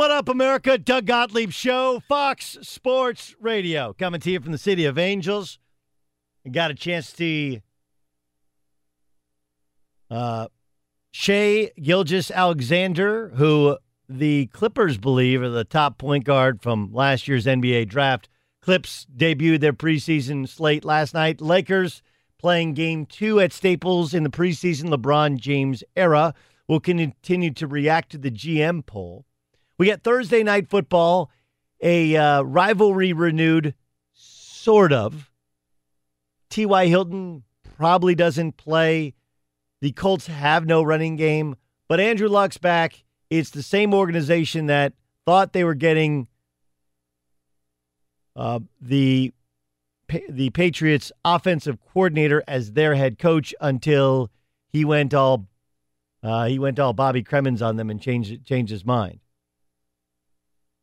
What up, America? Doug Gottlieb Show, Fox Sports Radio. Coming to you from the city of Angels. Got a chance to uh, Gilgeous-Alexander, who the Clippers believe are the top point guard from last year's NBA draft. Clips debuted their preseason slate last night. Lakers playing game two at Staples in the preseason LeBron James era will continue to react to the GM poll. We get Thursday night football, a uh, rivalry renewed, sort of. T.Y. Hilton probably doesn't play. The Colts have no running game, but Andrew Luck's back. It's the same organization that thought they were getting uh, the the Patriots offensive coordinator as their head coach until he went all uh, he went all Bobby Cremins on them and changed changed his mind.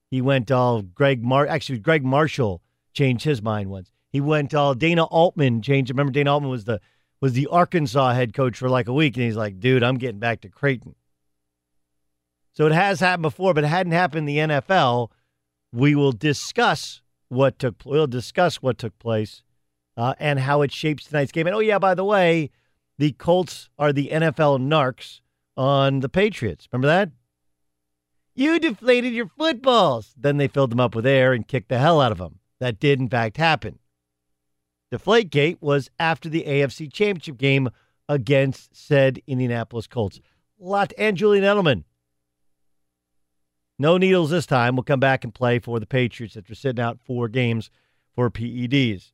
He went all Greg Mar actually Gregg Marshall changed his mind once. He went all Dana Altman changed. Remember Dana Altman was the was the Arkansas head coach for like a week, and he's like, dude, I'm getting back to Creighton. So it has happened before, but it hadn't happened in the NFL. We will discuss what took. We'll discuss what took place uh, and how it shapes tonight's game. And oh yeah, by the way, the Colts are the NFL narcs on the Patriots. Remember that? You deflated your footballs. Then they filled them up with air and kicked the hell out of them. That did, in fact, happen. Deflategate was after the AFC Championship game against said Indianapolis Colts. Lot and Julian Edelman. No needles this time. We'll come back and play for the Patriots after sitting out four games for PEDs.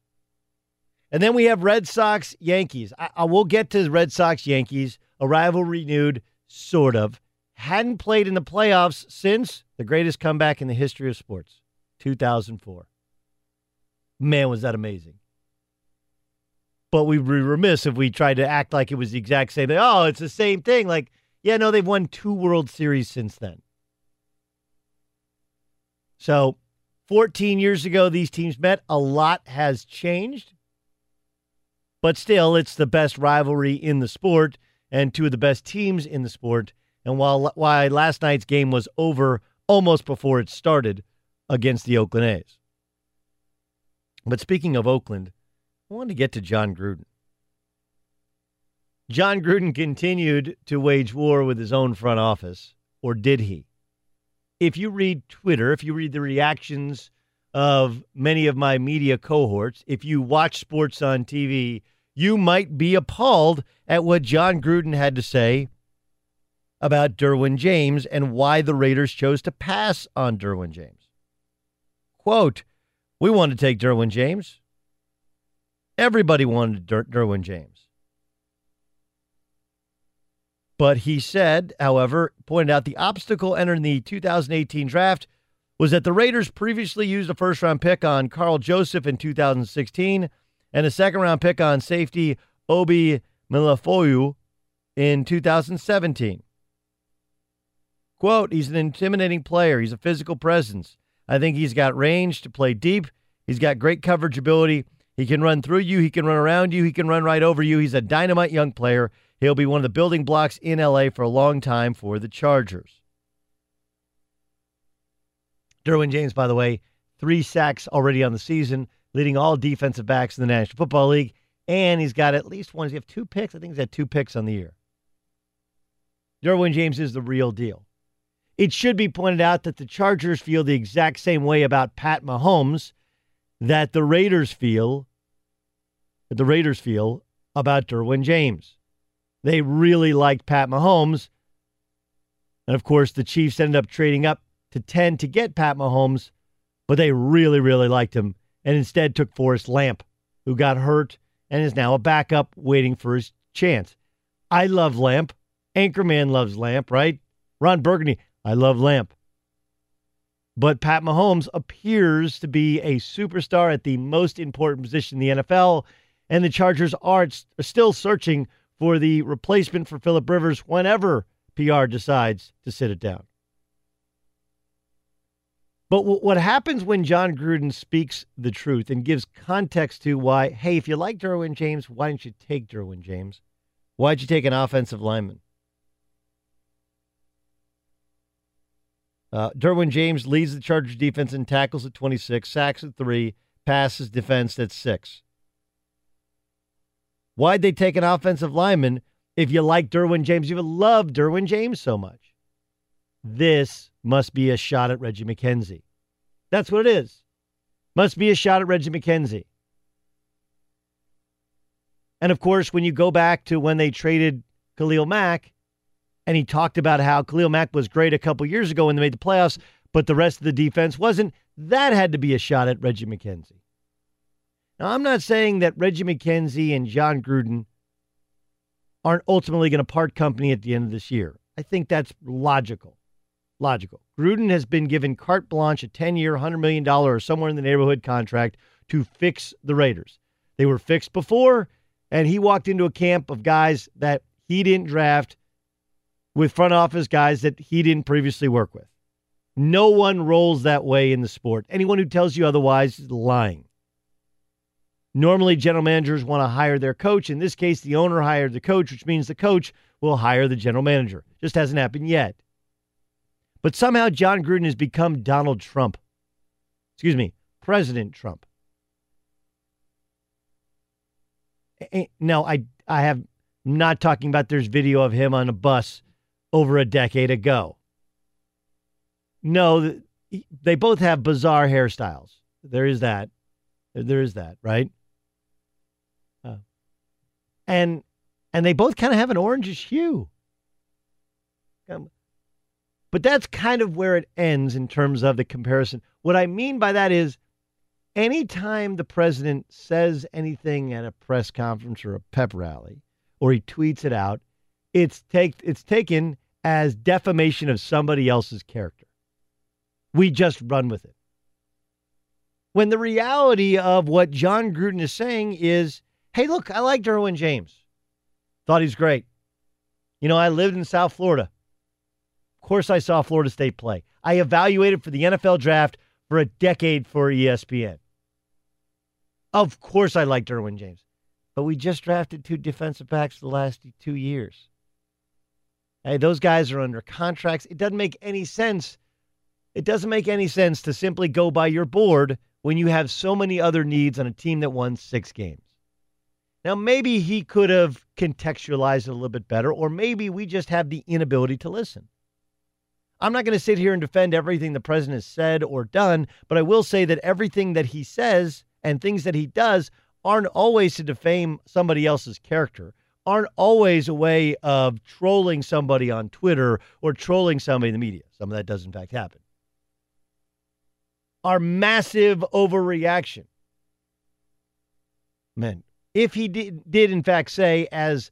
And then we have Red Sox Yankees. I, I will get to Red Sox Yankees, a rival renewed, sort of. Hadn't played in the playoffs since the greatest comeback in the history of sports, 2004. Man, was that amazing. But we'd be remiss if we tried to act like it was the exact same thing. Oh, it's the same thing. Like, yeah, no, they've won two World Series since then. So 14 years ago, these teams met. A lot has changed. But still, it's the best rivalry in the sport and two of the best teams in the sport. And while why last night's game was over almost before it started against the Oakland A's. But speaking of Oakland, I wanted to get to Jon Gruden. Jon Gruden continued to wage war with his own front office, or did he? If you read Twitter, if you read the reactions of many of my media cohorts, if you watch sports on TV, you might be appalled at what Jon Gruden had to say about Derwin James and why the Raiders chose to pass on Derwin James. Quote, We want to take Derwin James. Everybody wanted Der- Derwin James. But he said, however, pointed out the obstacle entering the 2018 draft was that the Raiders previously used a first round pick on Karl Joseph in 2016 and a second round pick on safety Obi Melifonwu in 2017. Quote, he's an intimidating player. He's a physical presence. I think he's got range to play deep. He's got great coverage ability. He can run through you. He can run around you. He can run right over you. He's a dynamite young player. He'll be one of the building blocks in LA for a long time for the Chargers. Derwin James, by the way, three sacks already on the season, leading all defensive backs in the National Football League. And he's got at least one. Does he have two picks? I think he's had two picks on the year. Derwin James is the real deal. It should be pointed out that the Chargers feel the exact same way about Pat Mahomes that the Raiders feel that the Raiders feel about Derwin James. They really liked Pat Mahomes. And of course, the Chiefs ended up trading up to 10 to get Pat Mahomes, but they really, really liked him and instead took Forrest Lamp, who got hurt and is now a backup waiting for his chance. I love Lamp. Anchorman loves Lamp, right? Ron Burgundy, I love Lamp. But Pat Mahomes appears to be a superstar at the most important position in the NFL, and the Chargers are still searching for the replacement for Philip Rivers whenever PR decides to sit it down. But what happens when Jon Gruden speaks the truth and gives context to why, hey, if you like Derwin James, why didn't you take Derwin James? Why'd you take an offensive lineman? Uh, Derwin James leads the Chargers defense in tackles at 26, sacks at 3, passes defense at 6. Why'd they take an offensive lineman if you like Derwin James? You would love Derwin James so much. This must be a shot at Reggie McKenzie. That's what it is. Must be a shot at Reggie McKenzie. And of course, when you go back to when they traded Khalil Mack, and he talked about how Khalil Mack was great a couple years ago when they made the playoffs, but the rest of the defense wasn't, that had to be a shot at Reggie McKenzie. Now, I'm not saying that Reggie McKenzie and Jon Gruden aren't ultimately going to part company at the end of this year. I think that's logical. Logical. Gruden has been given carte blanche, a 10 year, $100 million or somewhere in the neighborhood contract to fix the Raiders. They were fixed before, and he walked into a camp of guys that he didn't draft with front office guys that he didn't previously work with. No one rolls that way in the sport. Anyone who tells you otherwise is lying. Normally, general managers want to hire their coach. In this case, the owner hired the coach, which means the coach will hire the general manager. Just hasn't happened yet. But somehow Jon Gruden has become Donald Trump. Excuse me, President Trump. Now, I I have not talking about there's video of him on a bus over a decade ago. No, they both have bizarre hairstyles. There is that. There is that, right? Uh, and and they both kind of have an orangish hue. Um, but that's kind of where it ends in terms of the comparison. What I mean by that is anytime the president says anything at a press conference or a pep rally, or he tweets it out, it's take it's taken as defamation of somebody else's character. We just run with it. When the reality of what Jon Gruden is saying is, hey, look, I like Derwin James. Thought he's great. You know, I lived in South Florida. Of course, I saw Florida State play. I evaluated for the NFL draft for a decade for ESPN. Of course, I like Derwin James. But we just drafted two defensive backs the last two years. Hey, those guys are under contracts. It doesn't make any sense. It doesn't make any sense to simply go by your board when you have so many other needs on a team that won six games. Now, maybe he could have contextualized it a little bit better, or maybe we just have the inability to listen. I'm not going to sit here and defend everything the president has said or done, but I will say that everything that he says and things that he does aren't always to defame somebody else's character, aren't always a way of trolling somebody on Twitter or trolling somebody in the media. Some of that does, in fact, happen. Are massive overreaction. Man, if he did, did in fact say, as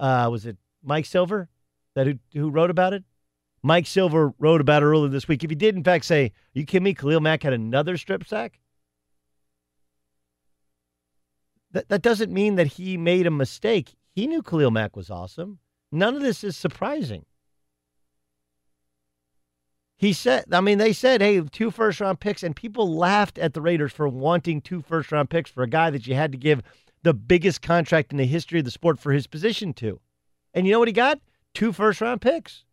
uh, was it Mike Silver that who, who wrote about it? Mike Silver wrote about it earlier this week. If he did, in fact, say, you kidding me? Khalil Mack had another strip sack? that, that doesn't mean that he made a mistake. He knew Khalil Mack was awesome. None of this is surprising. He said, I mean, they said, hey, two first round picks, and people laughed at the Raiders for wanting two first round picks for a guy that you had to give the biggest contract in the history of the sport for his position to. And you know what he got? Two first round picks.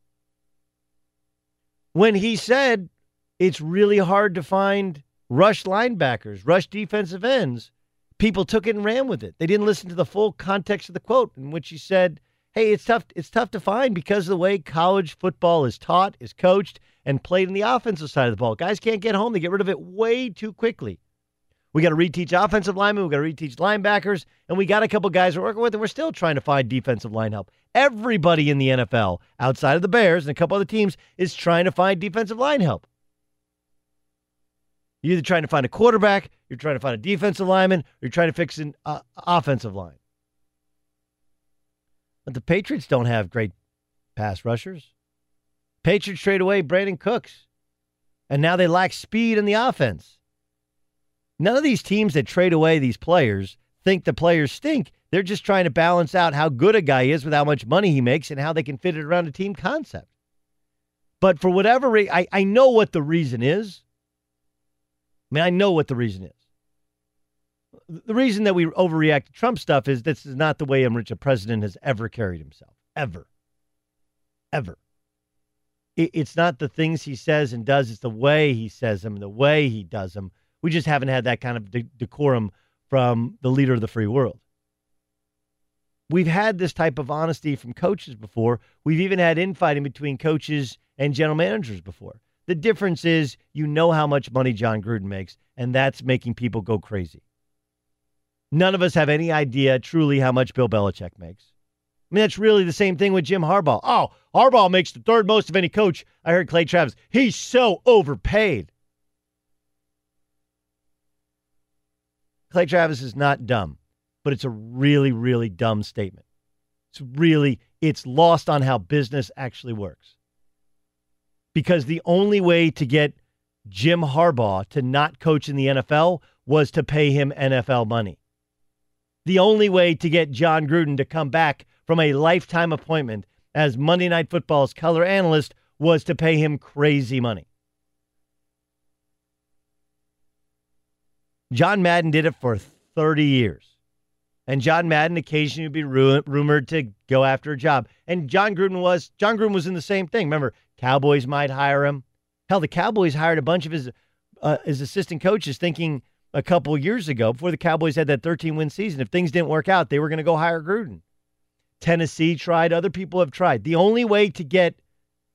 When he said it's really hard to find rush linebackers, rush defensive ends, people took it and ran with it. They didn't listen to the full context of the quote in which he said, "Hey, it's tough it's tough to find because of the way college football is taught, is coached, and played in the offensive side of the ball. Guys can't get home. They get rid of it way too quickly. We got to reteach offensive linemen, we got to reteach linebackers, and we got a couple guys we're working with, and we're still trying to find defensive line help. Everybody in the NFL, outside of the Bears and a couple other teams, is trying to find defensive line help. You're either trying to find a quarterback, you're trying to find a defensive lineman, you're trying to fix an uh, offensive line. But the Patriots don't have great pass rushers. Patriots trade away Brandin Cooks, and now they lack speed in the offense. None of these teams that trade away these players think the players stink. They're just trying to balance out how good a guy is with how much money he makes and how they can fit it around a team concept. But for whatever reason, I, I know what the reason is. I mean, I know what the reason is. The reason that we overreact to Trump stuff is this is not the way in which a president has ever carried himself. Ever. Ever. It's not the things he says and does, it's the way he says them, the way he does them. We just haven't had that kind of de- decorum from the leader of the free world. We've had this type of honesty from coaches before. We've even had infighting between coaches and general managers before. The difference is you know how much money Jon Gruden makes, and that's making people go crazy. None of us have any idea truly how much Bill Belichick makes. I mean, that's really the same thing with Jim Harbaugh. Oh, Harbaugh makes the third most of any coach. I heard Clay Travis. He's so overpaid. Clay Travis is not dumb, but it's a really, really dumb statement. It's really, it's lost on how business actually works because the only way to get Jim Harbaugh to not coach in the NFL was to pay him NFL money. The only way to get Jon Gruden to come back from a lifetime appointment as Monday Night Football's color analyst was to pay him crazy money. John Madden did it for 30 years. And John Madden occasionally would be ru- rumored to go after a job. And Jon Gruden was Jon Gruden was in the same thing. Remember, Cowboys might hire him. Hell, the Cowboys hired a bunch of his uh, his assistant coaches, thinking a couple years ago before the Cowboys had that 13 win season, if things didn't work out, they were going to go hire Gruden. Tennessee tried. Other people have tried. The only way to get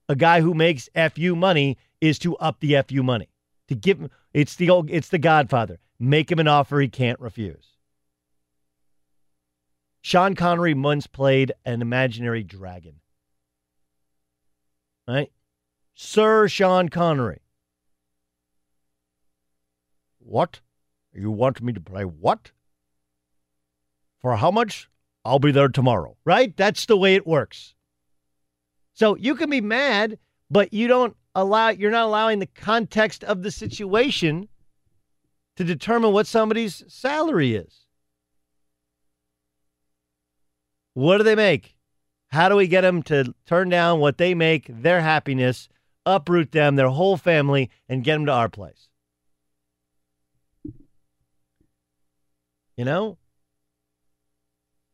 a guy who makes fu money is to up the fu money. To give him, it's the old, it's the Godfather. Make him an offer he can't refuse. Sean Connery once played an imaginary dragon right? Sir Sean Connery. What? You want me to play what? For how much? I'll be there tomorrow. Right? That's the way it works. So you can be mad, but you don't allow you're not allowing the context of the situation to determine what somebody's salary is. What do they make? How do we get them to turn down what they make, their happiness, uproot them, their whole family, and get them to our place? You know?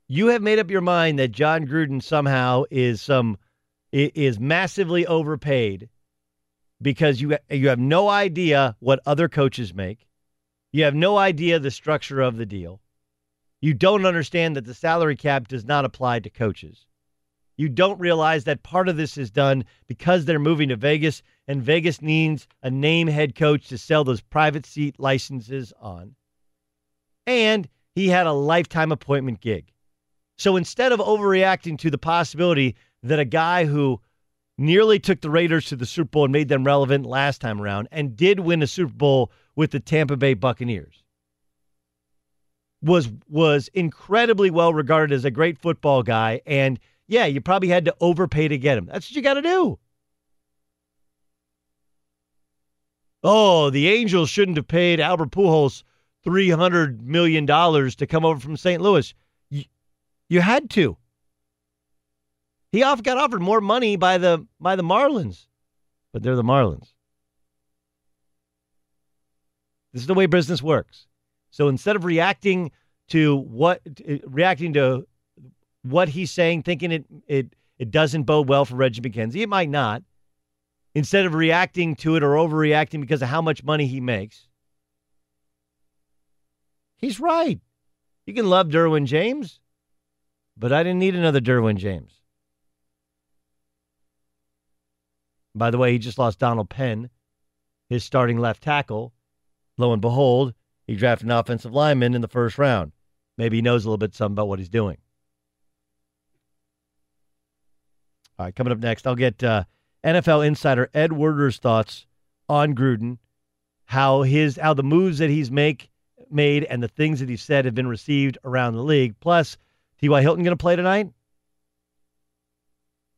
You have made up your mind that Jon Gruden somehow is some is massively overpaid because you you have no idea what other coaches make. You have no idea the structure of the deal. You don't understand that the salary cap does not apply to coaches. You don't realize that part of this is done because they're moving to Vegas and Vegas needs a name head coach to sell those private seat licenses on. And he had a lifetime appointment gig. So instead of overreacting to the possibility that a guy who nearly took the Raiders to the Super Bowl and made them relevant last time around and did win a Super Bowl with the Tampa Bay Buccaneers. Was was incredibly well regarded as a great football guy and yeah, you probably had to overpay to get him. That's what you got to do. Oh, the Angels shouldn't have paid Albert Pujols $300 million to come over from St. Louis. You, you had to. He off got offered more money by the by the Marlins, but they're the Marlins. This is the way business works. So instead of reacting to what uh, reacting to what he's saying, thinking it it it doesn't bode well for Reggie McKenzie, it might not. Instead of reacting to it or overreacting because of how much money he makes, he's right. You can love Derwin James, but I didn't need another Derwin James. By the way, he just lost Donald Penn, his starting left tackle. Lo and behold, he drafted an offensive lineman in the first round. Maybe he knows a little bit something about what he's doing. All right, coming up next, I'll get uh, NFL insider Ed Werder's thoughts on Gruden, how his how the moves that he's make made and the things that he said have been received around the league. Plus, T.Y. Hilton going to play tonight?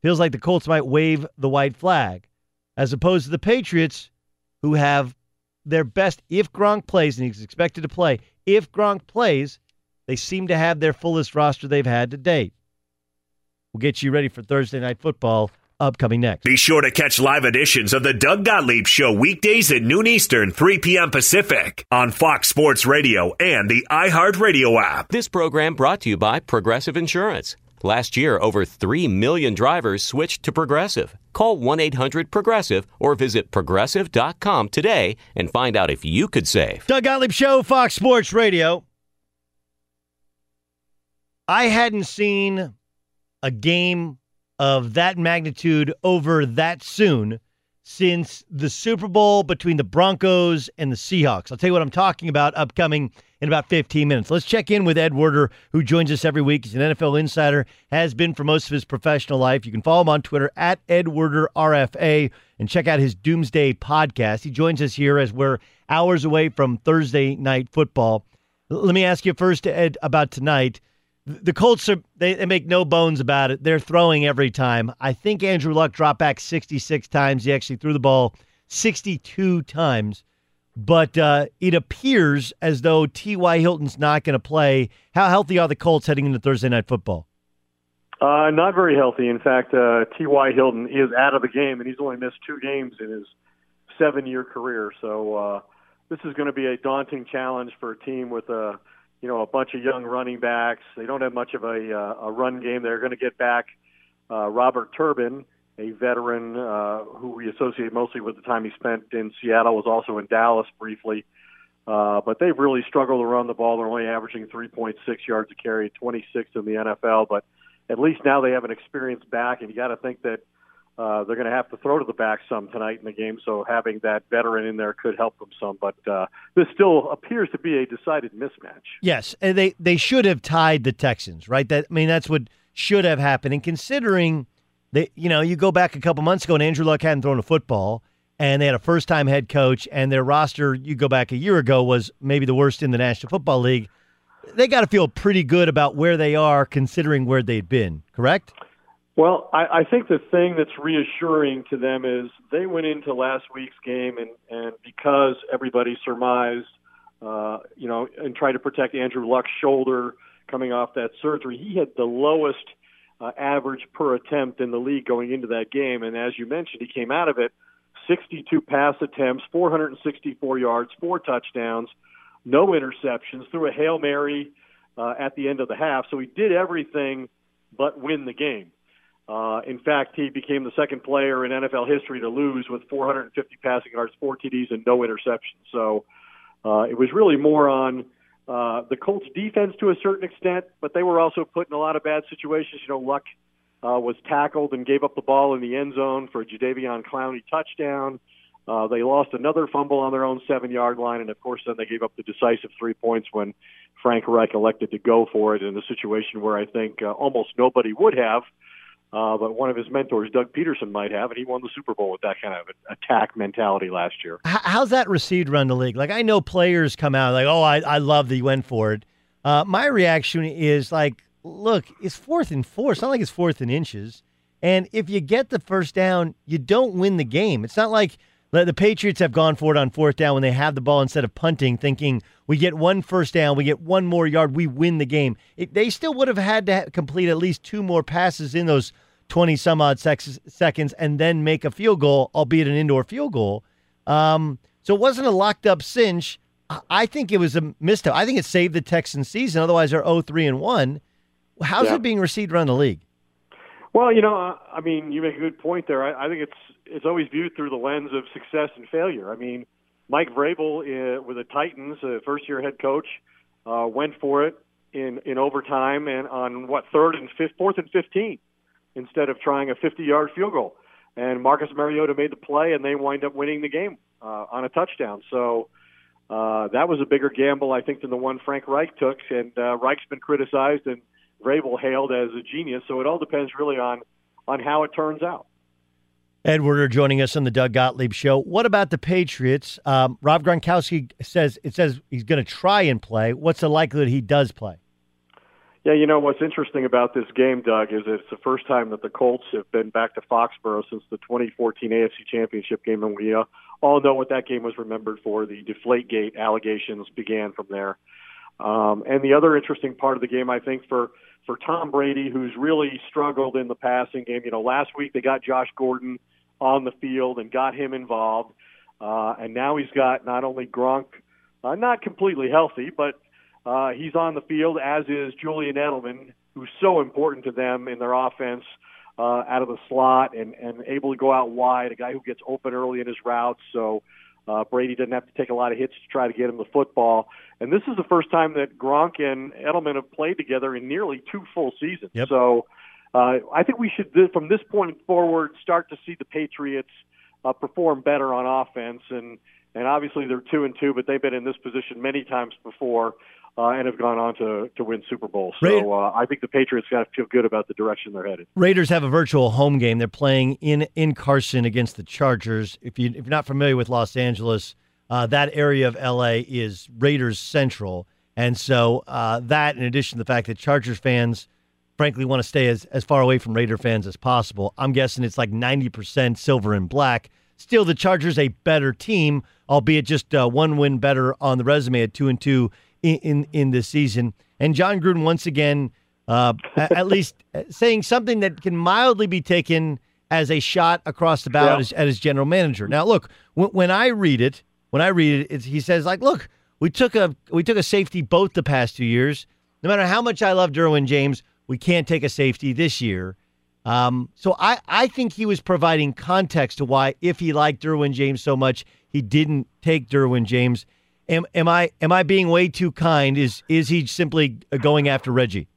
Feels like the Colts might wave the white flag, as opposed to the Patriots, who have their best if Gronk plays, and he's expected to play. If Gronk plays, they seem to have their fullest roster they've had to date. We'll get you ready for Thursday night football upcoming next. Be sure to catch live editions of the Doug Gottlieb Show weekdays at noon Eastern, 3 p.m. Pacific on Fox Sports Radio and the iHeartRadio app. This program brought to you by Progressive Insurance. Last year, over 3 million drivers switched to Progressive. Call 1 800 Progressive or visit progressive.com today and find out if you could save. Doug Gottlieb Show, Fox Sports Radio. I hadn't seen a game of that magnitude over that soon since the Super Bowl between the Broncos and the Seahawks. I'll tell you what I'm talking about upcoming in about 15 minutes. Let's check in with Ed Werder, who joins us every week. He's an NFL insider, has been for most of his professional life. You can follow him on Twitter at Ed Werder RFA and check out his Doomsday podcast. He joins us here as we're hours away from Thursday night football. Let me ask you first, Ed, about tonight. The Colts are they, they, make no bones about it. They're throwing every time. I think Andrew Luck dropped back 66 times. He actually threw the ball 62 times. But uh, it appears as though T.Y. Hilton's not going to play. How healthy are the Colts heading into Thursday night football? Uh, not very healthy. In fact, uh, T.Y. Hilton is out of the game, and he's only missed two games in his seven-year career. So uh, this is going to be a daunting challenge for a team with a you know, a bunch of young running backs. They don't have much of a, uh, a run game. They're going to get back uh, Robert Turbin, a veteran uh, who we associate mostly with the time he spent in Seattle, was also in Dallas briefly. Uh, but they've really struggled to run the ball. They're only averaging 3.6 yards a carry, 26th in the NFL. But at least now they have an experienced back, and you got to think that uh, they're going to have to throw to the back some tonight in the game, so having that veteran in there could help them some. But uh, this still appears to be a decided mismatch. Yes, and they they should have tied the Texans, right? That I mean, that's what should have happened. And considering that, you know, you go back a couple months ago and Andrew Luck hadn't thrown a football, and they had a first time head coach, and their roster, you go back a year ago, was maybe the worst in the National Football League. They got to feel pretty good about where they are considering where they've been, correct? Well, I, I think the thing that's reassuring to them is they went into last week's game, and, and because everybody surmised, uh, you know, and tried to protect Andrew Luck's shoulder coming off that surgery, he had the lowest uh, average per attempt in the league going into that game. And as you mentioned, he came out of it 62 pass attempts, 464 yards, four touchdowns, no interceptions, threw a Hail Mary uh, at the end of the half. So he did everything but win the game. Uh, in fact, he became the second player in NFL history to lose with 450 passing yards, four TDs, and no interceptions. So uh, it was really more on uh, the Colts defense to a certain extent, but they were also put in a lot of bad situations. You know, Luck uh, was tackled and gave up the ball in the end zone for a Jadeveon Clowney touchdown. Uh, they lost another fumble on their own seven yard line, and of course, then they gave up the decisive three points when Frank Reich elected to go for it in a situation where I think uh, almost nobody would have. Uh, but one of his mentors, Doug Pederson, might have, and he won the Super Bowl with that kind of attack mentality last year. How's that received around the league? Like, I know players come out like, "Oh, I, I love that he went for it." Uh, my reaction is like, "Look, it's fourth and four. It's not like it's fourth and inches. And if you get the first down, you don't win the game. It's not like the Patriots have gone for it on fourth down when they have the ball instead of punting, thinking we get one first down, we get one more yard, we win the game. It, they still would have had to complete at least two more passes in those 20 some odd sex- seconds and then make a field goal, albeit an indoor field goal. Um, so it wasn't a locked up cinch. I think it was a misstep. I think it saved the Texans season. Otherwise, they're 0 3 and 1. How's yeah. it being received around the league? Well, you know, I mean, you make a good point there. I, I think it's it's always viewed through the lens of success and failure. I mean, Mike Vrabel uh, with the Titans, a first year head coach, uh, went for it in in overtime and on what third and fifth, fourth and fifteen instead of trying a 50-yard field goal. And Marcus Mariota made the play, and they wind up winning the game uh, on a touchdown. So uh, that was a bigger gamble, I think, than the one Frank Reich took. And uh, Reich's been criticized, and Vrabel hailed as a genius. So it all depends really on on how it turns out. Ed Werder joining us on the Doug Gottlieb Show. What about the Patriots? Um, Rob Gronkowski says it says he's going to try and play. What's the likelihood he does play? Yeah, you know what's interesting about this game, Doug, is it's the first time that the Colts have been back to Foxborough since the 2014 AFC Championship game, and we uh, all know what that game was remembered for. The Deflategate allegations began from there. Um, and the other interesting part of the game, I think, for for Tom Brady, who's really struggled in the passing game. You know, last week they got Josh Gordon on the field and got him involved, uh, and now he's got not only Gronk, uh, not completely healthy, but uh, he's on the field, as is Julian Edelman, who's so important to them in their offense uh, out of the slot and, and able to go out wide, a guy who gets open early in his routes. So uh, Brady doesn't have to take a lot of hits to try to get him the football. And this is the first time that Gronk and Edelman have played together in nearly two full seasons. Yep. So uh, I think we should, from this point forward, start to see the Patriots uh, perform better on offense. And and obviously they're two and two, but they've been in this position many times before uh, and have gone on to, to win Super Bowls. So uh, I think the Patriots got to feel good about the direction they're headed. Raiders have a virtual home game. They're playing in in Carson against the Chargers. If you if you're not familiar with Los Angeles, uh, that area of LA is Raiders Central, and so uh, that, in addition to the fact that Chargers fans. Frankly, want to stay as, as far away from Raider fans as possible. I'm guessing it's like 90% silver and black. Still, the Chargers a better team, albeit just uh, one win better on the resume at two and two in in, in this season. And Jon Gruden once again, uh, at least saying something that can mildly be taken as a shot across the bow yeah. as, as general manager. Now, look, when, when I read it, when I read it, he says like, look, we took a we took a safety both the past two years. No matter how much I love Derwin James, we can't take a safety this year. Um, so I, I think he was providing context to why, if he liked Derwin James so much, he didn't take Derwin James. Am, am I am I being way too kind? Is is he simply going after Reggie?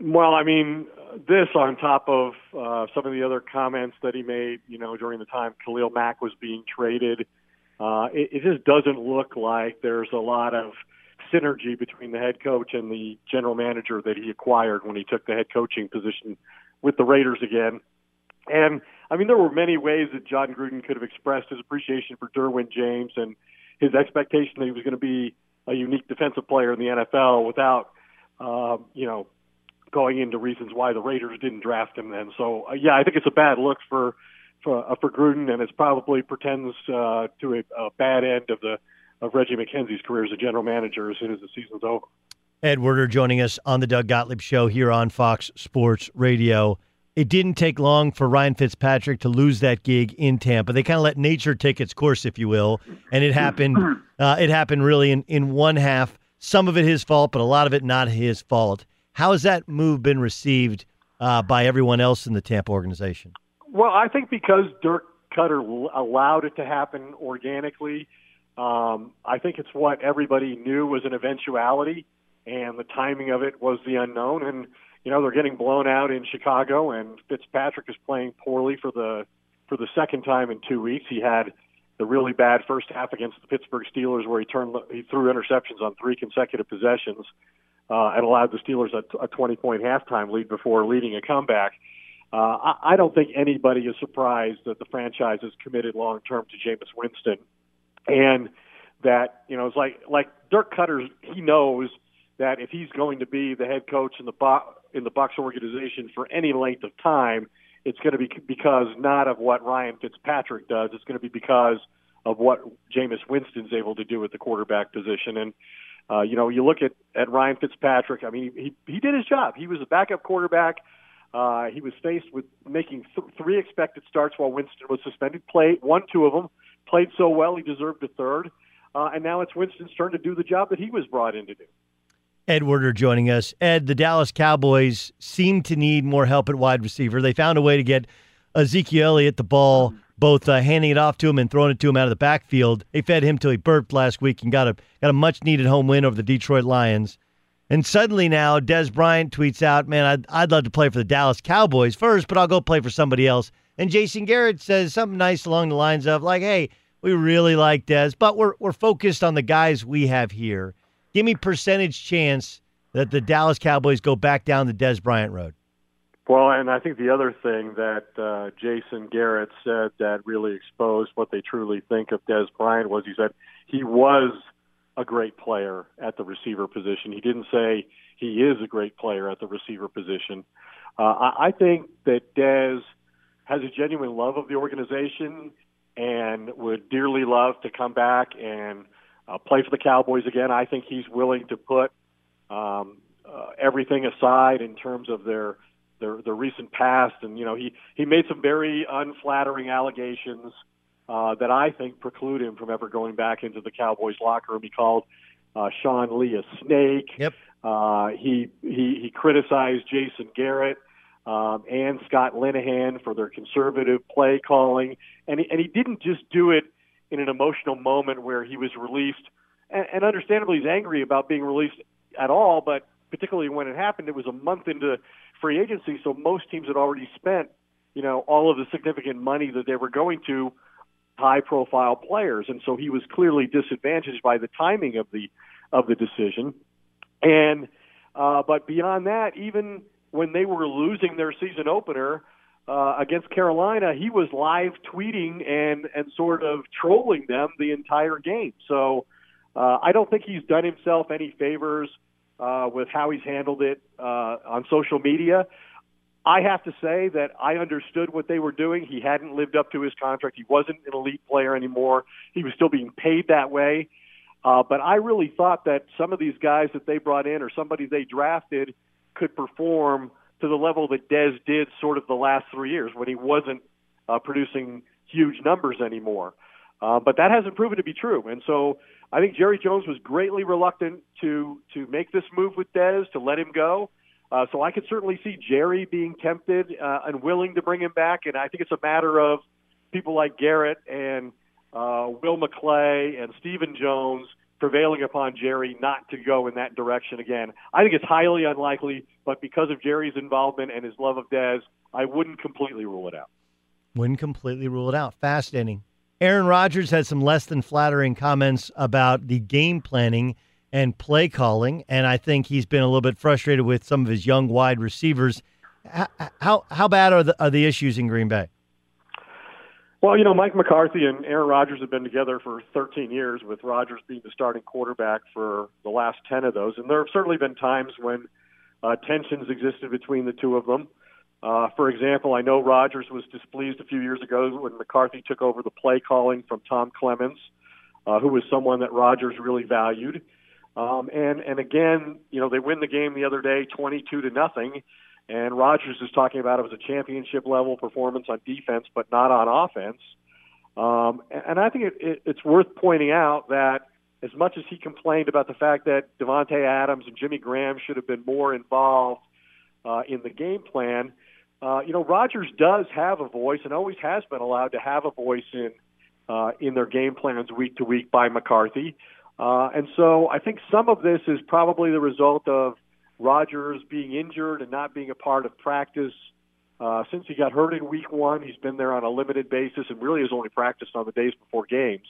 Well, I mean, this on top of uh, some of the other comments that he made, you know, during the time Khalil Mack was being traded, uh, it, it just doesn't look like there's a lot of synergy between the head coach and the general manager that he acquired when he took the head coaching position with the Raiders again. And I mean, there were many ways that Jon Gruden could have expressed his appreciation for Derwin James and his expectation that he was going to be a unique defensive player in the NFL without, uh, you know, going into reasons why the Raiders didn't draft him then. So uh, yeah, I think it's a bad look for for, uh, for Gruden, and it probably pretends uh, to a, a bad end of the of Reggie McKenzie's career as a general manager as soon as the season's over. Ed Werder joining us on the Doug Gottlieb Show here on Fox Sports Radio. It didn't take long for Ryan Fitzpatrick to lose that gig in Tampa. They kind of let nature take its course, if you will, and it happened. Uh, it happened really in, in one half. Some of it his fault, but a lot of it not his fault. How has that move been received uh, by everyone else in the Tampa organization? Well, I think because Dirk Koetter allowed it to happen organically, um, I think it's what everybody knew was an eventuality, and the timing of it was the unknown. And you know they're getting blown out in Chicago, and Fitzpatrick is playing poorly for the for the second time in two weeks. He had the really bad first half against the Pittsburgh Steelers, where he turned he threw interceptions on three consecutive possessions uh, and allowed the Steelers a, a 20 point halftime lead before leading a comeback. Uh, I, I don't think anybody is surprised that the franchise is committed long term to Jameis Winston, and that you know it's like like Dirk Koetter. He knows that if he's going to be the head coach in the Bo- in the Bucs organization for any length of time, it's going to be because not of what Ryan Fitzpatrick does. It's going to be because of what Jameis Winston's able to do at the quarterback position. And uh, you know, you look at, at Ryan Fitzpatrick. I mean, he he did his job. He was a backup quarterback. Uh, he was faced with making th- three expected starts while Winston was suspended. Played won two of them. Played so well he deserved a third. Uh, and now it's Winston's turn to do the job that he was brought in to do. Ed Werder joining us. Ed, the Dallas Cowboys seem to need more help at wide receiver. They found a way to get Ezekiel Elliott the ball both uh, handing it off to him and throwing it to him out of the backfield. They fed him till he burped last week and got a got a much needed home win over the Detroit Lions. And suddenly now, Dez Bryant tweets out, "Man, I'd, I'd love to play for the Dallas Cowboys first, but I'll go play for somebody else." And Jason Garrett says something nice along the lines of, "Like, hey, we really like Dez, but we're we're focused on the guys we have here. Give me percentage chance that the Dallas Cowboys go back down the Dez Bryant road." Well, and I think the other thing that uh, Jason Garrett said that really exposed what they truly think of Dez Bryant was he said he was a great player at the receiver position. He didn't say he is a great player at the receiver position. Uh, I, I think that Dez has a genuine love of the organization and would dearly love to come back and uh, play for the Cowboys again. I think he's willing to put um, uh, everything aside in terms of their their their recent past, and you know he he made some very unflattering allegations uh, that I think preclude him from ever going back into the Cowboys locker room. He called uh, Sean Lee a snake. Yep. Uh, he he he criticized Jason Garrett um, and Scott Linehan for their conservative play calling, and he, and he didn't just do it in an emotional moment where he was released, and, and understandably he's angry about being released at all, but particularly when it happened, it was a month into free agency, so most teams had already spent, you know, all of the significant money that they were going to high profile players. And so he was clearly disadvantaged by the timing of the of the decision. And uh but beyond that even when they were losing their season opener uh against Carolina he was live tweeting and and sort of trolling them the entire game so uh I don't think he's done himself any favors uh, with how he's handled it uh, on social media. I have to say that I understood what they were doing. He hadn't lived up to his contract. He wasn't an elite player anymore. He was still being paid that way. Uh, but I really thought that some of these guys that they brought in or somebody they drafted could perform to the level that Dez did sort of the last three years when he wasn't uh, producing huge numbers anymore. Uh, but that hasn't proven to be true. And so I think Jerry Jones was greatly reluctant to to make this move with Dez to let him go. Uh, so I could certainly see Jerry being tempted uh, and willing to bring him back. And I think it's a matter of people like Garrett and uh, Will McClay and Stephen Jones prevailing upon Jerry not to go in that direction again. I think it's highly unlikely, but because of Jerry's involvement and his love of Dez, I wouldn't completely rule it out. Wouldn't completely rule it out. Fascinating. Aaron Rodgers had some less than flattering comments about the game planning and play calling, and I think he's been a little bit frustrated with some of his young wide receivers. how how bad are the are the issues in Green Bay? Well, you know, Mike McCarthy and Aaron Rodgers have been together for 13 years, with Rodgers being the starting quarterback for the last 10 of those. And there have certainly been times when uh, tensions existed between the two of them. Uh, for example, I know Rodgers was displeased a few years ago when McCarthy took over the play calling from Tom Clements, uh, who was someone that Rodgers really valued. Um, and and again, you know, they win the game the other day, 22 to nothing. And Rodgers is talking about it was a championship level performance on defense, but not on offense. Um, and I think it, it, it's worth pointing out that as much as he complained about the fact that Davante Adams and Jimmy Graham should have been more involved uh, in the game plan, uh, you know Rodgers does have a voice and always has been allowed to have a voice in uh, in their game plans week to week by McCarthy. Uh, and so I think some of this is probably the result of Rodgers being injured and not being a part of practice. Uh, since he got hurt in week one, he's been there on a limited basis and really has only practiced on the days before games.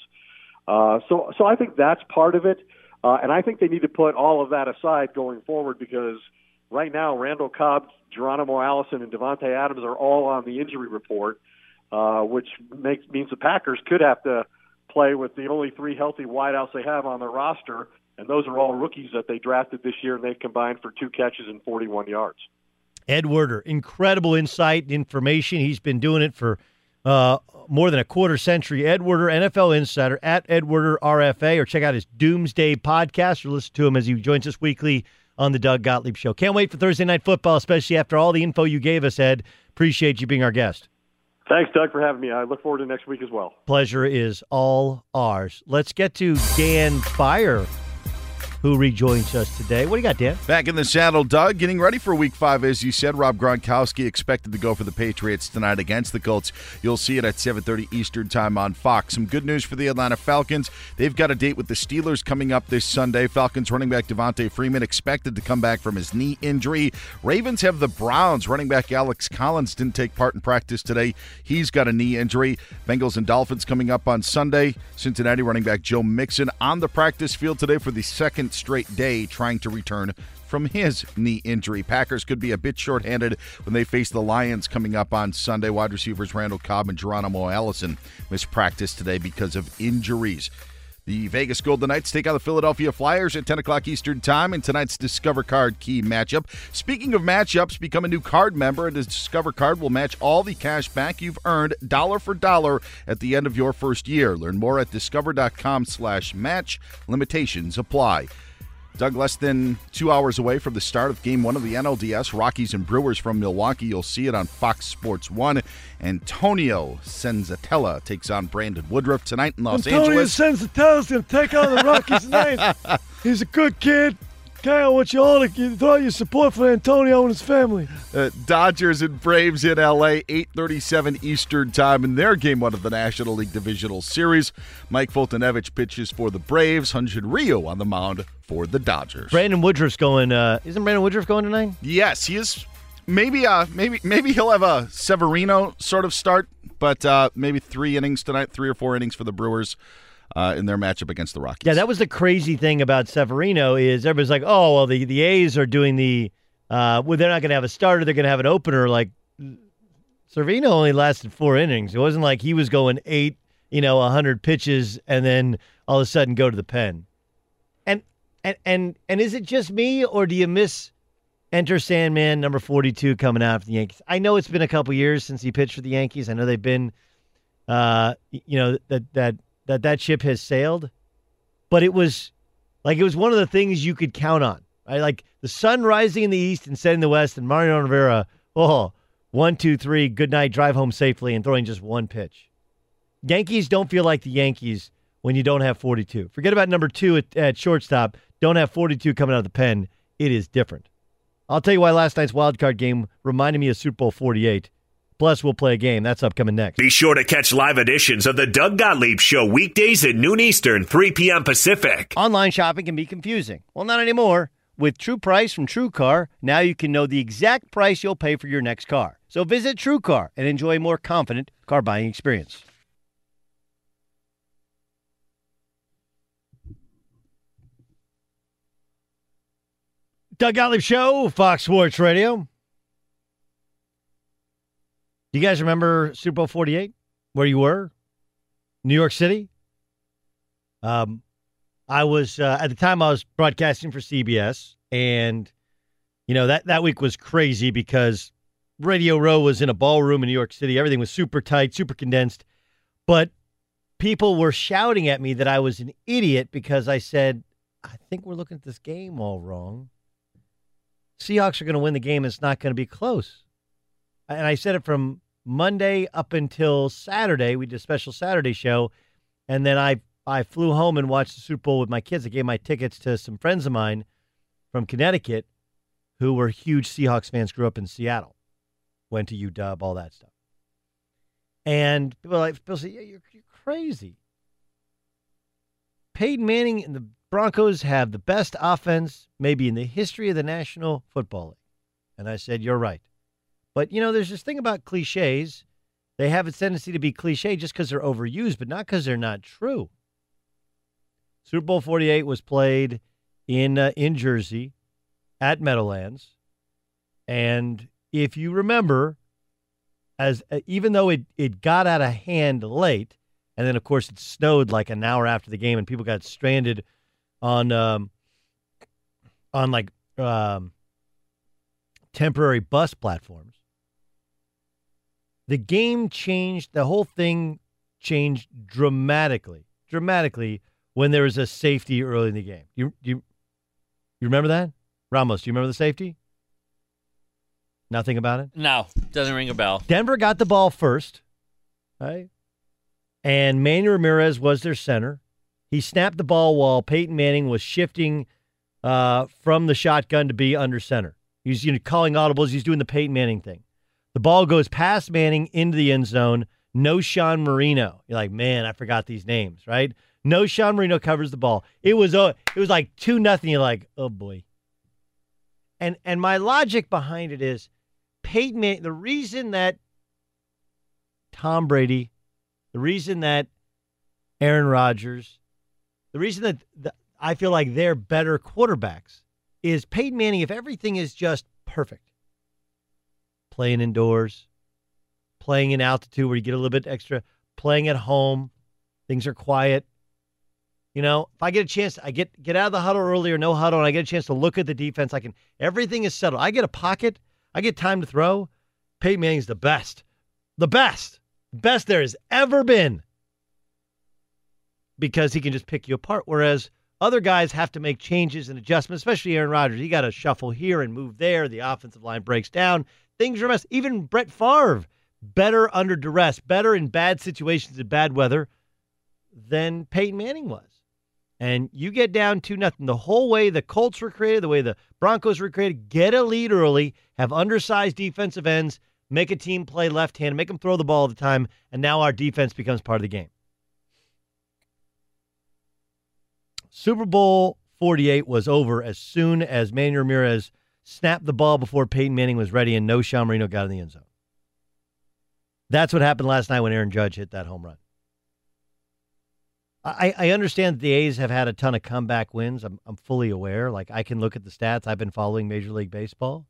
Uh, so, so I think that's part of it. Uh, and I think they need to put all of that aside going forward because right now, Randall Cobb, Geronimo Allison, and Davante Adams are all on the injury report, uh, which makes means the Packers could have to play with the only three healthy wideouts they have on their roster and those are all rookies that they drafted this year, and they've combined for two catches and 41 yards. Ed Werder, incredible insight and information. He's been doing it for uh, more than a quarter century. Ed Werder, NFL Insider, at Ed Werder RFA, or check out his Doomsday podcast or listen to him as he joins us weekly on the Doug Gottlieb Show. Can't wait for Thursday Night Football, especially after all the info you gave us, Ed. Appreciate you being our guest. Thanks, Doug, for having me. I look forward to next week as well. Pleasure is all ours. Let's get to Dan Beyer who rejoins us today. What do you got, Dan? Back in the saddle, Doug, getting ready for week five, as you said. Rob Gronkowski expected to go for the Patriots tonight against the Colts. You'll see it at 7.30 Eastern Time on Fox. Some good news for the Atlanta Falcons. They've got a date with the Steelers coming up this Sunday. Falcons running back Devonta Freeman expected to come back from his knee injury. Ravens have the Browns. Running back Alex Collins didn't take part in practice today. He's got a knee injury. Bengals and Dolphins coming up on Sunday. Cincinnati running back Joe Mixon on the practice field today for the second straight day trying to return from his knee injury. Packers could be a bit shorthanded when they face the Lions coming up on Sunday. Wide receivers Randall Cobb and Geronimo Allison missed practice today because of injuries. The Vegas Golden Knights take on the Philadelphia Flyers at 10 o'clock Eastern Time in tonight's Discover Card Key matchup. Speaking of matchups, become a new card member, and the Discover Card will match all the cash back you've earned dollar for dollar at the end of your first year. Learn more at discover.com slash match. Limitations apply. Doug, less than two hours away from the start of Game 1 of the NLDS, Rockies and Brewers from Milwaukee. You'll see it on Fox Sports 1. Antonio Senzatela takes on Brandon Woodruff tonight in Los Antonio Angeles. Antonio Senzatela's going to take on the Rockies tonight. He's a good kid. Okay, I want you all to throw your support for Antonio and his family. Uh, Dodgers and Braves in LA, 8:37 Eastern Time in their game one of the National League Divisional Series. Mike Foltynewicz pitches for the Braves. Hyun-Jin Ryu on the mound for the Dodgers. Brandon Woodruff's going. Uh, isn't Brandon Woodruff going tonight? Yes, he is. Maybe, uh, maybe, maybe he'll have a Severino sort of start, but uh, maybe three innings tonight, three or four innings for the Brewers uh, in their matchup against the Rockies. Yeah, that was the crazy thing about Severino is everybody's like, oh well, the the A's are doing the uh, well, they're not going to have a starter, they're going to have an opener. Like Severino only lasted four innings. It wasn't like he was going eight, you know, hundred pitches and then all of a sudden go to the pen. And and and and is it just me or do you miss? Enter Sandman, number 42, coming out for the Yankees. I know it's been a couple years since he pitched for the Yankees. I know they've been, uh, you know, that that that that ship has sailed, but it was like it was one of the things you could count on. Right? Like the sun rising in the east and setting in the west, and Mariano Rivera, oh, one, two, three, good night, drive home safely, and throwing just one pitch. Yankees don't feel like the Yankees when you don't have 42. Forget about number two at, at shortstop. Don't have 42 coming out of the pen. It is different. I'll tell you why last night's wild card game reminded me of Super Bowl 48. Plus, we'll play a game. That's upcoming next. Be sure to catch live editions of the Doug Gottlieb Show weekdays at noon Eastern, 3 p.m. Pacific. Online shopping can be confusing. Well, not anymore. With True Price from True Car, now you can know the exact price you'll pay for your next car. So visit True Car and enjoy a more confident car buying experience. Doug Gottlieb Show, Fox Sports Radio. You guys remember Super Bowl 48? Where you were? New York City? Um, I was uh, at the time I was broadcasting for CBS, and you know that that week was crazy because Radio Row was in a ballroom in New York City. Everything was super tight, super condensed, but people were shouting at me that I was an idiot because I said, "I think we're looking at this game all wrong. Seahawks are going to win the game. It's not going to be close." And I said it from Monday up until Saturday. We did a special Saturday show, and then I I flew home and watched the Super Bowl with my kids. I gave my tickets to some friends of mine from Connecticut who were huge Seahawks fans, grew up in Seattle, went to UW, all that stuff. And people like people say, "Yeah, you're, you're crazy." Peyton Manning and the Broncos have the best offense maybe in the history of the National Football League. And I said, "You're right." But you know, there's this thing about cliches. They have a tendency to be cliche just because they're overused, but not because they're not true. Super Bowl 48 was played in uh, in Jersey at Meadowlands. And if you remember, as uh, even though it, it got out of hand late, and then of course it snowed like an hour after the game, and people got stranded on um, on like um, temporary bus platforms. The game changed. The whole thing changed dramatically, dramatically when there was a safety early in the game. You you you remember that? Ramos, do you remember the safety? Nothing about it? No, doesn't ring a bell. Denver got the ball first, right? And Manny Ramirez was their center. He snapped the ball while Peyton Manning was shifting uh, from the shotgun to be under center. He's you know, calling audibles. He's doing the Peyton Manning thing. The ball goes past Manning into the end zone. Knowshon Moreno. You're like, man, I forgot these names, right? Knowshon Moreno covers the ball. It was uh, it was like two nothing. You're like, oh boy. And and my logic behind it is Peyton Manning, the reason that Tom Brady, the reason that Aaron Rodgers, the reason that the, I feel like they're better quarterbacks is Peyton Manning, if everything is just perfect, playing indoors, playing in altitude where you get a little bit extra, playing at home, things are quiet. You know, if I get a chance, I get get out of the huddle earlier, no huddle, and I get a chance to look at the defense. I can everything is settled. I get a pocket, I get time to throw. Peyton Manning's the best, the best, best there has ever been because he can just pick you apart. Whereas other guys have to make changes and adjustments, especially Aaron Rodgers. He got to shuffle here and move there. The offensive line breaks down. Things are a mess. Even Brett Favre, better under duress, better in bad situations in bad weather than Peyton Manning was. And you get down to nothing. The whole way the Colts were created, the way the Broncos were created, get a lead early, have undersized defensive ends, make a team play left hand, make them throw the ball all the time, and now our defense becomes part of the game. Super Bowl 48 was over as soon as Manny Ramirez snapped the ball before Peyton Manning was ready and Knowshon Moreno got in the end zone. That's what happened last night when Aaron Judge hit that home run. I, I understand that the A's have had a ton of comeback wins. I'm, I'm fully aware. Like, I can look at the stats. I've been following Major League Baseball.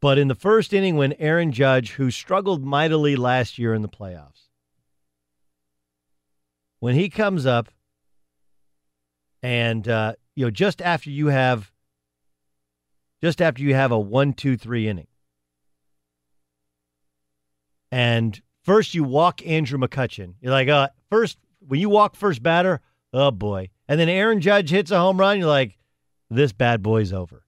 But in the first inning, when Aaron Judge, who struggled mightily last year in the playoffs, when he comes up and uh, you know just after you have just after you have a one two three inning. And first you walk Andrew McCutchen. You're like uh first when you walk first batter oh boy. And then aaron judge hits a home run. You're like this bad boy's over.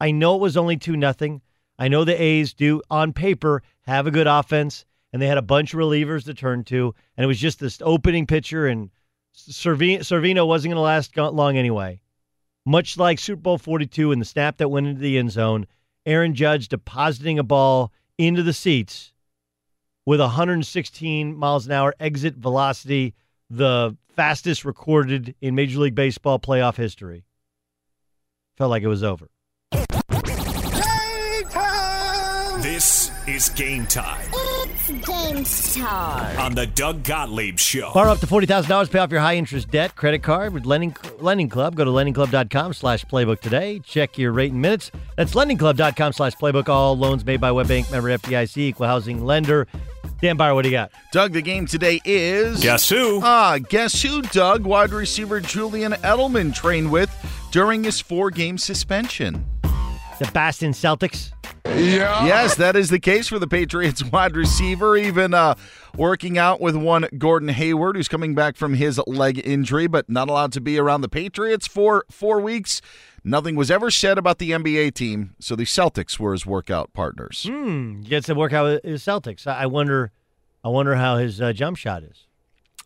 I know it was only two nothing. I know the a's do on paper have a good offense and they had a bunch of relievers to turn to and it was just this opening pitcher and Severino wasn't going to last long anyway. Much like Super Bowl 42 and the snap that went into the end zone, Aaron Judge depositing a ball into the seats with 116 miles an hour exit velocity, the fastest recorded in Major League Baseball playoff history. Felt like it was over. This is game time. It's game time. On the Doug Gottlieb Show. Borrow up to $40,000, pay off your high interest debt, credit card with Lending, Lending Club. Go to lendingclub.com slash playbook today. Check your rate and minutes. That's lendingclub.com slash playbook. All loans made by WebBank, member FDIC, equal housing lender. Dan Beyer, what do you got? Doug, the game today is. Guess who? Ah, guess who, Doug? Wide receiver Julian Edelman trained with during his four game suspension. The Boston Celtics. Yes, that is the case for the Patriots wide receiver, even uh, working out with one Gordon Hayward, who's coming back from his leg injury, but not allowed to be around the Patriots for four weeks. Nothing was ever said about the NBA team, so the Celtics were his workout partners. Hmm. Gets to work out with his Celtics. I I wonder, I wonder how his uh, jump shot is.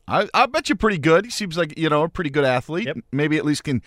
I, I bet you pretty good. He seems like you know a pretty good athlete. Yep. Maybe at least can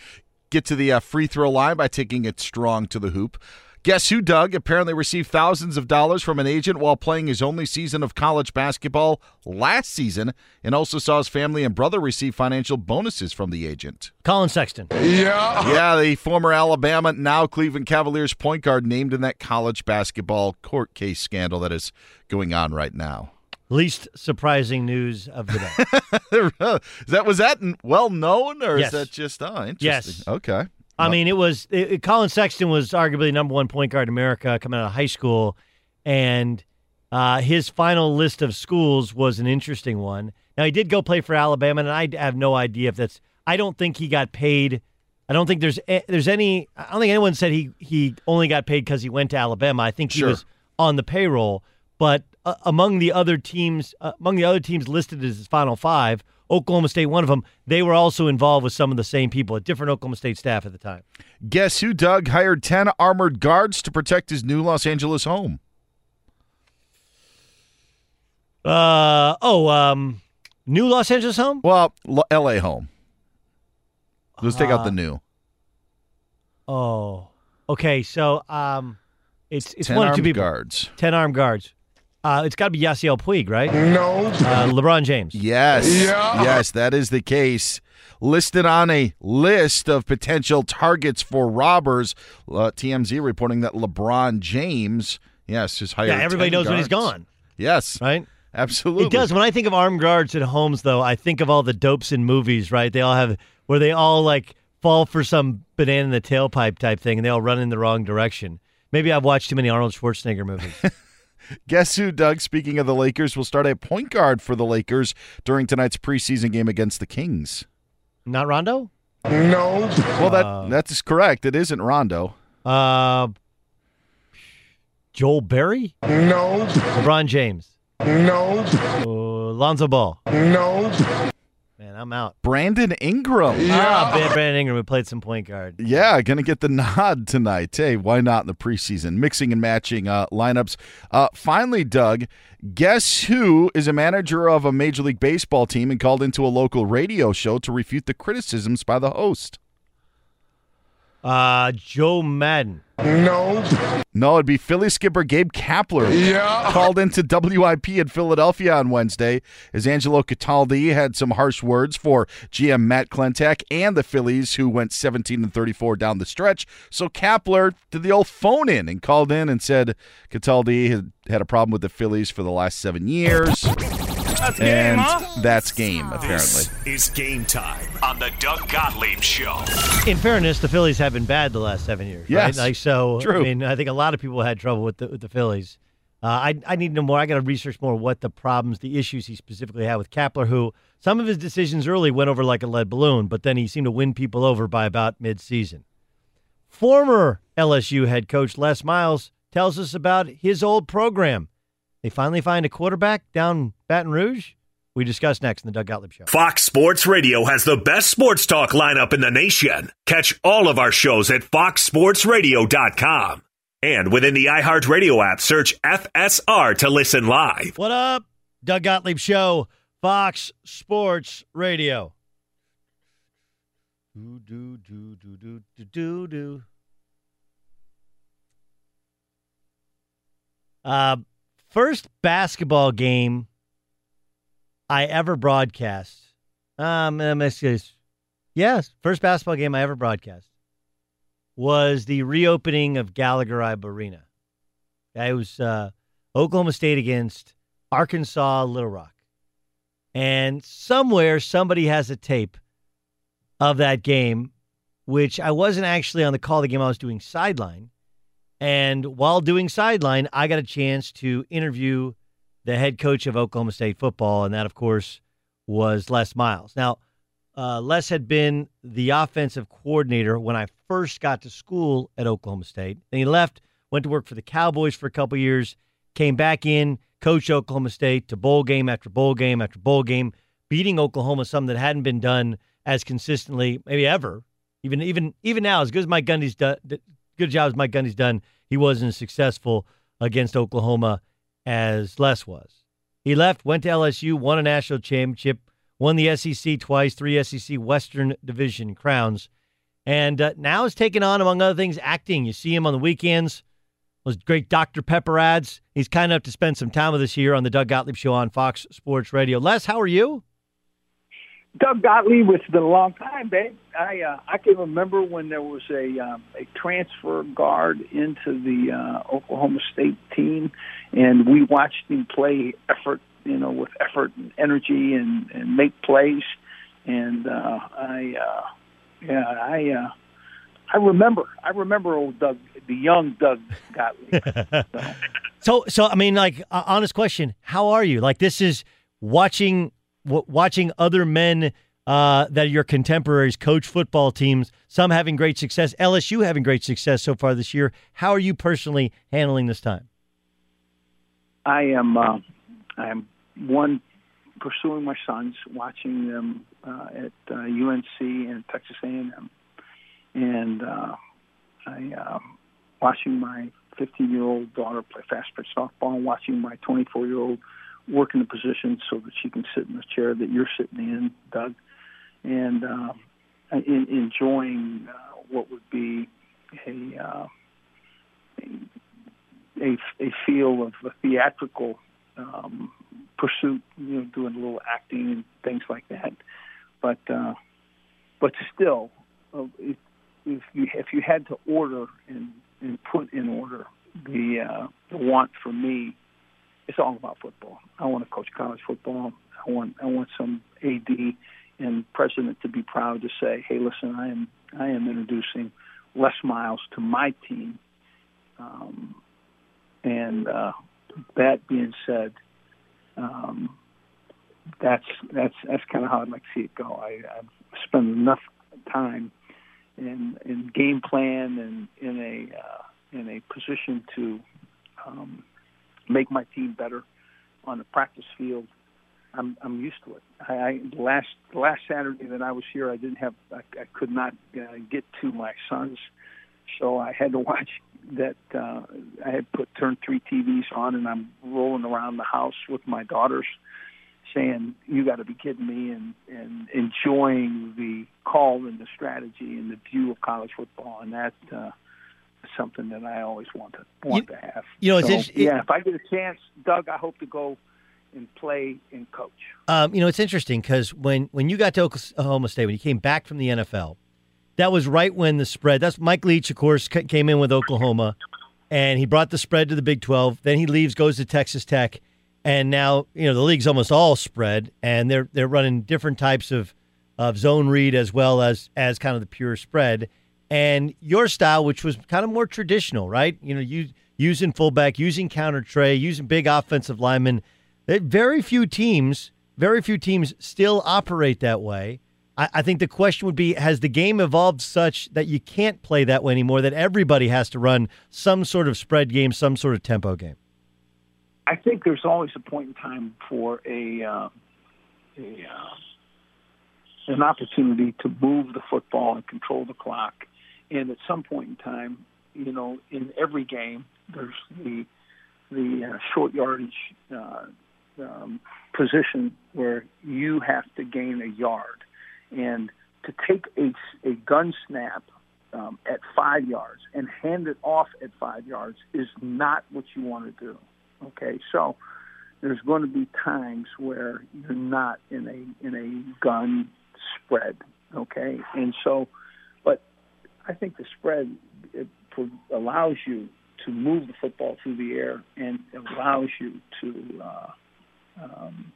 get to the uh, free throw line by taking it strong to the hoop. Guess who, Doug? Apparently received thousands of dollars from an agent while playing his only season of college basketball last season, and also saw his family and brother receive financial bonuses from the agent. Collin Sexton. Yeah, Yeah, the former Alabama, now Cleveland Cavaliers point guard named in that college basketball court case scandal that is going on right now. Least surprising news of the day. That was that well known or Yes. is that just oh, interesting? Yes. Okay. I mean, it was it, it- Collin Sexton was arguably number one point guard in America coming out of high school, and uh, his final list of schools was an interesting one. Now he did go play for Alabama, and I have no idea if that's. I don't think he got paid. I don't think there's a- there's any. I don't think anyone said he he only got paid because he went to Alabama. I think he Sure. was on the payroll, but uh, among the other teams, uh, among the other teams listed as his final five, Oklahoma State, one of them, they were also involved with some of the same people, a different Oklahoma State staff at the time. Guess who, Doug, hired 10 armored guards to protect his new Los Angeles home? Uh oh, um, new Los Angeles home. Well, L- L.A. home. Let's take out the Uh, new. Oh, okay. So um, it's it's 10 one of two armed people. guards. Ten armed guards. Uh, it's got to be Yasiel Puig, right? No. Uh, LeBron James. Yes. Yes, that is the case. Listed on a list of potential targets for robbers, uh, TMZ reporting that LeBron James, yes, has hired. Yeah, everybody 10 knows when he's gone. Yes, right. Absolutely. It does. When I think of armed guards at homes, though, I think of all the dopes in movies, right? They all have where they all like fall for some banana in the tailpipe type thing, and they all run in the wrong direction. Maybe I've watched too many Arnold Schwarzenegger movies. Guess who, Doug? Speaking of the Lakers, will start a point guard for the Lakers during tonight's preseason game against the Kings. Not Rondo. No. Well, that Uh, that's correct. It isn't Rondo. Uh, Joel Berry. No. LeBron James. No. Uh, Lonzo Ball. No. Man, I'm out. Brandon Ingram. Ah, Ben- Brandon Ingram who played some point guard. Yeah, going to get the nod tonight. Hey, why not in the preseason? Mixing and matching uh, lineups. Uh, finally, Doug, guess who is a manager of a Major League Baseball team and called into a local radio show to refute the criticisms by the host? Uh, Joe Maddon. No. No, it'd be Philly skipper Gabe Kapler. Yeah. Called into WIP in Philadelphia on Wednesday as Angelo Cataldi had some harsh words for GM Matt Klentak and the Phillies, who went 17 and 34 down the stretch. So Kapler did the old phone in and called in and said Cataldi had had a problem with the Phillies for the last seven years. That's and game, huh? that's game, apparently. This is game time on the Doug Gottlieb Show. In fairness, the Phillies have been bad the last seven years. Yes. right? like so. True. I mean, I think a lot of people had trouble with the with the Phillies. Uh, I I need to know more. I got to research more what the problems, the issues he specifically had with Kapler, who some of his decisions early went over like a lead balloon, but then he seemed to win people over by about mid-season. Former LSU head coach Les Miles tells us about his old program. They finally find a quarterback down Baton Rouge. We discuss next in the Doug Gottlieb Show. Fox Sports Radio has the best sports talk lineup in the nation. Catch all of our shows at foxsportsradio.com. And within the iHeartRadio app, search FSR to listen live. What up? Doug Gottlieb Show, Fox Sports Radio. Do, do, do, do, do, do, do, do. Uh, first basketball game I ever broadcast. Um, just- yes, first basketball game I ever broadcast was the reopening of Gallagher-Iba Arena. It was uh, Oklahoma State against Arkansas Little Rock. And somewhere somebody has a tape of that game, which I wasn't actually on the call of the game. I was doing sideline. And while doing sideline, I got a chance to interview the head coach of Oklahoma State football. And that, of course, was Les Miles. Now, uh, Les had been the offensive coordinator when I first got to school at Oklahoma State. Then he left, went to work for the Cowboys for a couple years, came back in, coached Oklahoma State to bowl game after bowl game after bowl game, beating Oklahoma, something that hadn't been done as consistently, maybe ever. Even even even now, as good as Mike Gundy's done, good job as Mike Gundy's done, he wasn't as successful against Oklahoma as Les was. He left, went to LSU, won a national championship, won the SEC twice, three SEC Western Division crowns, and uh, now is taking on, among other things, acting. You see him on the weekends. Those great Dr. Pepper ads. He's kind enough to spend some time with us here on the Doug Gottlieb Show on Fox Sports Radio. Les, how are you? Doug Gottlieb, it's been a long time, babe. I uh, I can remember when there was a um, a transfer guard into the uh, Oklahoma State team, and we watched him play effort, you know, with effort and energy and and make plays. And uh, I, uh, yeah, I uh, I remember I remember old Doug, the young Doug Gottlieb. so. so, so I mean, like, uh, honest question: How are you? Like, this is watching w- watching other men uh, that are your contemporaries coach football teams, some having great success, LSU having great success so far this year. How are you personally handling this time? I am. Uh, I am one pursuing my sons, watching them uh, at uh, UNC and Texas A&M, and uh, I uh, watching my 15-year-old daughter play fast pitch softball, watching my 24-year-old work in the position so that she can sit in the chair that you're sitting in, Doug, and uh, in, enjoying uh, what would be a, uh, a a feel of a theatrical um, pursuit, you know, doing a little acting and things like that. But uh, but still, uh, if, if you if you had to order and, and put in order the uh, the want for me it's all about football. I want to coach college football. I want I want some AD and president to be proud to say, "Hey, listen, I am I am introducing Les Miles to my team." Um, and uh, that being said, um, that's that's that's kind of how I'd like to see it go. I, I've spent enough time in in game plan and in a uh, in a position to um, make my team better on the practice field. I'm I'm used to it. I, I last last Saturday that I was here, I didn't have I, I could not uh, get to my sons, so I had to watch that. Uh, I had put turned three TVs on, and I'm rolling around the house with my daughters, saying, "You got to be kidding me!" and and enjoying the call and the strategy and the view of college football, and that. Uh, something that I always want to want you, to have. You know, so, it's it, yeah. If I get a chance, Doug, I hope to go and play and coach. Um, you know, it's interesting because when when you got to Oklahoma State, when you came back from the NFL, that was right when the spread. That's Mike Leach, of course, came in with Oklahoma, and he brought the spread to the Big Twelve. Then he leaves, goes to Texas Tech, and now you know the league's almost all spread, and they're they're running different types of of zone read as well as as kind of the pure spread and your style, which was kind of more traditional, right? You know, you using fullback, using counter trey, using big offensive linemen. Very few teams, very few teams still operate that way. I, I think the question would be: Has the game evolved such that you can't play that way anymore? That everybody has to run some sort of spread game, some sort of tempo game. I think there's always a point in time for a, uh, a uh, an opportunity to move the football and control the clock and at some point in time, you know, in every game, there's the the uh, short yardage uh, um, position where you have to gain a yard, and to take a a gun snap um, at five yards and hand it off at five yards is not what you want to do. Okay, so there's going to be times where you're not in a in a gun spread. Okay, and so I think the spread allows you to move the football through the air and allows you to uh, um,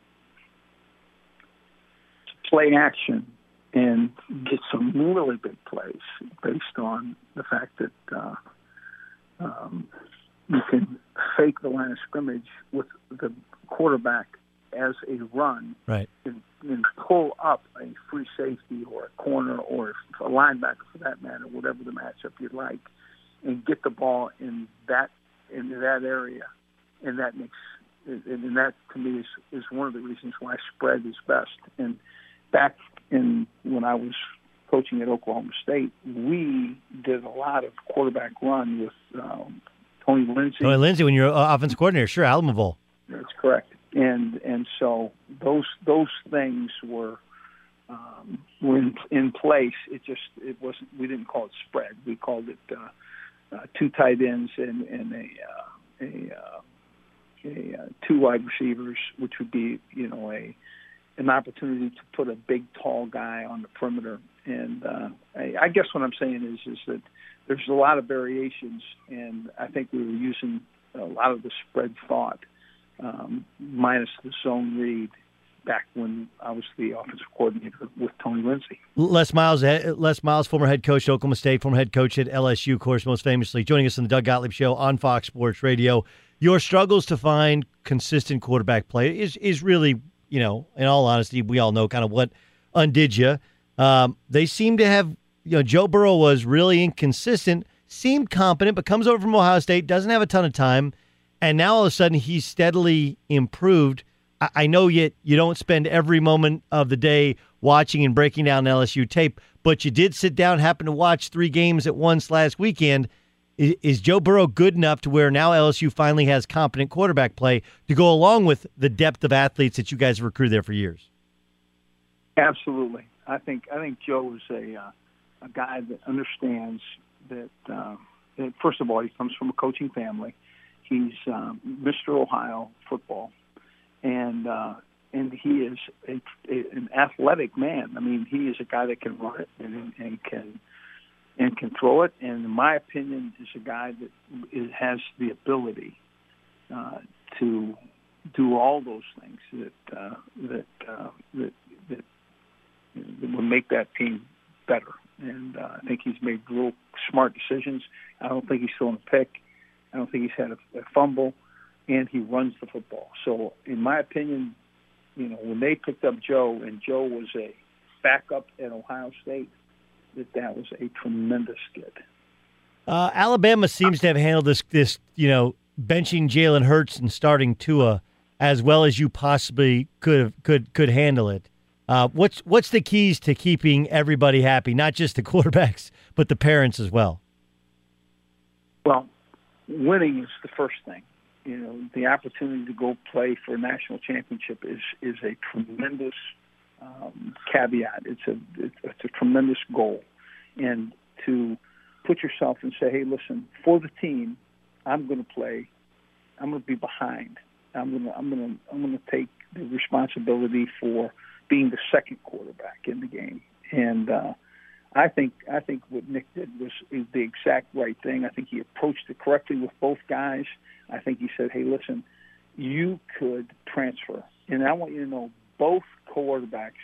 to play action and get some really big plays based on the fact that uh, um, you can fake the line of scrimmage with the quarterback as a run Right. and, and pull up a free safety or a corner or a linebacker for that matter, whatever the matchup you'd like, and get the ball in that in that area, and that makes and, that to me is is one of the reasons why spread is best. And back in when I was coaching at Oklahoma State, we did a lot of quarterback run with um, Tony Lindsay. Tony Lindsay, when you're offense coordinator, sure, Alamaville. That's correct. And and so those those things were um, were in, in place. It just it wasn't. We didn't call it spread. We called it uh, uh, two tight ends and and a uh, a, uh, a uh, two wide receivers, which would be you know a an opportunity to put a big tall guy on the perimeter. And uh, I, I guess what I'm saying is is that there's a lot of variations, and I think we were using a lot of the spread thought um, minus the zone read back when I was the offensive coordinator with Tony Lindsay. Les Miles, eh, Les Miles, former head coach at Oklahoma State, former head coach at LSU, of course, most famously joining us on the Doug Gottlieb Show on Fox Sports Radio. Your struggles to find consistent quarterback play is is really, you know, in all honesty, we all know kind of what undid you. Um, they seem to have, you know, Joe Burrow was really inconsistent, seemed competent, but comes over from Ohio State, doesn't have a ton of time, and now all of a sudden he's steadily improved. I, I know yet you don't spend every moment of the day watching and breaking down LSU tape, but you did sit down, happen to watch three games at once last weekend. Is, is Joe Burrow good enough to where now LSU finally has competent quarterback play to go along with the depth of athletes that you guys have recruited there for years? Absolutely, I think I think Joe is a uh, a guy that understands that. Uh, that first of all, he comes from a coaching family. He's um, Mr. Ohio football, and uh, and he is a, a, an athletic man. I mean, he is a guy that can run it and, and can and can throw it. And in my opinion, is a guy that is, has the ability uh, to do all those things that uh, that, uh, that that that will make that team better. And uh, I think he's made real smart decisions. I don't think he's thrown a pick. I don't think he's had a, a fumble, and he runs the football. So, in my opinion, you know, when they picked up Joe, and Joe was a backup at Ohio State, that that was a tremendous get. Uh, Alabama seems to have handled this, this you know, benching Jalen Hurts and starting Tua as well as you possibly could have, could could handle it. Uh, what's what's the keys to keeping everybody happy, not just the quarterbacks, but the parents as well? Well, winning is the first thing. You know, the opportunity to go play for a national championship is is a tremendous um, caveat. It's a it's a tremendous goal, and to put yourself and say, hey, listen, for the team, I'm going to play. I'm going to be behind. I'm going to I'm going to I'm going to take the responsibility for being the second quarterback in the game, and uh, I think I think what Nick did was is the exact right thing. I think he approached it correctly with both guys. I think he said, "Hey, listen, you could transfer, and I want you to know both quarterbacks.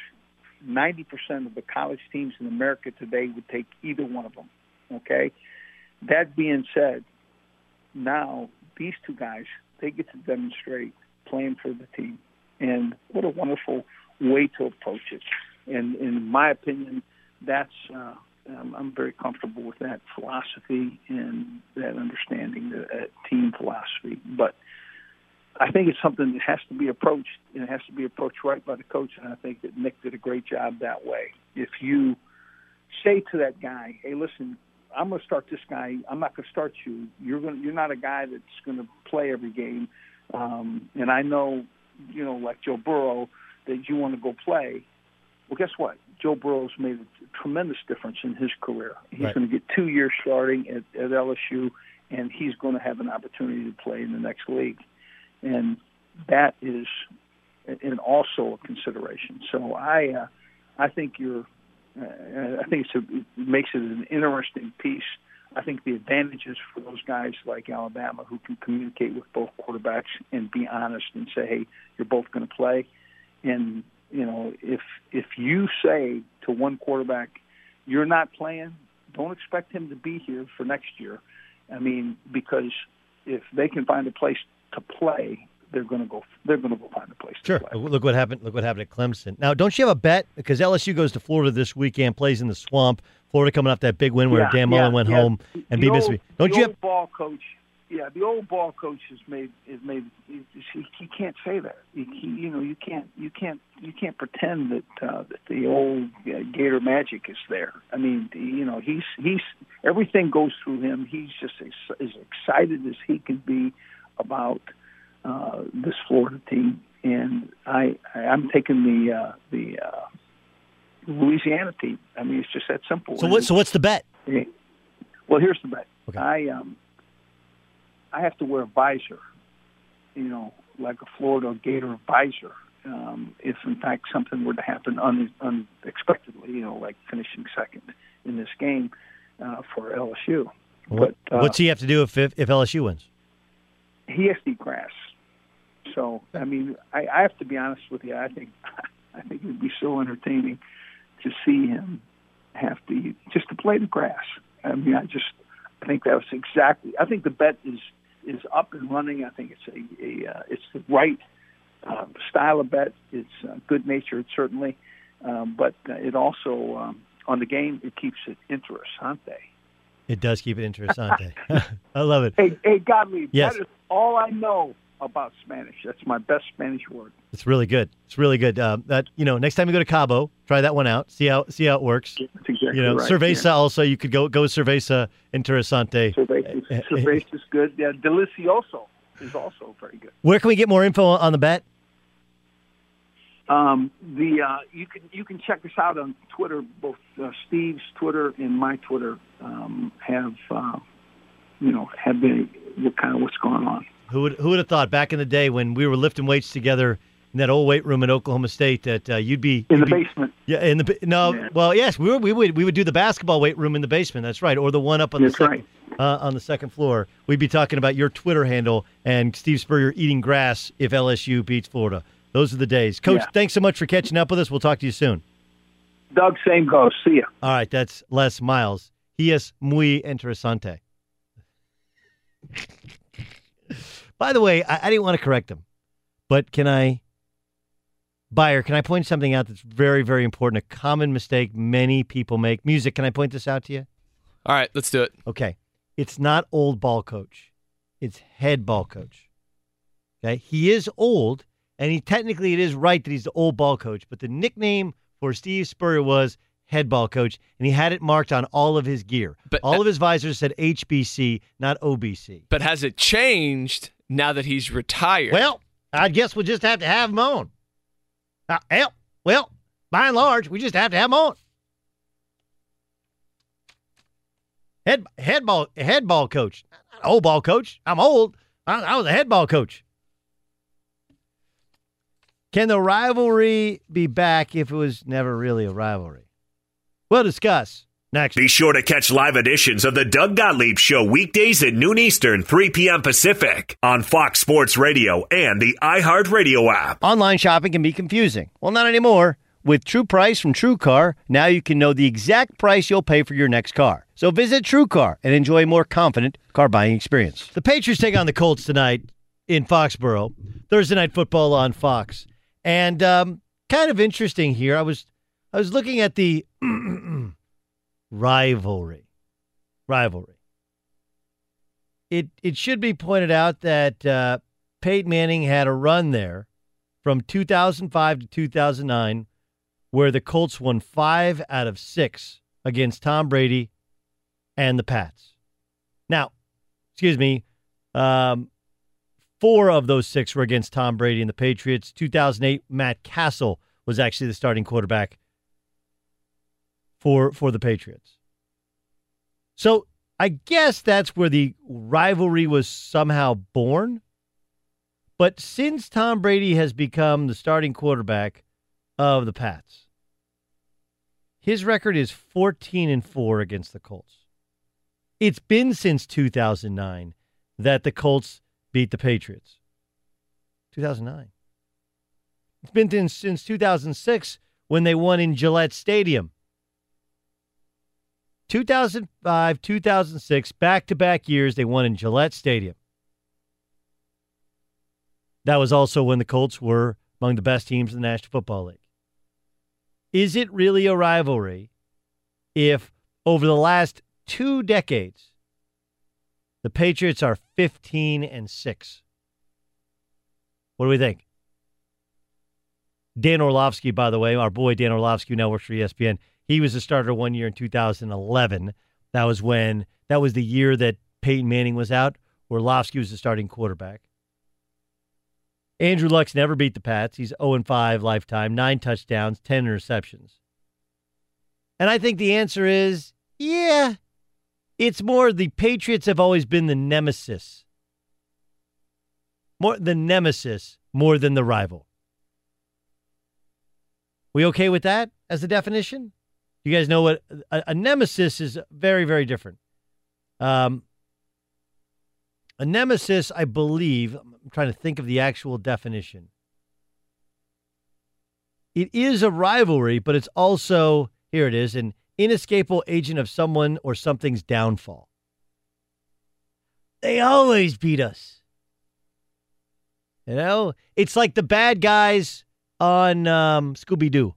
Ninety percent of the college teams in America today would take either one of them. Okay. That being said, now these two guys they get to demonstrate playing for the team, and what a wonderful way to approach it. And in my opinion, that's uh, I'm, I'm very comfortable with that philosophy and that understanding, the uh, team philosophy. But I think it's something that has to be approached, and it has to be approached right by the coach. And I think that Nick did a great job that way. If you say to that guy, "Hey, listen, I'm going to start this guy. I'm not going to start you. You're going. You're not a guy that's going to play every game." Um, and I know, you know, like Joe Burrow, that you want to go play. Well, guess what? Joe Burrow's made a tremendous difference in his career. He's Right. going to get two years starting at, at LSU, and he's going to have an opportunity to play in the next league. And that is, and also a consideration. So I, uh, I think you're, uh, I think it's a, it makes it an interesting piece I think the advantages for those guys like Alabama who can communicate with both quarterbacks and be honest and say, "Hey, you're both going to play." And you know, if if you say to one quarterback, "You're not playing," don't expect him to be here for next year. I mean, because if they can find a place to play, they're going to go. They're going to go find a place. Sure. Look what happened. Look what happened at Clemson. Now, don't you have a bet? Because LSU goes to Florida this weekend, plays in the swamp. Florida coming off that big win where Yeah, Dan yeah, Mullen went yeah. home and the beat old, Mississippi. Don't you have? ball coach? Yeah, the old ball coach has made has made. He, he can't say that. He, he, you know, you can't you can't you can't pretend that uh, that the old uh, Gator magic is there. I mean, you know, he's he's everything goes through him. He's just as, as excited as he can be about uh, this Florida team, and I I'm taking the uh, the uh, Louisiana team. I mean, it's just that simple. So what? So what's the bet? Well, here's the bet. I um, I have to wear a visor, you know, like a Florida Gator visor. Um, if in fact something were to happen un- unexpectedly, you know, like finishing second in this game uh, for LSU. What, But, uh, what's he have to do if, if if LSU wins? he has to eat grass. So I mean, I, I have to be honest with you. I think I think it would be so entertaining to see him have to eat, just to play the grass. I mean, I just I think that was exactly. I think the bet is is up and running. I think it's a, a uh, it's the right uh, style of bet. It's uh, good natured certainly, um, but uh, it also um, on the game it keeps it interessante. It does keep it interessante. I love it. Hey, hey, Godly, Yes. that is all I know about Spanish. That's my best Spanish word. It's really good. It's really good. Uh, that you know, next time you go to Cabo, try that one out. See how see how it works. That's exactly you know, right, cerveza yeah. also. You could go go cerveza interessante. Cerveza, cerveza is good. Yeah, delicioso is also very good. Where can we get more info on the bet? Um, the uh, you can you can check us out on Twitter. Both uh, Steve's Twitter and my Twitter um, have uh, you know have been what kind of what's going on. Who would who would have thought back in the day when we were lifting weights together in that old weight room at Oklahoma State that uh, you'd be In you'd the be- basement. Yeah, in the no. Yeah. Well, yes, we were, we would we would do the basketball weight room in the basement. That's right, or the one up on That's the second uh, on the second floor. We'd be talking about your Twitter handle and Steve Spurrier eating grass if LSU beats Florida. Those are the days, Coach. Yeah. Thanks so much for catching up with us. We'll talk to you soon. Doug, same goes. See ya. All right, that's Les Miles. He es muy interesante. By the way, I, I didn't want to correct him, but can I, Beyer, can I point something out that's very, very important? A common mistake many people make. Music, can I point this out to you? All right, let's do it. Okay. It's not old ball coach, it's head ball coach. Okay. He is old, and he technically it is right that he's the old ball coach, but the nickname for Steve Spurrier was head ball coach, and he had it marked on all of his gear. But- all of his visors said HBC, not OBC. But has it changed now that he's retired? Well, I guess we'll just have to have him on. Uh, hell, well, by and large, we just have to have him on. Head head ball head ball coach, old ball coach. I'm old. I, I was a head ball coach. Can the rivalry be back if it was never really a rivalry? We'll discuss next. Be sure to catch live editions of the Doug Gottlieb Show weekdays at noon Eastern, 3 p.m. Pacific on Fox Sports Radio and the iHeartRadio app. Online shopping can be confusing. Well, not anymore. With True Price from True Car, now you can know the exact price you'll pay for your next car. So visit True Car and enjoy a more confident car buying experience. The Patriots take on the Colts tonight in Foxborough. Thursday night football on Fox. And um, kind of interesting here. I was I was looking at the rivalry. Rivalry. It it should be pointed out that uh, Peyton Manning had a run there from 2005 to 2009 where the Colts won five out of six against Tom Brady and the Pats. Now, excuse me, um, four of those six were against Tom Brady and the Patriots. 2008, Matt Cassel was actually the starting quarterback for for the Patriots. So I guess that's where the rivalry was somehow born. But since Tom Brady has become the starting quarterback of the Pats, his record is 14 and 4 against the Colts. It's been since 2009 that the Colts beat the Patriots. 2009. It's been since 2006 when they won in Gillette Stadium. 2005, 2006, back to back years, they won in Gillette Stadium. That was also when the Colts were among the best teams in the National Football League. Is it really a rivalry if over the last two decades the Patriots are 15 and 6? What do we think? Dan Orlovsky, by the way, our boy Dan Orlovsky now works for ESPN. He was a starter one year in 2011. That was when that was the year that Peyton Manning was out. Orlovsky was the starting quarterback. Andrew Luck's never beat the Pats. He's 0 5 lifetime, nine touchdowns, 10 interceptions. And I think the answer is yeah, it's more the Patriots have always been the nemesis. More the nemesis more than the rival. We okay with that as a definition? You guys know what a, a nemesis is very, very different. Um, a nemesis, I believe, I'm trying to think of the actual definition. It is a rivalry, but it's also, here it is, an inescapable agent of someone or something's downfall. They always beat us. You know, it's like the bad guys on um, Scooby Doo.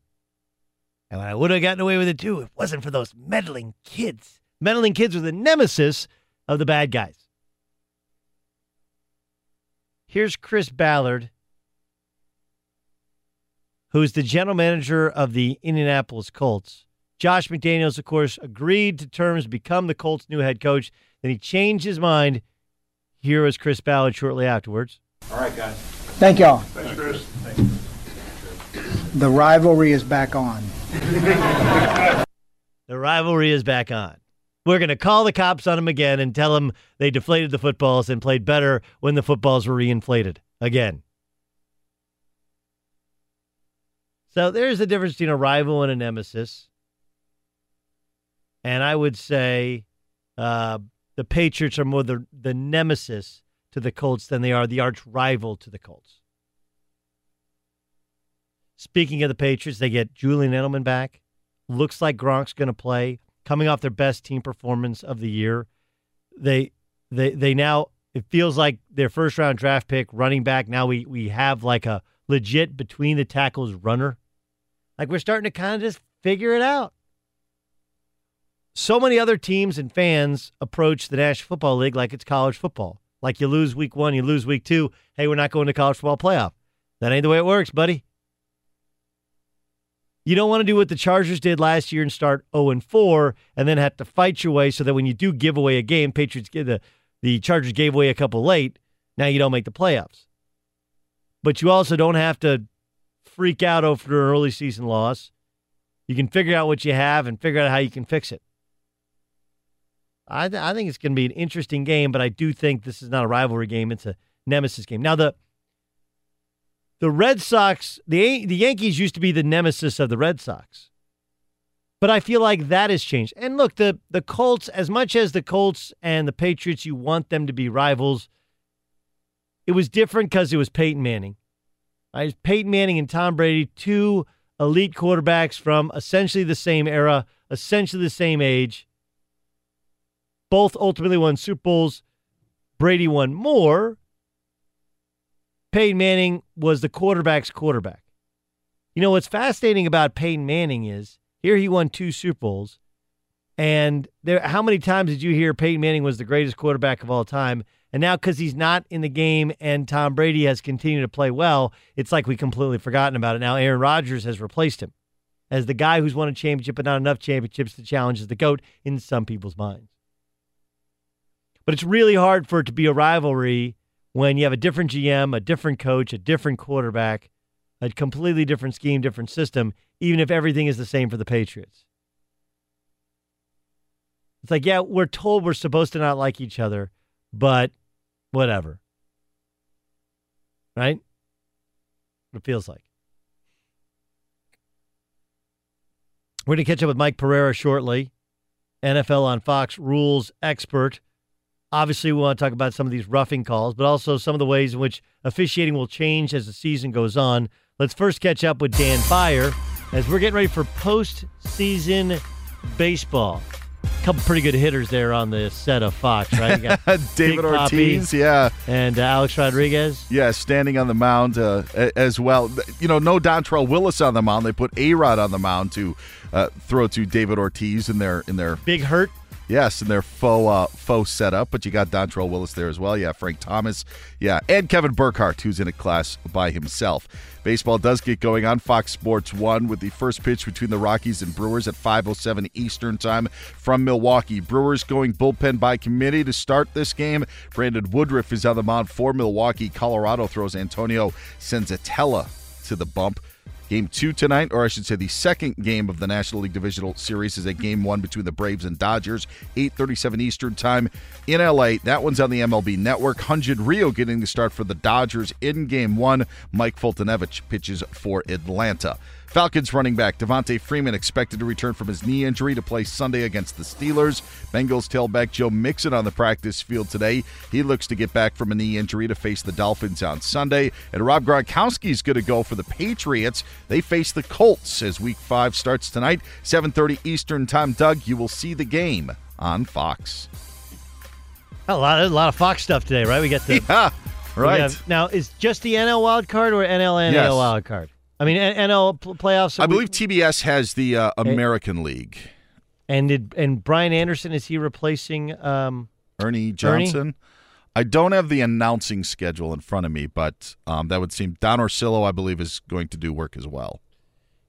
And I would have gotten away with it too if it wasn't for those meddling kids. Meddling kids were the nemesis of the bad guys. Here's Chris Ballard, who's the general manager of the Indianapolis Colts. Josh McDaniels, of course, agreed to terms to become the Colts' new head coach. Then he changed his mind. Here was Chris Ballard shortly afterwards. All right, guys. Thank y'all. Thanks, Chris. The rivalry is back on. The rivalry is back on. We're going to call the cops on them again and tell them they deflated the footballs and played better when the footballs were reinflated again. So there's the difference between a rival and a nemesis. And I would say uh, the Patriots are more the, the nemesis to the Colts than they are the arch rival to the Colts. Speaking of the Patriots, they get Julian Edelman back. Looks like Gronk's going to play, coming off their best team performance of the year. They they they now it feels like their first round draft pick running back. Now we we have like a legit between the tackles runner. Like we're starting to kind of just figure it out. So many other teams and fans approach the National Football League like it's college football. Like you lose week one, you lose week two. Hey, we're not going to college football playoff. That ain't the way it works, buddy. You don't want to do what the Chargers did last year and start 0 and 4 and then have to fight your way so that when you do give away a game, Patriots give the the Chargers gave away a couple late, now you don't make the playoffs. But you also don't have to freak out over an early season loss. You can figure out what you have and figure out how you can fix it. I, th- I think it's going to be an interesting game, but I do think this is not a rivalry game. It's a nemesis game. Now, the the Red Sox, the the Yankees used to be the nemesis of the Red Sox. But I feel like that has changed. And look, the the Colts, as much as the Colts and the Patriots, you want them to be rivals. It was different because it was Peyton Manning. I Peyton Manning and Tom Brady, two elite quarterbacks from essentially the same era, essentially the same age. Both ultimately won Super Bowls. Brady won more, Peyton Manning was the quarterback's quarterback. You know what's fascinating about Peyton Manning is here he won two Super Bowls, and there. How many times did you hear Peyton Manning was the greatest quarterback of all time? And now, because he's not in the game and Tom Brady has continued to play well, it's like we completely forgotten about it. Now, Aaron Rodgers has replaced him as the guy who's won a championship, but not enough championships to challenge as the GOAT in some people's minds. But it's really hard for it to be a rivalry when you have a different GM, a different coach, a different quarterback, a completely different scheme, different system, even if everything is the same for the Patriots. It's like, yeah, we're told we're supposed to not like each other, but whatever. Right? What it feels like. We're going to catch up with Mike Pereira shortly. NFL on Fox rules expert. Obviously, we want to talk about some of these roughing calls, but also some of the ways in which officiating will change as the season goes on. Let's first catch up with Dan Beyer as we're getting ready for postseason baseball. A couple pretty good hitters there on the set of Fox, right? You got David Big Ortiz, yeah. and uh, Alex Rodriguez. Yeah, standing on the mound uh, as well. You know, no Dontrelle Willis on the mound. They put A Rod on the mound to uh, throw to David Ortiz in their in their Big hurt. Yes in their faux uh, faux setup. But you got Dontrelle Willis there as well. Yeah, Frank Thomas. Yeah, and Kevin Burkhardt, who's in a class by himself. Baseball does get going on Fox Sports One with the first pitch between the Rockies and Brewers at 5:07 Eastern Time from Milwaukee. Brewers going bullpen by committee to start this game. Brandon Woodruff is on the mound for Milwaukee. Colorado throws Antonio Senzatela to the bump. Game two tonight, or I should say the second game of the National League Divisional Series is a game one between the Braves and Dodgers, 8.37 Eastern Time in LA. That one's on the MLB Network. Hyun-jin Ryu getting the start for the Dodgers in game one. Mike Foltynewicz pitches for Atlanta. Falcons running back Devonta Freeman expected to return from his knee injury to play Sunday against the Steelers. Bengals tailback Joe Mixon on the practice field today. He looks to get back from a knee injury to face the Dolphins on Sunday. And Rob Gronkowski is going to go for the Patriots. They face the Colts as Week Five starts tonight, 7:30 Eastern Time. Doug, you will see the game on Fox. A lot, a lot of Fox stuff today, right? We got the Yeah, right. have- now, is just the NL wild card or NL NL Yes. wild card? I mean, NL playoffs. I we- believe TBS has the uh, American League. And did and Brian Anderson is he replacing? Um, Ernie Johnson. I don't have the announcing schedule in front of me, but um, that would seem Don Orsillo, I believe, is going to do work as well.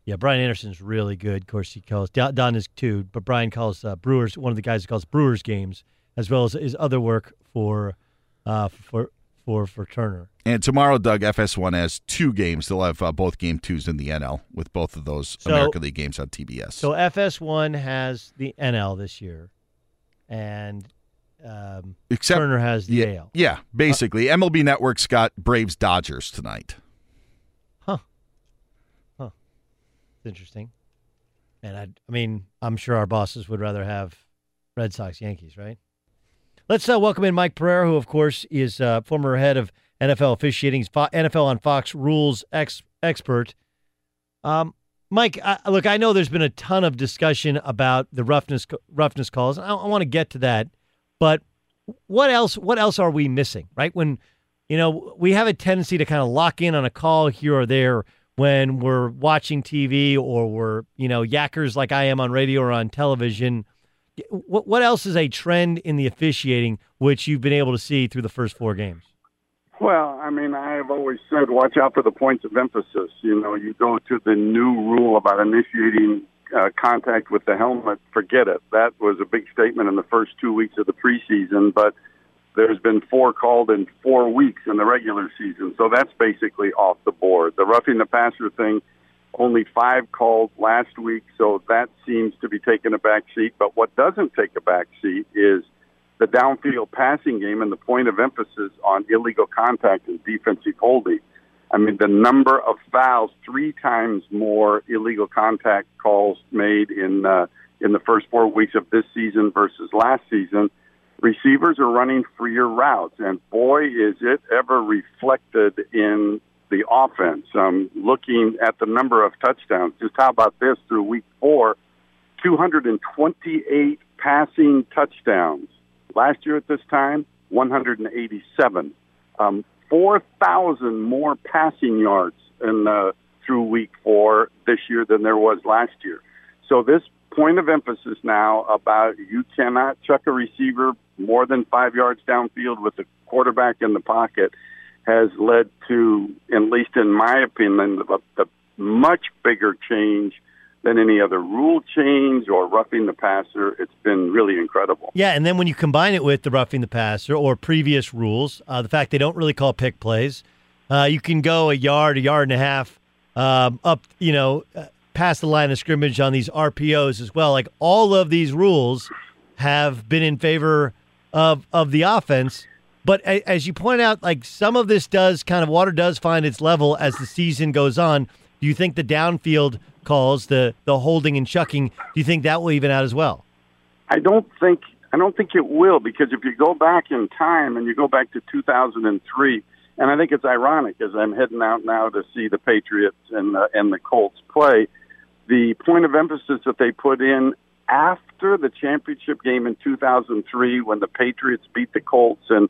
yeah, Brian Anderson's really good. Of course, he calls Don, Don is too, but Brian calls uh, Brewers one of the guys who calls Brewers games as well as his other work for uh, for for for Turner. And tomorrow, Doug, FS1 has two games. They'll have uh, both game twos in the NL with both of those So- American League games on TBS. So FS1 has the NL this year, and um, Except Turner has the yeah, AL. Yeah, basically. MLB Network's got Braves Dodgers tonight. Huh. Huh. It's interesting. And I, I mean, I'm sure our bosses would rather have Red Sox Yankees, right? Let's uh, welcome in Mike Pereira, who, of course, is uh, former head of NFL officiating, NFL on Fox rules ex- expert. Um, Mike, I, look, I know there's been a ton of discussion about the roughness roughness calls. I, I want to get to that, but what else? What else are we missing? Right when you know we have a tendency to kind of lock in on a call here or there when we're watching TV or we're you know yackers like I am on radio or on television. What what else is a trend in the officiating which you've been able to see through the first four games? Well, I mean, I have always said watch out for the points of emphasis. You know, you go to the new rule about initiating uh, contact with the helmet, forget it. That was a big statement in the first two weeks of the preseason, but there's been four called in four weeks in the regular season. So that's basically off the board. The roughing the passer thing, only five called last week, so that seems to be taking a back seat. But what doesn't take a back seat is the downfield passing game and the point of emphasis on illegal contact and defensive holding. I mean, the number of fouls, three times more illegal contact calls made in uh, in the first four weeks of this season versus last season. Receivers are running freer routes, and boy, is it ever reflected in the offense. Um, looking at the number of touchdowns, just how about this through week four? 228 passing touchdowns. Last year at this time, 187. Um, 4,000 more passing yards in, uh, through week four this year than there was last year. So this point of emphasis now about you cannot chuck a receiver more than five yards downfield with the quarterback in the pocket has led to, at least in my opinion, a, much bigger change than any other rule change or roughing the passer. It's been really incredible. Yeah, and then when you combine it with the roughing the passer or previous rules, uh, the fact they don't really call pick plays, uh, you can go a yard, a yard and a half um, up, you know, uh, past the line of scrimmage on these RPOs as well. Like all of these rules have been in favor of of the offense. But as you point out, like some of this does kind of water does find its level as the season goes on. Do you think the downfield calls, the the holding and chucking, do you think that will even out as well? I don't think I don't think it will because if you go back in time and you go back to 2003, and I think it's ironic as I'm heading out now to see the Patriots and uh, and the Colts play, the point of emphasis that they put in after the championship game in 2003 when the Patriots beat the Colts and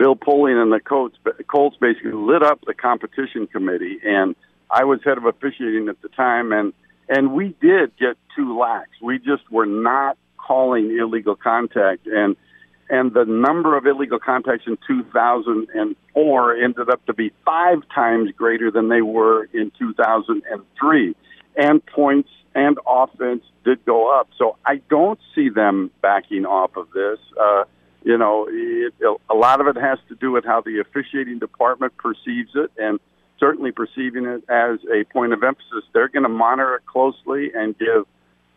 Bill Polian and the Colts Colts basically lit up the competition committee and I was head of officiating at the time and and we did get too lax. We just were not calling illegal contact and and the number of illegal contacts in 2004 ended up to be five times greater than they were in 2003 and points and offense did go up. So I don't see them backing off of this. Uh, you know, it, a lot of it has to do with how the officiating department perceives it, and certainly perceiving it as a point of emphasis. They're going to monitor it closely and give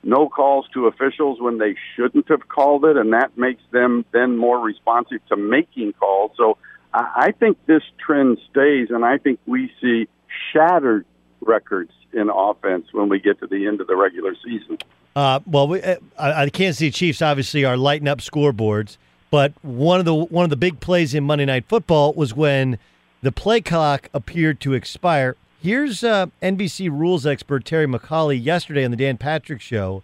no calls to officials when they shouldn't have called it, and that makes them then more responsive to making calls. So I, I think this trend stays, and I think we see shattered records in offense when we get to the end of the regular season. Uh, well, we, uh, the Kansas City Chiefs obviously are lighting up scoreboards, but one of the one of the big plays in Monday Night Football was when the play clock appeared to expire. Here's uh, NBC rules expert Terry McAulay yesterday on the Dan Patrick Show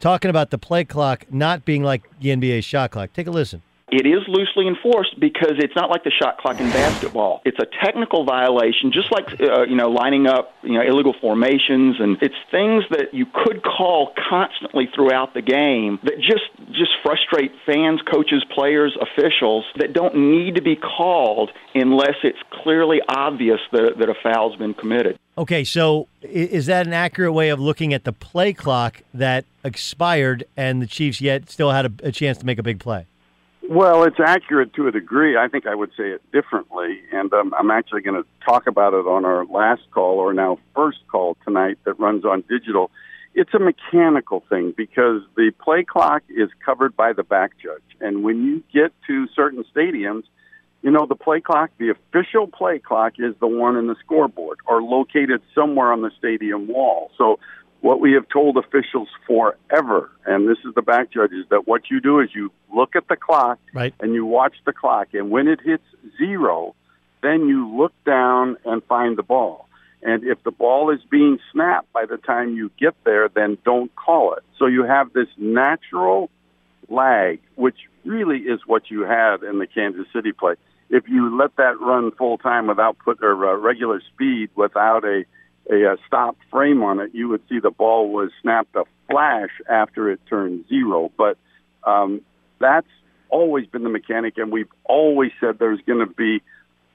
talking about the play clock not being like the NBA shot clock. Take a listen. It is loosely enforced because it's not like the shot clock in basketball. It's a technical violation, just like uh, you know lining up you know illegal formations, and it's things that you could call constantly throughout the game that just just frustrate fans, coaches, players, officials that don't need to be called unless it's clearly obvious that, that a foul's been committed. Okay, so is that an accurate way of looking at the play clock that expired and the Chiefs yet still had a, a chance to make a big play? Well, it's accurate to a degree. I think I would say it differently, and um, I'm actually going to talk about it on our last call or now first call tonight that runs on digital. It's a mechanical thing because the play clock is covered by the back judge, and when you get to certain stadiums, you know the play clock, the official play clock is the one in the scoreboard or located somewhere on the stadium wall. So what we have told officials forever, and this is the back judges, that what you do is you look at the clock right. and you watch the clock, and when it hits zero, then you look down and find the ball. And if the ball is being snapped by the time you get there, then don't call it. So you have this natural lag, which really is what you had in the Kansas City play. If you let that run full time without put or uh, regular speed without a a, a stop frame on it, you would see the ball was snapped a flash after it turned zero. But um, that's always been the mechanic, and we've always said there's going to be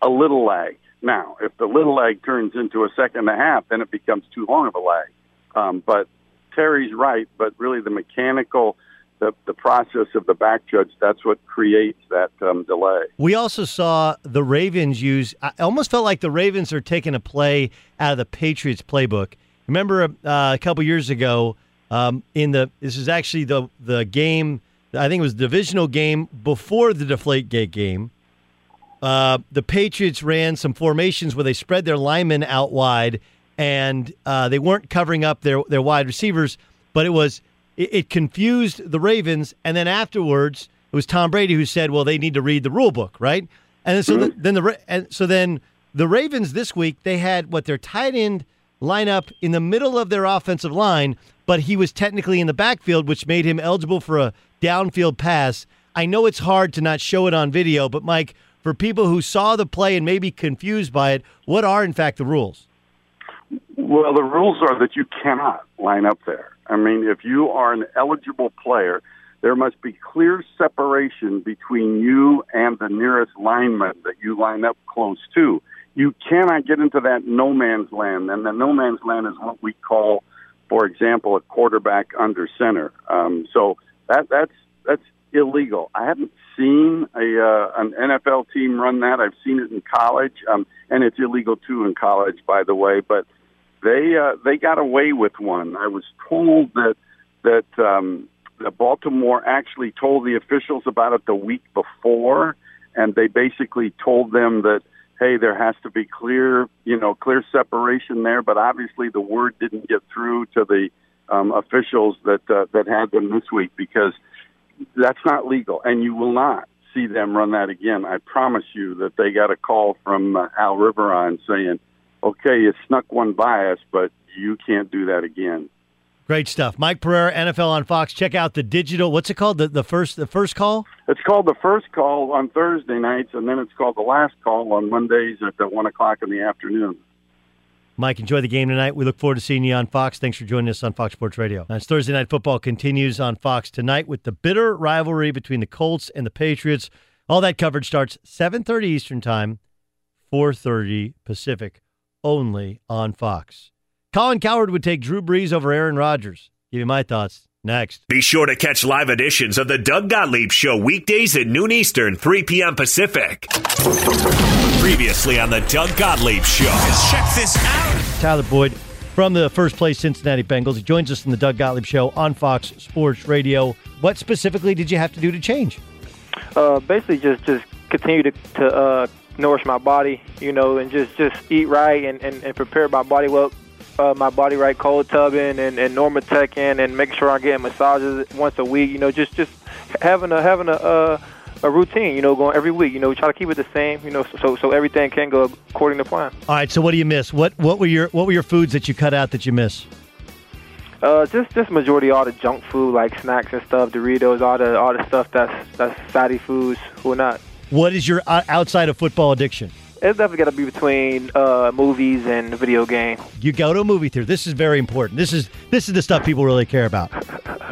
a little lag. Now, if the little lag turns into a second and a half, then it becomes too long of a lag. Um, but Terry's right, but really the mechanical the, the process of the back judge, that's what creates that um, delay. We also saw the Ravens use, I almost felt like the Ravens are taking a play out of the Patriots playbook. Remember uh, a couple years ago, um, in the this is actually the the game, I think it was the divisional game before the Deflate Gate game. Uh, the Patriots ran some formations where they spread their linemen out wide, and uh, they weren't covering up their their wide receivers, but it was it, it confused the Ravens, and then afterwards it was Tom Brady who said, "Well, they need to read the rule book, right?" And so the, mm-hmm. then the and so then the Ravens this week they had what their tight end lineup in the middle of their offensive line, but he was technically in the backfield, which made him eligible for a downfield pass. I know it's hard to not show it on video, but Mike, for people who saw the play and may be confused by it, what are in fact the rules? Well, the rules are that you cannot line up there. I mean, if you are an eligible player, there must be clear separation between you and the nearest lineman that you line up close to. You cannot get into that no man's land, and the no man's land is what we call, for example, a quarterback under center. Um, so that that's that's illegal. I haven't seen a uh, an NFL team run that. I've seen it in college, um, and it's illegal too in college, by the way. But they uh, they got away with one. I was told that that um, that Baltimore actually told the officials about it the week before, and they basically told them that hey, there has to be clear you know clear separation there. But obviously, the word didn't get through to the um, officials that uh, that had them this week because that's not legal, and you will not see them run that again. I promise you that they got a call from uh, Al Riveron saying, "Okay, you snuck one by us, but you can't do that again." Great stuff. Mike Pereira, NFL on Fox. Check out the digital. What's it called? The the first the first call. It's called the first call on Thursday nights, and then it's called the last call on Mondays at the one o'clock in the afternoon. Mike, enjoy the game tonight. We look forward to seeing you on Fox. Thanks for joining us on Fox Sports Radio. As Thursday Night Football continues on Fox tonight with the bitter rivalry between the Colts and the Patriots. All that coverage starts 7:30 Eastern Time, 4:30 Pacific, only on Fox. Colin Cowherd would take Drew Brees over Aaron Rodgers. Give you my thoughts next. Be sure to catch live editions of the Doug Gottlieb Show weekdays at noon Eastern, 3 p.m. Pacific. Previously on the Doug Gottlieb Show. Check this out. Tyler Boyd from the first place Cincinnati Bengals. He joins us in the Doug Gottlieb Show on Fox Sports Radio. What specifically did you have to do to change? Uh, basically, just just continue to, to uh, nourish my body, you know, and just just eat right and, and, and prepare my body well. Uh, my body right, cold tubbing and, and normatecing, and making sure I'm getting massages once a week. You know, just just having a having a uh, a routine. You know, going every week. You know, we try to keep it the same. You know, so so everything can go according to plan. All right. So what do you miss? What what were your what were your foods that you cut out that you miss? Uh, just just majority all the junk food like snacks and stuff, Doritos, all the all the stuff that's that's fatty foods. Who not? What is your uh, outside of football addiction? It's definitely got to be between uh, movies and video game. You go to a movie theater. This is very important. This is this is the stuff people really care about.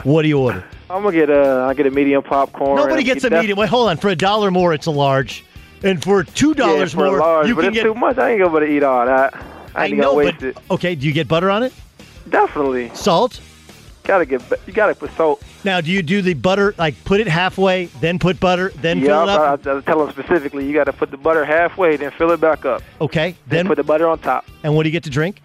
What do you order? I'm gonna get a I get a medium popcorn. Nobody gets a Def- medium. Wait, hold on. For a dollar more, it's a large, and for two dollars yeah, more, large, you can it's get. too much. I ain't gonna be able to eat all that. I I know, but it. okay. Do you get butter on it? Definitely. Salt. Gotta get you gotta put salt. Now, do you do the butter like put it halfway, then put butter, then yeah, fill it up? I, I tell them specifically you got to put the butter halfway, then fill it back up. Okay, Then, then put the butter on top. and what do you get to drink?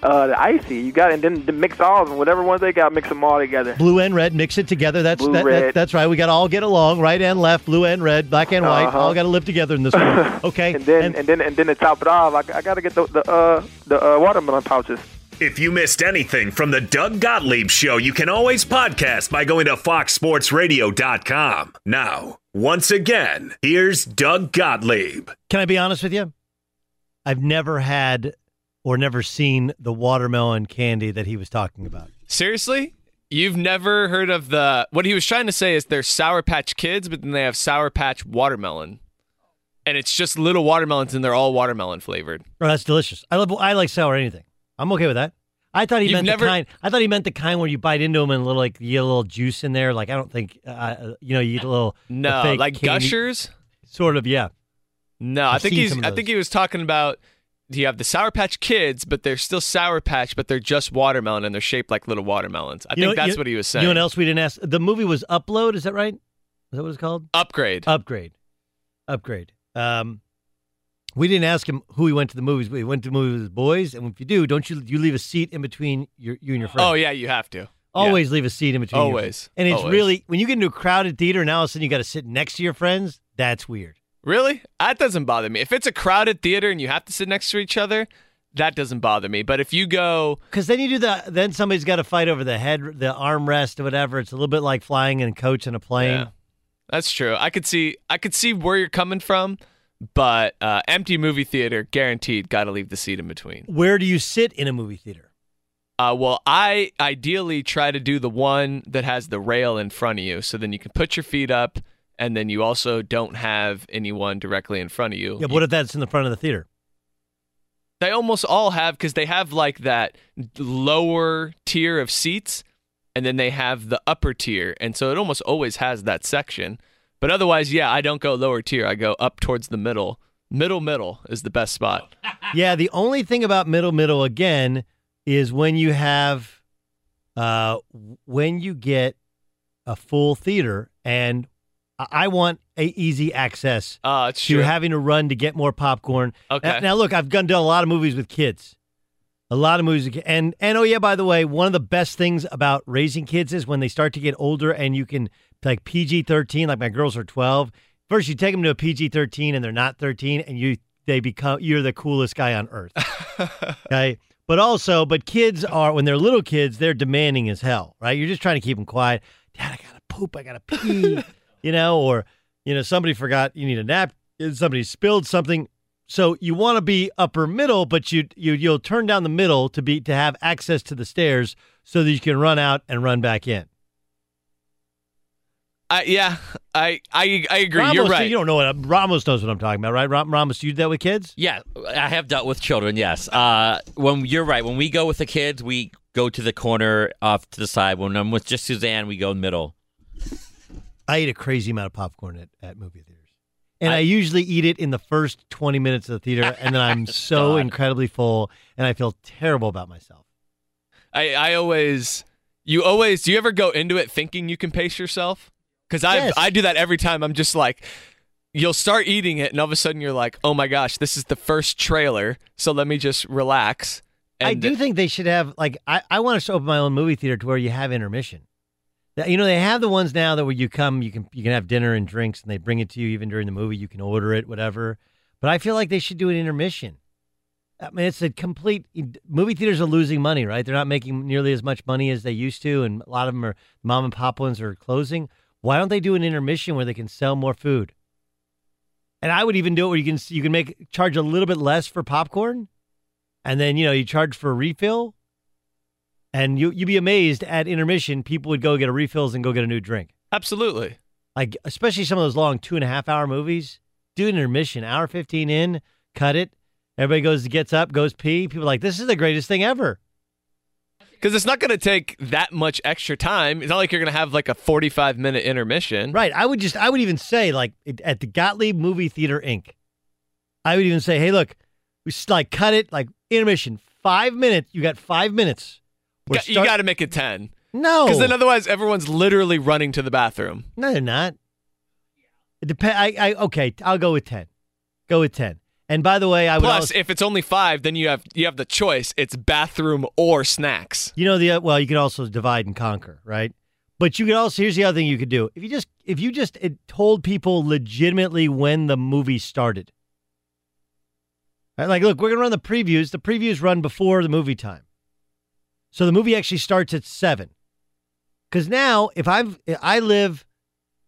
Uh, the icy, you got, and then the mix all of them, whatever ones they got, mix them all together. Blue and red, mix it together. That's Blue, that, that- that's right. We got to all get along, right and left, blue and red, black and white. Uh-huh. All got to live together in this world. Okay, and then and, then and then to top it off, I, I got to get the the uh, the uh, watermelon pouches. If you missed anything from the Doug Gottlieb Show, you can always podcast by going to foxsportsradio.com. Now, once again, here's Doug Gottlieb. Can I be honest with you? I've never had or never seen the watermelon candy that he was talking about. Seriously? You've never heard of the what he was trying to say is they're Sour Patch Kids, but then they have Sour Patch Watermelon. And it's just little watermelons and they're all watermelon flavored. Oh, that's delicious. I love. I like sour anything. I'm okay with that. I thought he You've meant never- the kind. I thought he meant the kind where you bite into them and a little like you get a little juice in there. Like I don't think, uh, you know, you get a little No, a like candy- Gushers? Sort of, yeah. No, i I've think he's I think he was talking about you have the Sour Patch Kids, but they're still Sour Patch, but they're just watermelon and they're shaped like little watermelons. I You think know- that's you- what he was saying. You know what else we didn't ask? The movie was Upload. Is that right? Is that what it's called? Upgrade. Upgrade. Upgrade. Um, we didn't ask him who he went to the movies. We went to the movies with his boys, and if you do, don't you you leave a seat in between your you and your friend? Oh yeah, you have to. Always leave a seat in between. Always. and it's Always. really when you get into a crowded theater, and all of a sudden you got to sit next to your friends. That's weird. Really? That doesn't bother me. If it's a crowded theater and you have to sit next to each other, that doesn't bother me. But if you go, Because then you do the then somebody's got to fight over the head, the armrest, or whatever. It's a little bit like flying and coach in a plane. Yeah. that's true. I could see I could see where you're coming from, but uh, empty movie theater guaranteed got to leave the seat in between. Where do you sit in a movie theater? Uh, well, I ideally try to do the one that has the rail in front of you, so then you can put your feet up, and then you also don't have anyone directly in front of you. Yeah, but what if that's in the front of the theater? They almost all have because they have like that lower tier of seats, and then they have the upper tier, and so it almost always has that section. But otherwise, yeah, I don't go lower tier. I go up towards the middle. Middle middle is the best spot. yeah, the only thing about middle middle again is when you have uh when you get a full theater and I- want a easy access it's to true. having to run to get more popcorn. Okay. Now, now look, I've done done a lot of movies with kids. A lot of movies with and and oh yeah, by the way, one of the best things about raising kids is when they start to get older and you can like PG thirteen. Like my girls are twelve. First, you take them to a PG thirteen and they're not thirteen, and you they become you're the coolest guy on earth. okay, but also, but kids are when they're little kids, they're demanding as hell, right? You're just trying to keep them quiet. Dad, I gotta poop, I gotta pee, you know, or you know somebody forgot you need a nap, somebody spilled something. So you want to be upper middle, but you you you'll turn down the middle to be to have access to the stairs so that you can run out and run back in. I, yeah, I I I agree. Ramos, You're right. You don't know what Ramos knows what I'm talking about, right? Ram- Ramos, you do that with kids? Yeah, I have dealt with children. Yes. Uh, when you're right, when we go with the kids, we go to the corner off to the side. When I'm with just Suzanne, we go middle. I eat a crazy amount of popcorn at, at movie theaters. And I, usually eat it in the first 20 minutes of the theater, and then I'm so God. incredibly full, and I feel terrible about myself. I I always you always do you ever go into it thinking you can pace yourself? Because I Yes. I do that every time. I'm just like. You'll start eating it, and all of a sudden you're like, "Oh my gosh, this is the first trailer." So let me just relax. I do think they should have, like, I, I want to open my own movie theater to where you have intermission. You know, they have the ones now that where you come, you can you can have dinner and drinks, and they bring it to you even during the movie. You can order it, whatever. But I feel like they should do an intermission. I mean, it's a complete movie theaters are losing money, right? They're not making nearly as much money as they used to, and a lot of them are mom and pop ones are closing. Why don't they do an intermission where they can sell more food? And I would even do it where you can you can make charge a little bit less for popcorn, and then you know you charge for a refill, and you you'd be amazed at intermission people would go get a refills and go get a new drink. absolutely. Like especially some of those long two and a half hour movies, do an intermission, hour fifteen in, cut it. Everybody goes gets up, goes pee. People are like this is the greatest thing ever. Because it's not going to take that much extra time. It's not like you're going to have like a 45 minute intermission. Right. I would just I would even say like at the Gottlieb Movie Theater Inc. I would even say, hey, look, we just like cut it like intermission, five minutes. You got five minutes. We're you start- got to make it 10. No. Because then otherwise everyone's literally running to the bathroom. No, they're not. It depends. I, I okay. I'll go with ten. Go with ten. And by the way, I would Plus, also, if it's only five, then you have you have the choice. It's bathroom or snacks. you know the uh, well, you can also divide and conquer, right? But you could also here's the other thing you could do. If you just if you just it told people legitimately when the movie started. Right? Like, look, we're gonna run the previews. The previews run before the movie time, so the movie actually starts at seven. Because now, if I've I live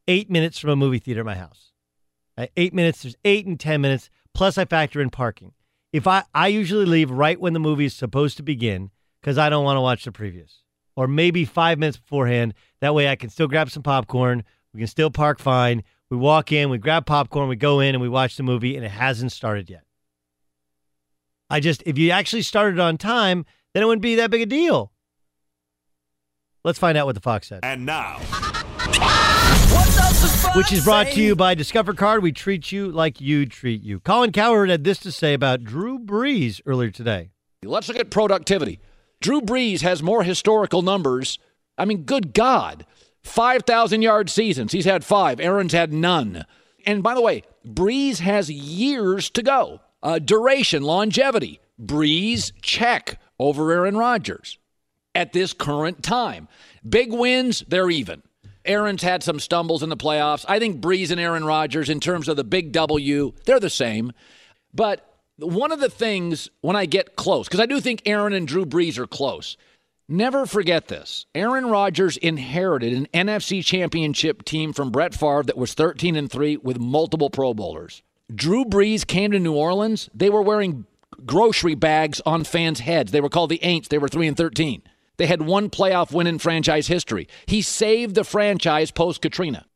eight minutes from a movie theater at my house, Right? eight minutes. There's eight and ten minutes. Plus, I factor in parking. If I I usually leave right when the movie is supposed to begin because I don't want to watch the previous, or maybe five minutes beforehand. That way, I can still grab some popcorn. We can still park fine. We walk in, we grab popcorn, we go in, and we watch the movie, and it hasn't started yet. I just, if you actually started on time, then it wouldn't be that big a deal. Let's find out what the Fox said. And now, Which is brought to you by Discover Card. We treat you like you treat you. Colin Cowherd had this to say about Drew Brees earlier today. Let's look at productivity. Drew Brees has more historical numbers. I mean, good God. 5,000 yard seasons. He's had five. Aaron's had none. And by the way, Brees has years to go. Uh, duration, longevity. Brees, check over Aaron Rodgers at this current time. Big wins, they're even. Aaron's had some stumbles in the playoffs. I think Brees and Aaron Rodgers, in terms of the big W, they're the same. But one of the things when I get close, because I do think Aaron and Drew Brees are close, never forget this. Aaron Rodgers inherited an NFC championship team from Brett Favre that was 13 and 3 with multiple Pro Bowlers. Drew Brees came to New Orleans, they were wearing grocery bags on fans' heads. They were called the Aints. They were 3 and 13. They had one playoff win in franchise history. He saved the franchise post Katrina.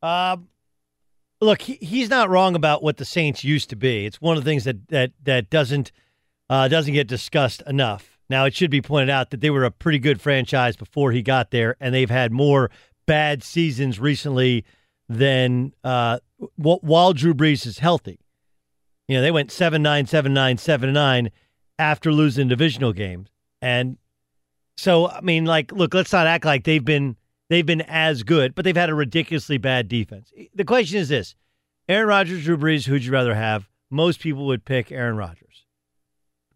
Um, look, he, he's not wrong about what the Saints used to be. It's one of the things that that that doesn't uh, doesn't get discussed enough. Now, it should be pointed out that they were a pretty good franchise before he got there, and they've had more bad seasons recently than uh, wh- while Drew Brees is healthy. You know, they went 7 9, 7 9, 7 9 after losing divisional games. And so, I mean, like, look, let's not act like they've been they've been as good, but they've had a ridiculously bad defense. The question is this: Aaron Rodgers, Drew Brees, who'd you rather have? Most people would pick Aaron Rodgers.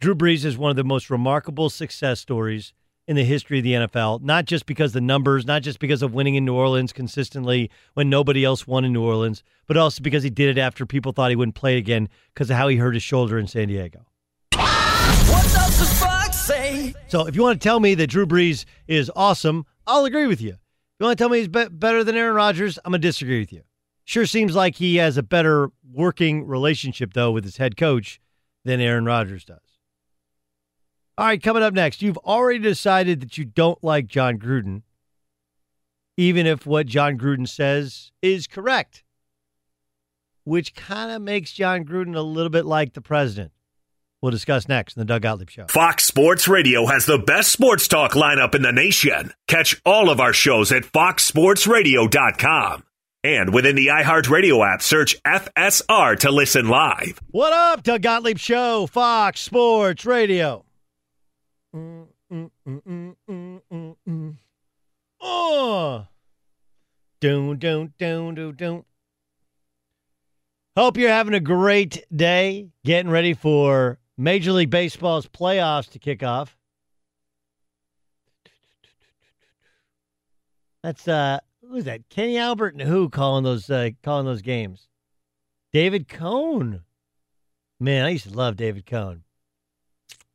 Drew Brees is one of the most remarkable success stories in the history of the NFL, not just because the numbers, not just because of winning in New Orleans consistently when nobody else won in New Orleans, but also because he did it after people thought he wouldn't play again because of how he hurt his shoulder in San Diego. What does the fox say? So if you want to tell me that Drew Brees is awesome, I'll agree with you. If you want to tell me he's be- better than Aaron Rodgers, I'm going to disagree with you. Sure seems like he has a better working relationship, though, with his head coach than Aaron Rodgers does. All right, coming up next, you've already decided that you don't like Jon Gruden, even if what Jon Gruden says is correct, which kind of makes Jon Gruden a little bit like the president. We'll discuss next in the Doug Gottlieb Show. Fox Sports Radio has the best sports talk lineup in the nation. Catch all of our shows at foxsportsradio.com. And within the iHeartRadio app, search FSR to listen live. What up, Doug Gottlieb Show, Fox Sports Radio. Mm, mm, mm. Oh. Don't, don't, don't, don't, don't. Hope you're having a great day. Getting ready for Major League Baseball's playoffs to kick off. That's uh who's that? Kenny Albert and who calling those uh, calling those games? David Cone. Man, I used to love David Cone.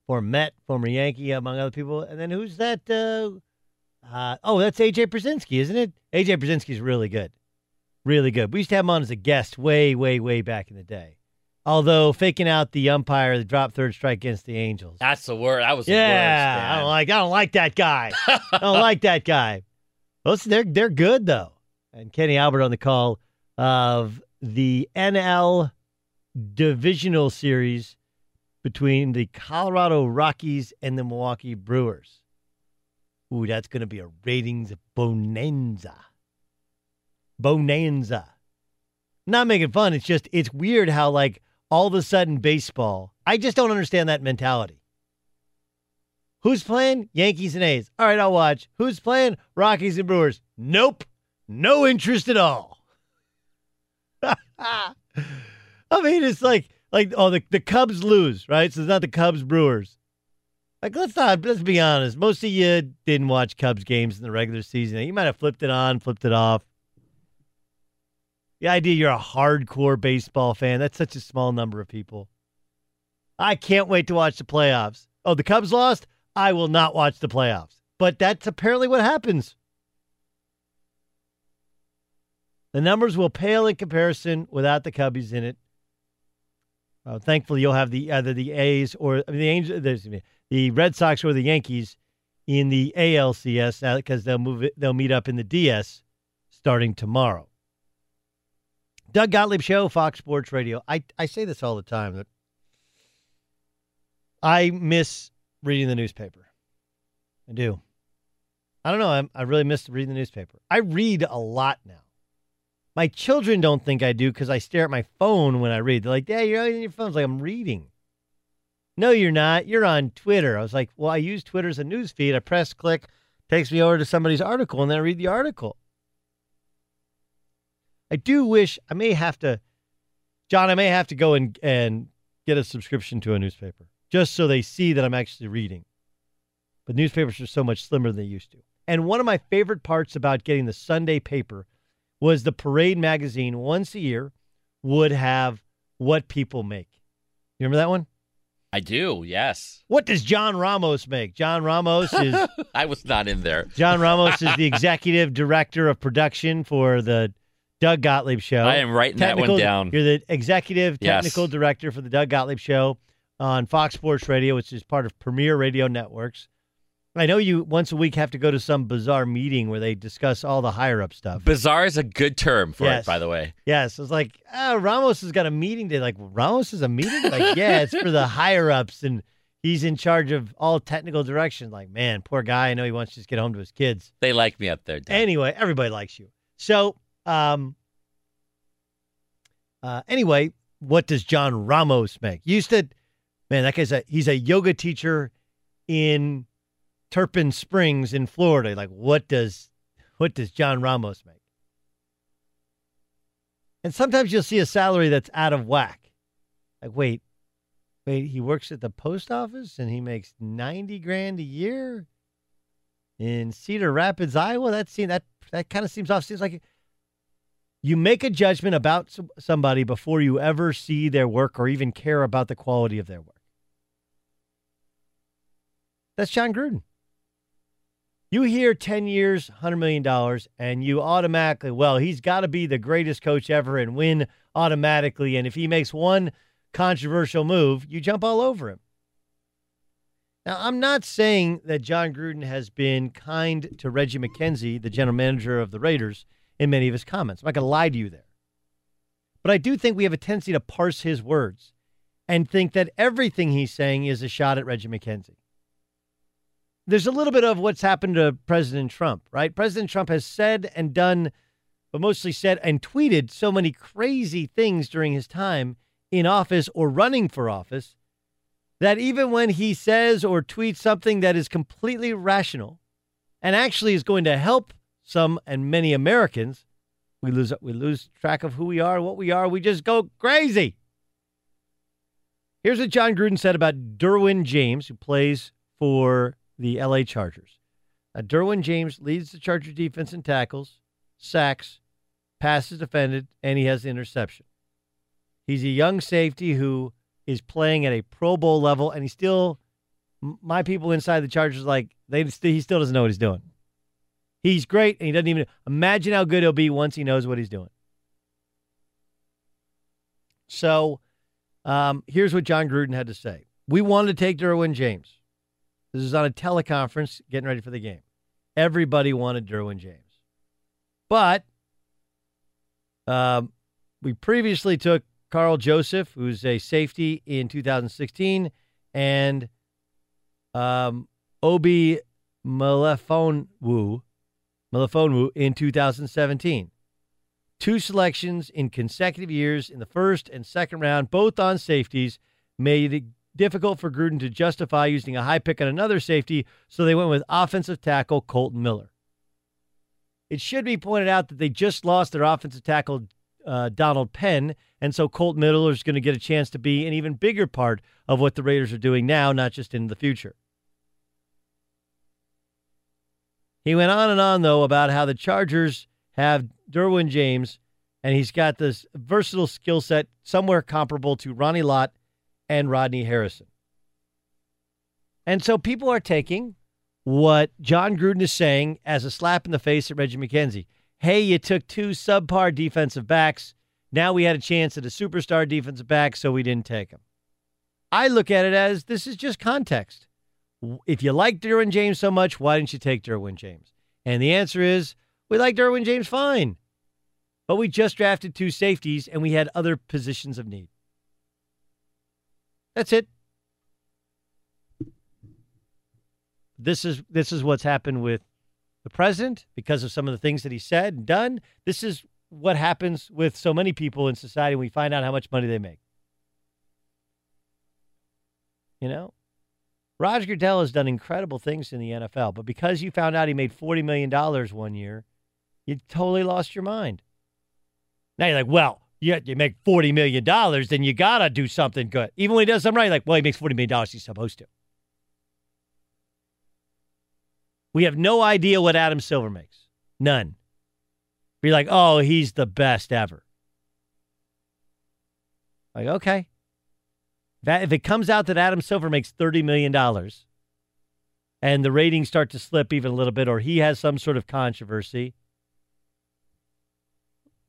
Former Met, former Yankee, among other people. And then who's that? Uh, uh, oh, that's AJ Pierzynski, isn't it? AJ Pierzynski's really good. Really good. We used to have him on as a guest way, way, way back in the day. Although faking out the umpire that dropped third strike against the Angels. That's the word. That was the yeah, worst. I don't like. I don't like that guy. I don't like that guy. Those they're they're good though. And Kenny Albert on the call of the NL divisional series between the Colorado Rockies and the Milwaukee Brewers. Ooh, that's going to be a ratings bonanza. Bonanza. Not making fun. It's just it's weird how like all of a sudden baseball. I just don't understand that mentality. Who's playing? Yankees and A's. All right, I'll watch. Who's playing? Rockies and Brewers. Nope. No interest at all. I mean, it's like like oh the, the Cubs lose, right? So it's not the Cubs Brewers. Like let's not let's be honest. Most of you didn't watch Cubs games in the regular season. You might have flipped it on, flipped it off. The idea you're a hardcore baseball fan, that's such a small number of people. I can't wait to watch the playoffs. Oh, the Cubs lost? I will not watch the playoffs. But that's apparently what happens. The numbers will pale in comparison without the Cubbies in it. Uh, thankfully, you'll have the either the A's or I mean, the Angels, me, the Red Sox or the Yankees in the ALCS because they'll move it. They'll meet up in the DS starting tomorrow. Doug Gottlieb Show, Fox Sports Radio. I I say this all the time that I miss reading the newspaper. I do. I don't know. I, I really miss reading the newspaper. I read a lot now. My children don't think I do because I stare at my phone when I read. They're like, "Dad, you're on your phone." It's like I'm reading. No, you're not. You're on Twitter. I was like, "Well, I use Twitter as a news feed. I press click, takes me over to somebody's article, and then I read the article." I do wish I may have to, John. I may have to go and and get a subscription to a newspaper just so they see that I'm actually reading. But newspapers are so much slimmer than they used to. And one of my favorite parts about getting the Sunday paper was the Parade magazine once a year would have what people make. You remember that one? I do, yes. What does John Ramos make? John Ramos is I was not in there. John Ramos is the executive director of production for the Doug Gottlieb show. I am writing that one Technical- down. You're the executive Yes. technical director for the Doug Gottlieb show on Fox Sports Radio, which is part of Premier Radio Networks. I know you once a week have to go to some bizarre meeting where they discuss all the higher up stuff. Bizarre is a good term for Yes. it, by the way. Yes, it's like ah, Ramos has got a meeting today. Like Ramos is a meeting. Like yeah, it's for the higher ups, and he's in charge of all technical direction. Like man, poor guy. I know he wants to just get home to his kids. They like me up there. Doug. Anyway, everybody likes you. So, um, uh, anyway, what does John Ramos make? Used to, man, that guy's a he's a yoga teacher in Tarpon Springs in Florida. Like, what does what does John Ramos make? And sometimes you'll see a salary that's out of whack. Like, wait, wait, he works at the post office and he makes ninety grand a year in Cedar Rapids, Iowa. That seems that that kind of seems off. Seems like you make a judgment about somebody before you ever see their work or even care about the quality of their work. That's Jon Gruden. You hear 10 years, $100 million, and you automatically, well, he's got to be the greatest coach ever and win automatically. And if he makes one controversial move, you jump all over him. Now, I'm not saying that Jon Gruden has been kind to Reggie McKenzie, the general manager of the Raiders, in many of his comments. I'm not going to lie to you there. But I do think we have a tendency to parse his words and think that everything he's saying is a shot at Reggie McKenzie there's a little bit of what's happened to President Trump, right? President Trump has said and done, but mostly said and tweeted so many crazy things during his time in office or running for office that even when he says or tweets something that is completely rational and actually is going to help some and many Americans, we lose we lose track of who we are, what we are. We just go crazy. Here's what Jon Gruden said about Derwin James, who plays for the LA Chargers. Now, Derwin James leads the Chargers defense in tackles, sacks, passes defended, and he has the interception. He's a young safety who is playing at a Pro Bowl level, and he still, my people inside the Chargers, like they, he still doesn't know what he's doing. He's great, and he doesn't even imagine how good he'll be once he knows what he's doing. So, um, here's what Jon Gruden had to say: We wanted to take Derwin James. This is on a teleconference getting ready for the game. Everybody wanted Derwin James. But um, we previously took Karl Joseph, who's a safety in 2016, and um, Obi Melifonwu, Melifonwu in 2017. Two selections in consecutive years in the first and second round, both on safeties, made it difficult for Gruden to justify using a high pick on another safety, so they went with offensive tackle Kolton Miller. It should be pointed out that they just lost their offensive tackle uh, Donald Penn, and so Colt Miller is going to get a chance to be an even bigger part of what the Raiders are doing now, not just in the future. He went on and on, though, about how the Chargers have Derwin James, and he's got this versatile skill set somewhere comparable to Ronnie Lott and Rodney Harrison. And so people are taking what Jon Gruden is saying as a slap in the face at Reggie McKenzie. Hey, you took two subpar defensive backs. Now we had a chance at a superstar defensive back, so we didn't take him. I look at it as this is just context. If you like Derwin James so much, why didn't you take Derwin James? And the answer is we like Derwin James fine. But we just drafted two safeties and we had other positions of need. That's it. This is this is what's happened with the president because of some of the things that he said and done. This is what happens with so many people in society when we find out how much money they make. You know, Roger Goodell has done incredible things in the NFL, but because you found out he made $40 million one year, you totally lost your mind. Now you're like, well, you, you make $40 million, then you got to do something good. Even when he does something right, like, well, he makes $40 million, he's supposed to. We have no idea what Adam Silver makes. None. Be like, oh, he's the best ever. Like, okay. That if it comes out that Adam Silver makes $30 million and the ratings start to slip even a little bit, or he has some sort of controversy,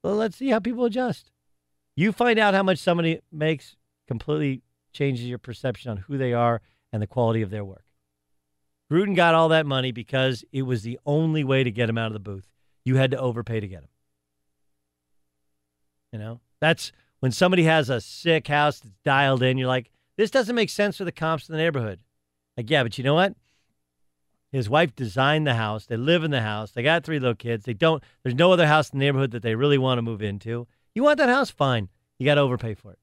well, let's see how people adjust. You find out how much somebody makes completely changes your perception on who they are and the quality of their work. Gruden got all that money because it was the only way to get him out of the booth. You had to overpay to get him. You know, that's when somebody has a sick house that's dialed in, you're like, this doesn't make sense for the comps in the neighborhood. Like, yeah, but you know what? His wife designed the house. They live in the house. They got three little kids. They don't, there's no other house in the neighborhood that they really want to move into. You want that house? Fine. You got to overpay for it.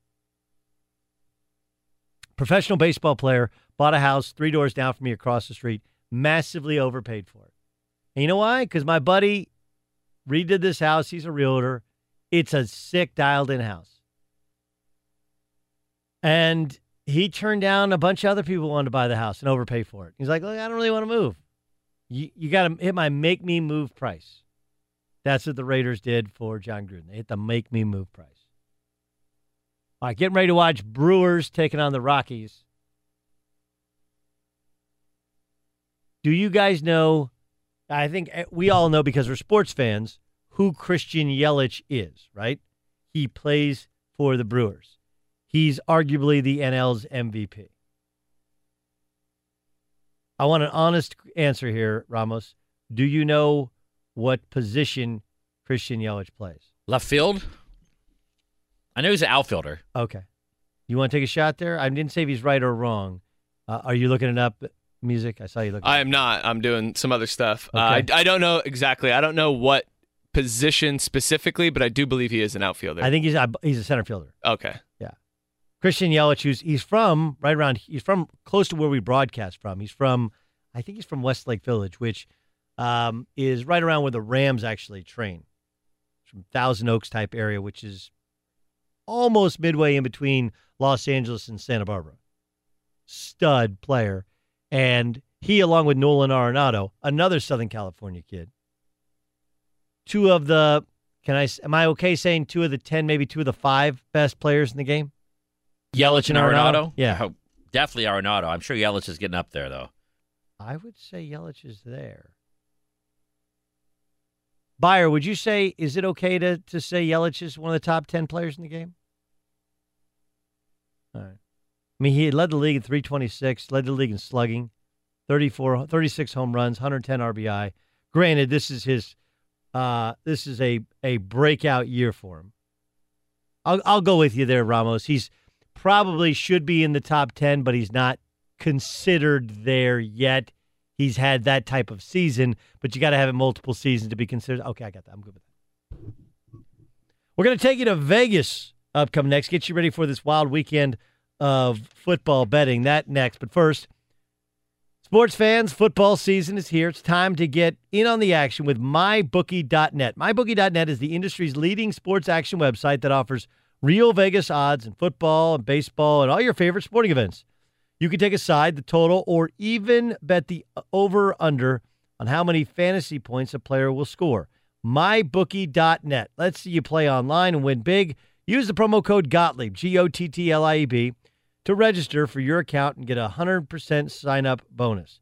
Professional baseball player bought a house three doors down from me across the street, massively overpaid for it. And you know why? Because my buddy redid this house. He's a realtor. It's a sick, dialed in house. And he turned down a bunch of other people who wanted to buy the house and overpay for it. He's like, Look, I don't really want to move. You, you got to hit my make me move price. That's what the Raiders did for Jon Gruden. They hit the make me move price. All right, getting ready to watch Brewers taking on the Rockies. Do you guys know I think eh, we all know because we're sports fans who Christian Yelich is, right? He plays for the Brewers. He's arguably the NL's MVP. I want an honest answer here, Ramos. Do you know what position Christian Yelich plays? Left field? I know he's an outfielder. Okay. You want to take a shot there? I didn't say if he's right or wrong. Uh, are you looking it up? Music? I saw you looking. I am not. I'm doing some other stuff. Okay. Uh, I, I don't know exactly. I don't know what position specifically, but I do believe he is an outfielder. I think he's he's a center fielder. okay. Christian Yelich, who's he's from right around he's from close to where we broadcast from. He's from I think he's from Westlake Village, which um, is right around where the Rams actually train. From Thousand Oaks type area, which is almost midway in between Los Angeles and Santa Barbara. Stud player. And he, along with Nolan Arenado, another Southern California kid, two of the can I am I okay saying two of the ten, maybe two of the five best players in the game? Yelich and Arenado? Yeah. Oh, definitely Arenado. I'm sure Yelich is getting up there, though. I would say Yelich is there. Beyer, would you say is it okay to to say Yelich is one of the top ten players in the game? All right. I mean, he led the league in 326, led the league in slugging, 34, 36 home runs, 110 RBI. Granted, this is his, uh, this is a a breakout year for him. I'll I'll go with you there, Ramos. He's probably should be in the top 10, but he's not considered there yet. He's had that type of season, but you got to have it multiple seasons to be considered. Okay, I got that. I'm good with that. We're going to take you to Vegas upcoming next. Get you ready for this wild weekend of football betting. That next. But first, sports fans, football season is here. It's time to get in on the action with mybookie.net. Mybookie.net is the industry's leading sports action website that offers real Vegas odds in football and baseball and all your favorite sporting events. You can take a side, the total, or even bet the over under on how many fantasy points a player will score. MyBookie.net. Let's see you play online and win big. Use the promo code Gottlieb, G O T T L I E B, to register for your account and get a 100% sign up bonus.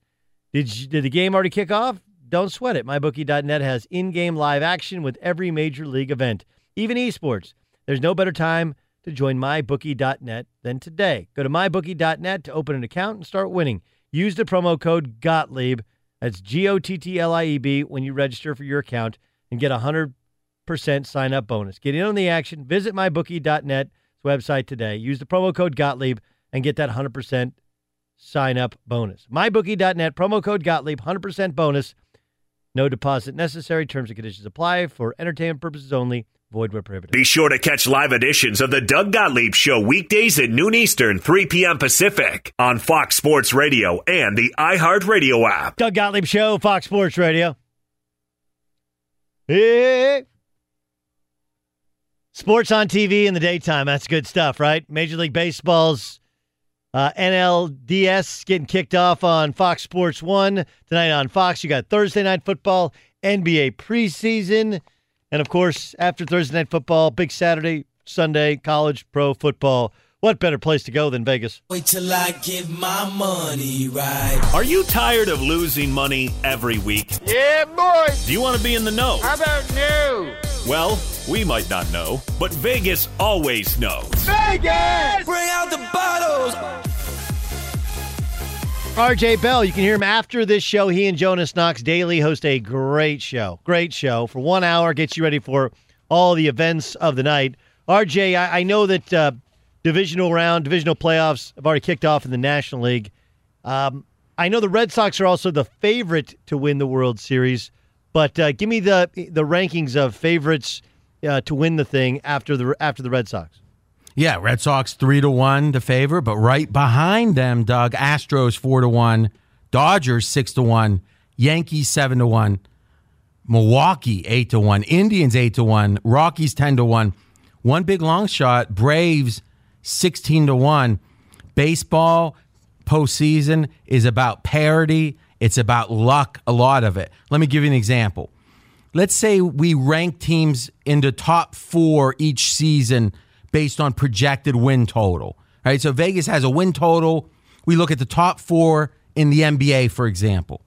Did, you, did the game already kick off? Don't sweat it. MyBookie.net has in game live action with every major league event, even esports. There's no better time to join mybookie.net than today. Go to mybookie.net to open an account and start winning. Use the promo code Gottlieb, that's G O T T L I E B, when you register for your account and get a 100% sign up bonus. Get in on the action. Visit mybookie.net website today. Use the promo code Gottlieb and get that 100% sign up bonus. Mybookie.net, promo code Gottlieb, 100% bonus. No deposit necessary. Terms and conditions apply for entertainment purposes only. Void where prohibited. Be sure to catch live editions of the Doug Gottlieb Show weekdays at noon Eastern, 3 p.m. Pacific on Fox Sports Radio and the iHeartRadio app. Doug Gottlieb Show, Fox Sports Radio. Hey. Sports on TV in the daytime. That's good stuff, right? Major League Baseball's uh, NLDS getting kicked off on Fox Sports 1. Tonight on Fox, you got Thursday Night Football, NBA preseason. And of course, after Thursday Night Football, big Saturday, Sunday, college, pro football. What better place to go than Vegas? Wait till I get my money right. Are you tired of losing money every week? Yeah, boy. Do you want to be in the know? How about new? Well, we might not know, but Vegas always knows. Vegas! Bring out the bottles. RJ Bell, you can hear him after this show. He and Jonas Knox daily host a great show. Great show for one hour, gets you ready for all the events of the night. RJ, I, I know that uh, divisional round, divisional playoffs have already kicked off in the National League. Um, I know the Red Sox are also the favorite to win the World Series, but uh, give me the the rankings of favorites uh, to win the thing after the after the Red Sox. Yeah, Red Sox three to one to favor, but right behind them, Doug, Astros four to one, Dodgers six to one, Yankees seven to one, Milwaukee eight to one, Indians eight to one, Rockies ten to one, one big long shot, Braves sixteen to one. Baseball postseason is about parity. It's about luck. A lot of it. Let me give you an example. Let's say we rank teams into top four each season based on projected win total. Right, so Vegas has a win total. We look at the top four in the NBA, for example.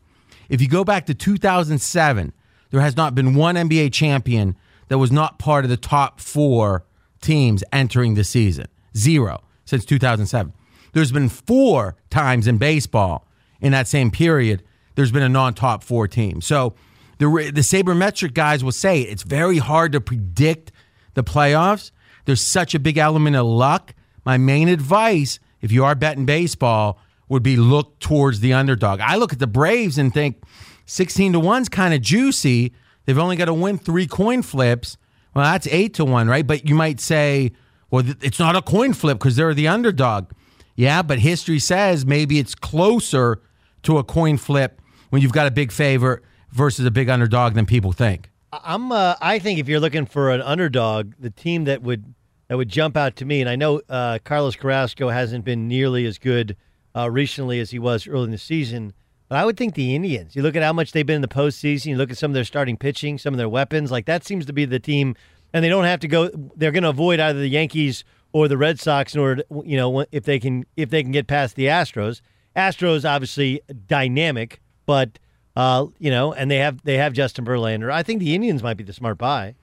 If you go back to 2007, there has not been one NBA champion that was not part of the top four teams entering the season. Zero since 2007. There's been four times in baseball in that same period. There's been a non-top four team. So the the sabermetric guys will say it's very hard to predict the playoffs. There's such a big element of luck. My main advice, if you are betting baseball, would be look towards the underdog. I look at the Braves and think 16 to 1's kind of juicy. They've only got to win three coin flips. Well, that's 8 to 1, right? But you might say, well, it's not a coin flip because they're the underdog. Yeah, but history says maybe it's closer to a coin flip when you've got a big favorite versus a big underdog than people think. I'm. Uh, I think if you're looking for an underdog, the team that would that would jump out to me, and I know uh, Carlos Carrasco hasn't been nearly as good uh, recently as he was early in the season, but I would think the Indians. You look at how much they've been in the postseason. You look at some of their starting pitching, some of their weapons. Like that seems to be the team, and they don't have to go. They're going to avoid either the Yankees or the Red Sox in order, to, you know, if they can if they can get past the Astros. Astros obviously dynamic, but uh, you know, and they have they have Justin Verlander. I think the Indians might be the smart buy.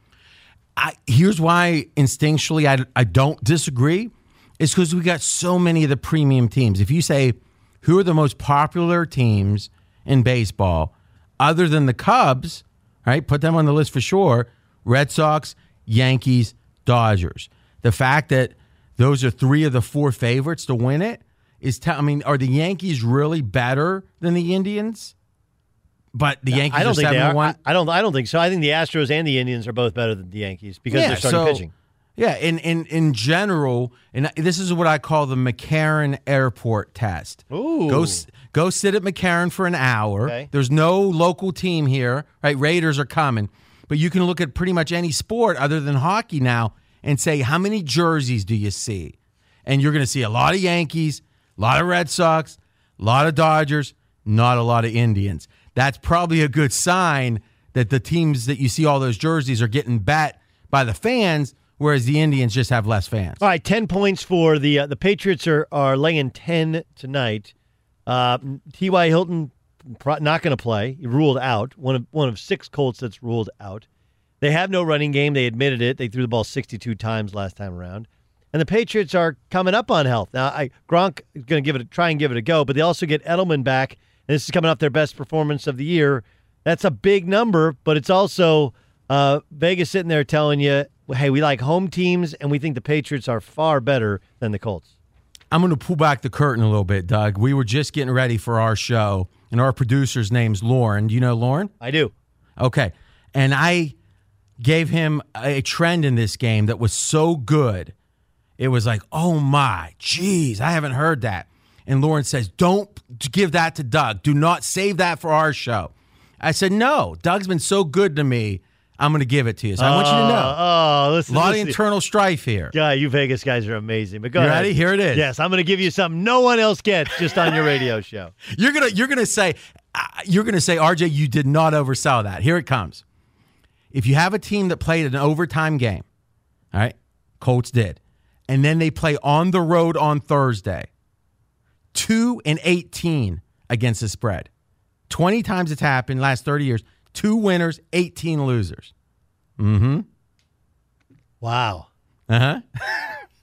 I, here's why instinctually I, I don't disagree. It's because we got so many of the premium teams. If you say who are the most popular teams in baseball, other than the Cubs, right? Put them on the list for sure. Red Sox, Yankees, Dodgers. The fact that those are three of the four favorites to win it is. T- I mean, are the Yankees really better than the Indians? But the Yankees I don't are think they are. one. I, I don't. I don't think so. I think the Astros and the Indians are both better than the Yankees because Yeah, they're starting so- pitching. Yeah, in, in in general, and this is what I call the McCarran Airport test. Ooh. Go go sit at McCarran for an hour. Okay. There's no local team here, right? Raiders are coming, but you can look at pretty much any sport other than hockey now and say how many jerseys do you see? And you're going to see a lot of Yankees, a lot of Red Sox, a lot of Dodgers, not a lot of Indians. That's probably a good sign that the teams that you see all those jerseys are getting bet by the fans, whereas the Indians just have less fans. All right, ten points for the uh, the Patriots are are laying ten tonight. Uh, T.Y. Hilton pro- not going to play. He ruled out. One of one of six Colts that's ruled out. They have no running game. They admitted it. They threw the ball 62 times last time around. And the Patriots are coming up on health. Now, I, Gronk is going to give it a, try and give it a go, but they also get Edelman back, this is coming off their best performance of the year. That's a big number, but it's also uh, Vegas sitting there telling you, hey, we like home teams, and we think the Patriots are far better than the Colts. I'm going to pull back the curtain a little bit, Doug. We were just getting ready for our show, and our producer's name's Lauren. Do you know Lauren? I do. Okay. And I gave him a trend in this game that was so good. It was like, oh my, geez, I haven't heard that. And Lauren says, don't give that to Doug. Do not save that for our show. I said, no, Doug's been so good to me. I'm going to give it to you. So I want you to know. Oh, listen. a lot listen. of internal strife here. Yeah, you Vegas guys are amazing. But go You ahead. ready? Here it is. Yes, I'm going to give you something no one else gets just on your radio show. You're gonna you're gonna say uh, you're gonna say RJ, you did not oversell that. Here it comes. If you have a team that played an overtime game, all right, Colts did, and then they play on the road on Thursday, two and eighteen against the spread. Twenty times it's happened last thirty years. Two winners, eighteen losers. Mm-hmm. Wow. Uh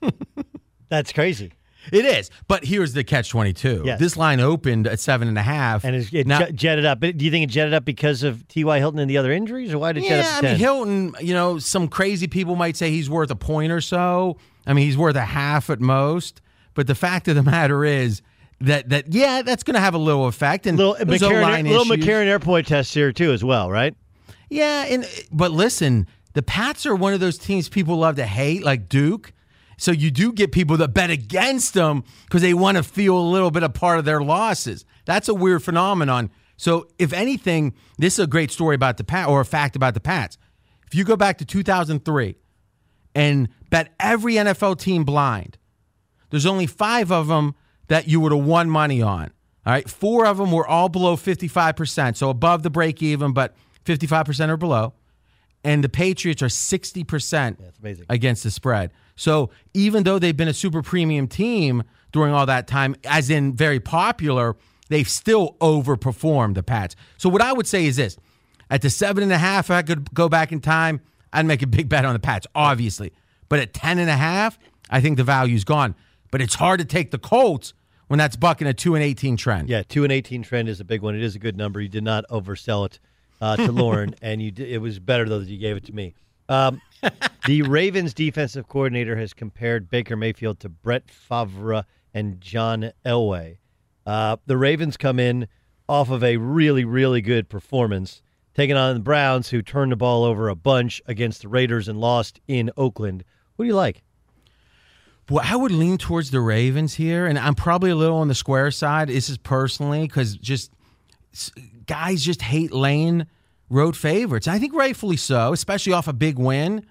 huh. That's crazy. It is, but here's the catch twenty two. Yes. This line opened at seven and a half, And it, it Now- jetted up. Do you think it jetted up because of T.Y. Hilton and the other injuries, or why did it jet Yeah, up I mean Hilton. You know, some crazy people might say he's worth a point or so. I mean, he's worth a half at most. But the fact of the matter is that that yeah, that's going to have a little effect. And little McCarran, little. McCarran Airport test here too, as well, right? Yeah, and but listen, the Pats are one of those teams people love to hate, like Duke. So you do get people that bet against them because they want to feel a little bit a part of their losses. That's a weird phenomenon. So if anything, this is a great story about the Pat or a fact about the Pats. If you go back to 2003 and bet every NFL team blind, there's only five of them that you would have won money on. All right, four of them were all below 55%, so above the break even, but 55% or below. And the Patriots are 60% amazing. against the spread. So even though they've been a super premium team during all that time, as in very popular, they've still overperformed the Pats. So what I would say is this: at the seven and a half, if I could go back in time, I'd make a big bet on the Pats, obviously. But at ten and a half, I think the value's gone. But it's hard to take the Colts when that's bucking a two and eighteen trend. Yeah, two and eighteen trend is a big one. It is a good number. You did not oversell it uh, to Lauren, and you did, it was better though that you gave it to me. Um, the Ravens defensive coordinator has compared Baker Mayfield to Brett Favre and John Elway. Uh, the Ravens come in off of a really, really good performance, taking on the Browns, who turned the ball over a bunch against the Raiders and lost in Oakland. What do you like? Well, I would lean towards the Ravens here, and I'm probably a little on the square side. This is personally because just guys just hate laying road favorites. I think rightfully so, especially off a big win.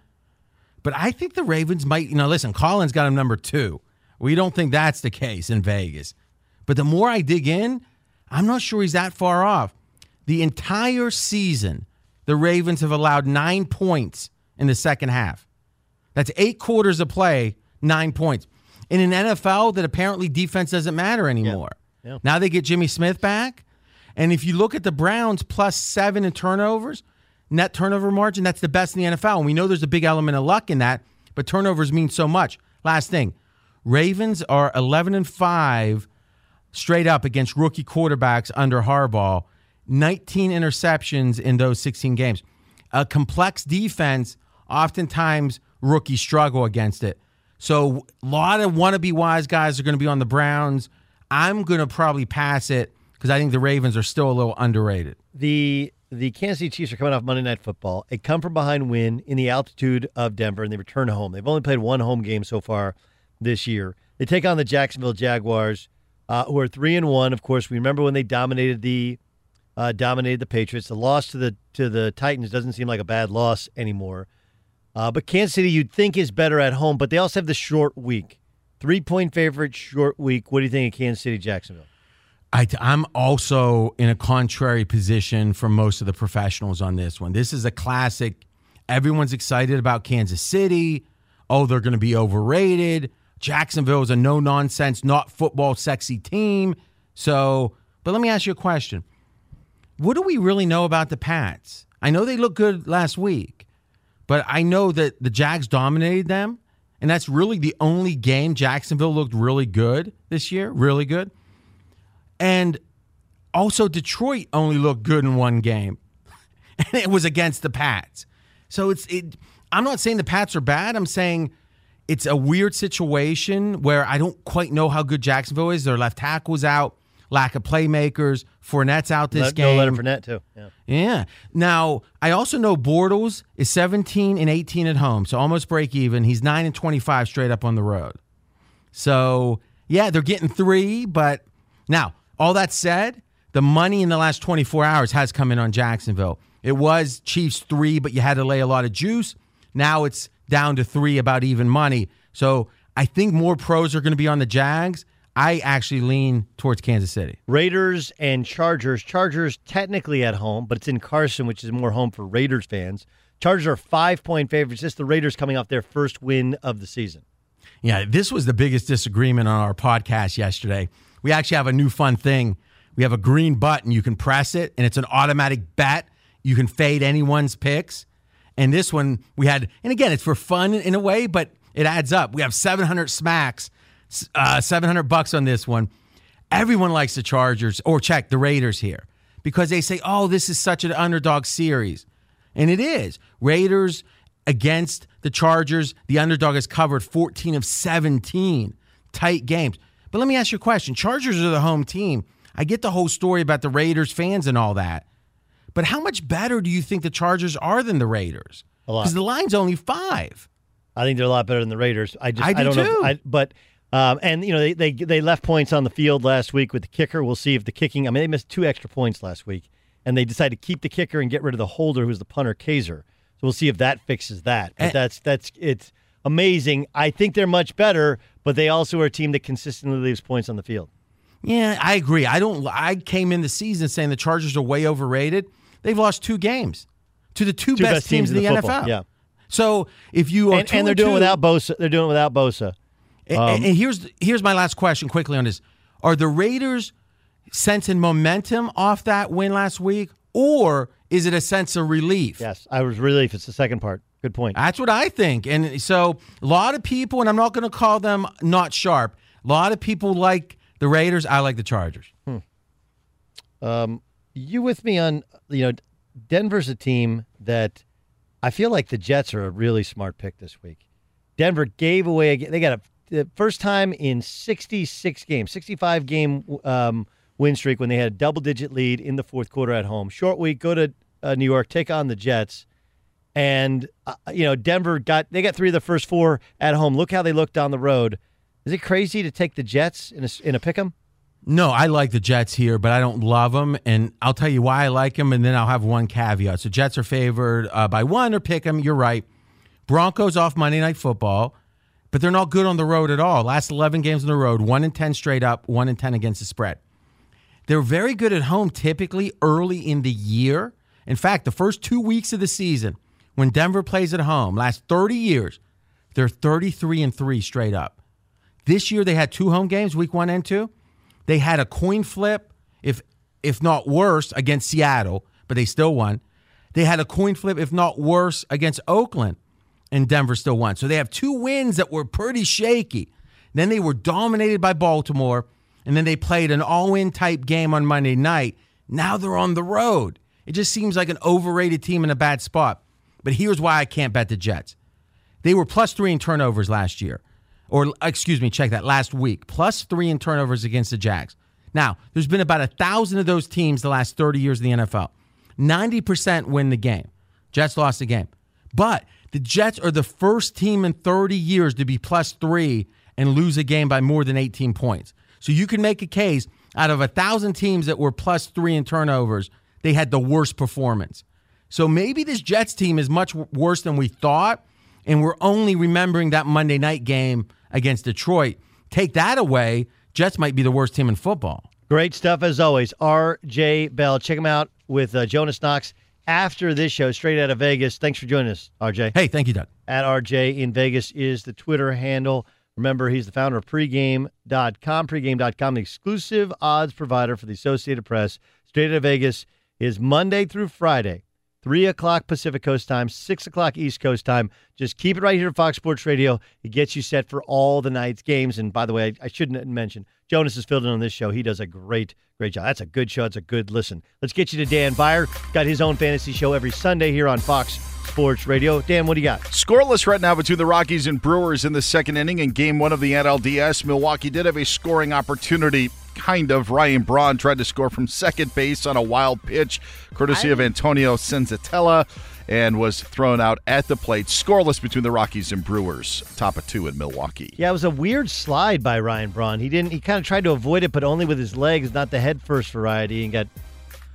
But I think the Ravens might, you know, listen, Collins got him number two. We don't think that's the case in Vegas. But the more I dig in, I'm not sure he's that far off. The entire season, the Ravens have allowed nine points in the second half. That's eight quarters of play, nine points. In an NFL that apparently defense doesn't matter anymore. Yeah. Now they get Jimmy Smith back. And if you look at the Browns plus seven in turnovers, net turnover margin, that's the best in the NFL. And we know there's a big element of luck in that, but turnovers mean so much. Last thing Ravens are 11 and 5 straight up against rookie quarterbacks under Harbaugh, 19 interceptions in those 16 games. A complex defense, oftentimes rookies struggle against it. So a lot of wannabe wise guys are going to be on the Browns. I'm going to probably pass it because I think the Ravens are still a little underrated. The the Kansas City Chiefs are coming off Monday Night Football, a come from behind win in the altitude of Denver, and they return home. They've only played one home game so far this year. They take on the Jacksonville Jaguars, uh, who are three and one. Of course, we remember when they dominated the uh, dominated the Patriots. The loss to the to the Titans doesn't seem like a bad loss anymore. Uh, but Kansas City, you'd think, is better at home, but they also have the short week. Three point favorite, short week. What do you think of Kansas City, Jacksonville? I, am also in a contrary position from most of the professionals on this one. This is a classic. Everyone's excited about Kansas City. Oh, they're going to be overrated. Jacksonville is a no nonsense, not football sexy team. So, but let me ask you a question. What do we really know about the Pats? I know they looked good last week, but I know that the Jags dominated them. And that's really the only game Jacksonville looked really good this year, really good. And also, Detroit only looked good in one game, and it was against the Pats. So it's it. I'm not saying the Pats are bad. I'm saying it's a weird situation where I don't quite know how good Jacksonville is. Their left tackle's out, lack of playmakers. Fournette's out this Let, game. No Leonard Fournette too. Yeah. Yeah. Now I also know Bortles is 17 and 18 at home, so almost break even. He's nine and 25 straight up on the road. So yeah, they're getting three, but now all that said, the money in the last 24 hours has come in on Jacksonville. It was Chiefs three, but you had to lay a lot of juice. Now it's down to three, about even money. So I think more pros are going to be on the Jags. I actually lean towards Kansas City. Raiders and Chargers. Chargers technically at home, but it's in Carson, which is more home for Raiders fans. Chargers are five point favorites. Just the Raiders coming off their first win of the season. Yeah, this was the biggest disagreement on our podcast yesterday. We actually have a new fun thing. We have a green button. You can press it, and it's an automatic bet. You can fade anyone's picks. And this one we had, and again, it's for fun in a way, but it adds up. We have 700 smacks, uh, 700 bucks on this one. Everyone likes the Chargers, or check the Raiders here, because they say, oh, this is such an underdog series. And it is. Raiders against the Chargers, the underdog has covered 14 of 17 tight games. But let me ask you a question Chargers are the home team. I get the whole story about the Raiders fans and all that. But how much better do you think the Chargers are than the Raiders? Because the line's only five. I think they're a lot better than the Raiders. I just I do don't too. know. I, but um, and you know they, they they left points on the field last week with the kicker. We'll see if the kicking. I mean they missed two extra points last week, and they decided to keep the kicker and get rid of the holder, who's the punter Kaser. So we'll see if that fixes that. But And- that's that's it's amazing. I think they're much better, but they also are a team that consistently leaves points on the field. Yeah, I agree. I don't. I came in the season saying the Chargers are way overrated. They've lost two games to the two, Two best, teams, in the, football, NFL. Yeah, So if you are and, and they're doing two- without Bosa. They're doing it without Bosa. And, Um, and here's here's my last question quickly on this: Are the Raiders sensing momentum off that win last week, or is it a sense of relief? Yes, I was relief. It's the second part. Good point. That's what I think. And so a lot of people, and I'm not going to call them not sharp. A lot of people like the Raiders. I like the Chargers. Um, you with me on you know Denver's a team that I feel like the Jets are a really smart pick this week. Denver gave away they got a the first time in 66 games, 65 game um, win streak when they had a double digit lead in the fourth quarter at home. Short week, go to uh, New York, take on the Jets, and uh, you know Denver got they got three of the first four at home. Look how they look down the road. Is it crazy to take the Jets in a in a pick 'em? No, I like the Jets here, but I don't love them, and I'll tell you why I like them, and then I'll have one caveat. So Jets are favored uh, by one or pick them. You're right. Broncos off Monday Night Football, but they're not good on the road at all. Last 11 games on the road, one in 10 straight up, one in 10 against the spread. They're very good at home typically early in the year. In fact, the first two weeks of the season, when Denver plays at home, last 30 years, they're 33 and 3 straight up. This year they had two home games, week one and two. They had a coin flip, if if not worse, against Seattle, but they still won. They had a coin flip, if not worse, against Oakland, and Denver still won. So they have two wins that were pretty shaky. Then they were dominated by Baltimore, and then they played an all-in type game on Monday night. Now they're on the road. It just seems like an overrated team in a bad spot. But here's why I can't bet the Jets. They were plus three in turnovers last year or excuse me, check that last week, plus three in turnovers against the Jags. Now, there's been about a thousand of those teams the last 30 years in the NFL. 90% win the game. Jets lost the game. But the Jets are the first team in 30 years to be plus three and lose a game by more than 18 points. So you can make a case out of a thousand teams that were plus three in turnovers, they had the worst performance. So maybe this Jets team is much worse than we thought and we're only remembering that Monday night game against Detroit. Take that away, Jets might be the worst team in football. Great stuff as always. R.J. Bell. Check him out with uh, Jonas Knox after this show, straight out of Vegas. Thanks for joining us, R.J. Hey, thank you, Doug. At R.J. in Vegas is the Twitter handle. Remember, he's the founder of pregame.com. Pregame.com, the exclusive odds provider for the Associated Press. Straight out of Vegas is Monday through Friday. 3 o'clock Pacific Coast time, 6 o'clock East Coast time. Just keep it right here at Fox Sports Radio. It gets you set for all the night's games. And by the way, I, I shouldn't mention, Jonas is filled in on this show. He does a great, great job. That's a good show. It's a good listen. Let's get you to Dan Beyer. Got his own fantasy show every Sunday here on Fox Sports Radio. Dan, what do you got? Scoreless right now between the Rockies and Brewers in the second inning in game one of the NLDS. Milwaukee did have a scoring opportunity kind of. Ryan Braun tried to score from second base on a wild pitch, courtesy of Antonio Senzatela, and was thrown out at the plate. Scoreless between the Rockies and Brewers. Top of two in Milwaukee. Yeah, it was a weird slide by Ryan Braun. He didn't. He kind of tried to avoid it, but only with his legs, not the head first variety, and got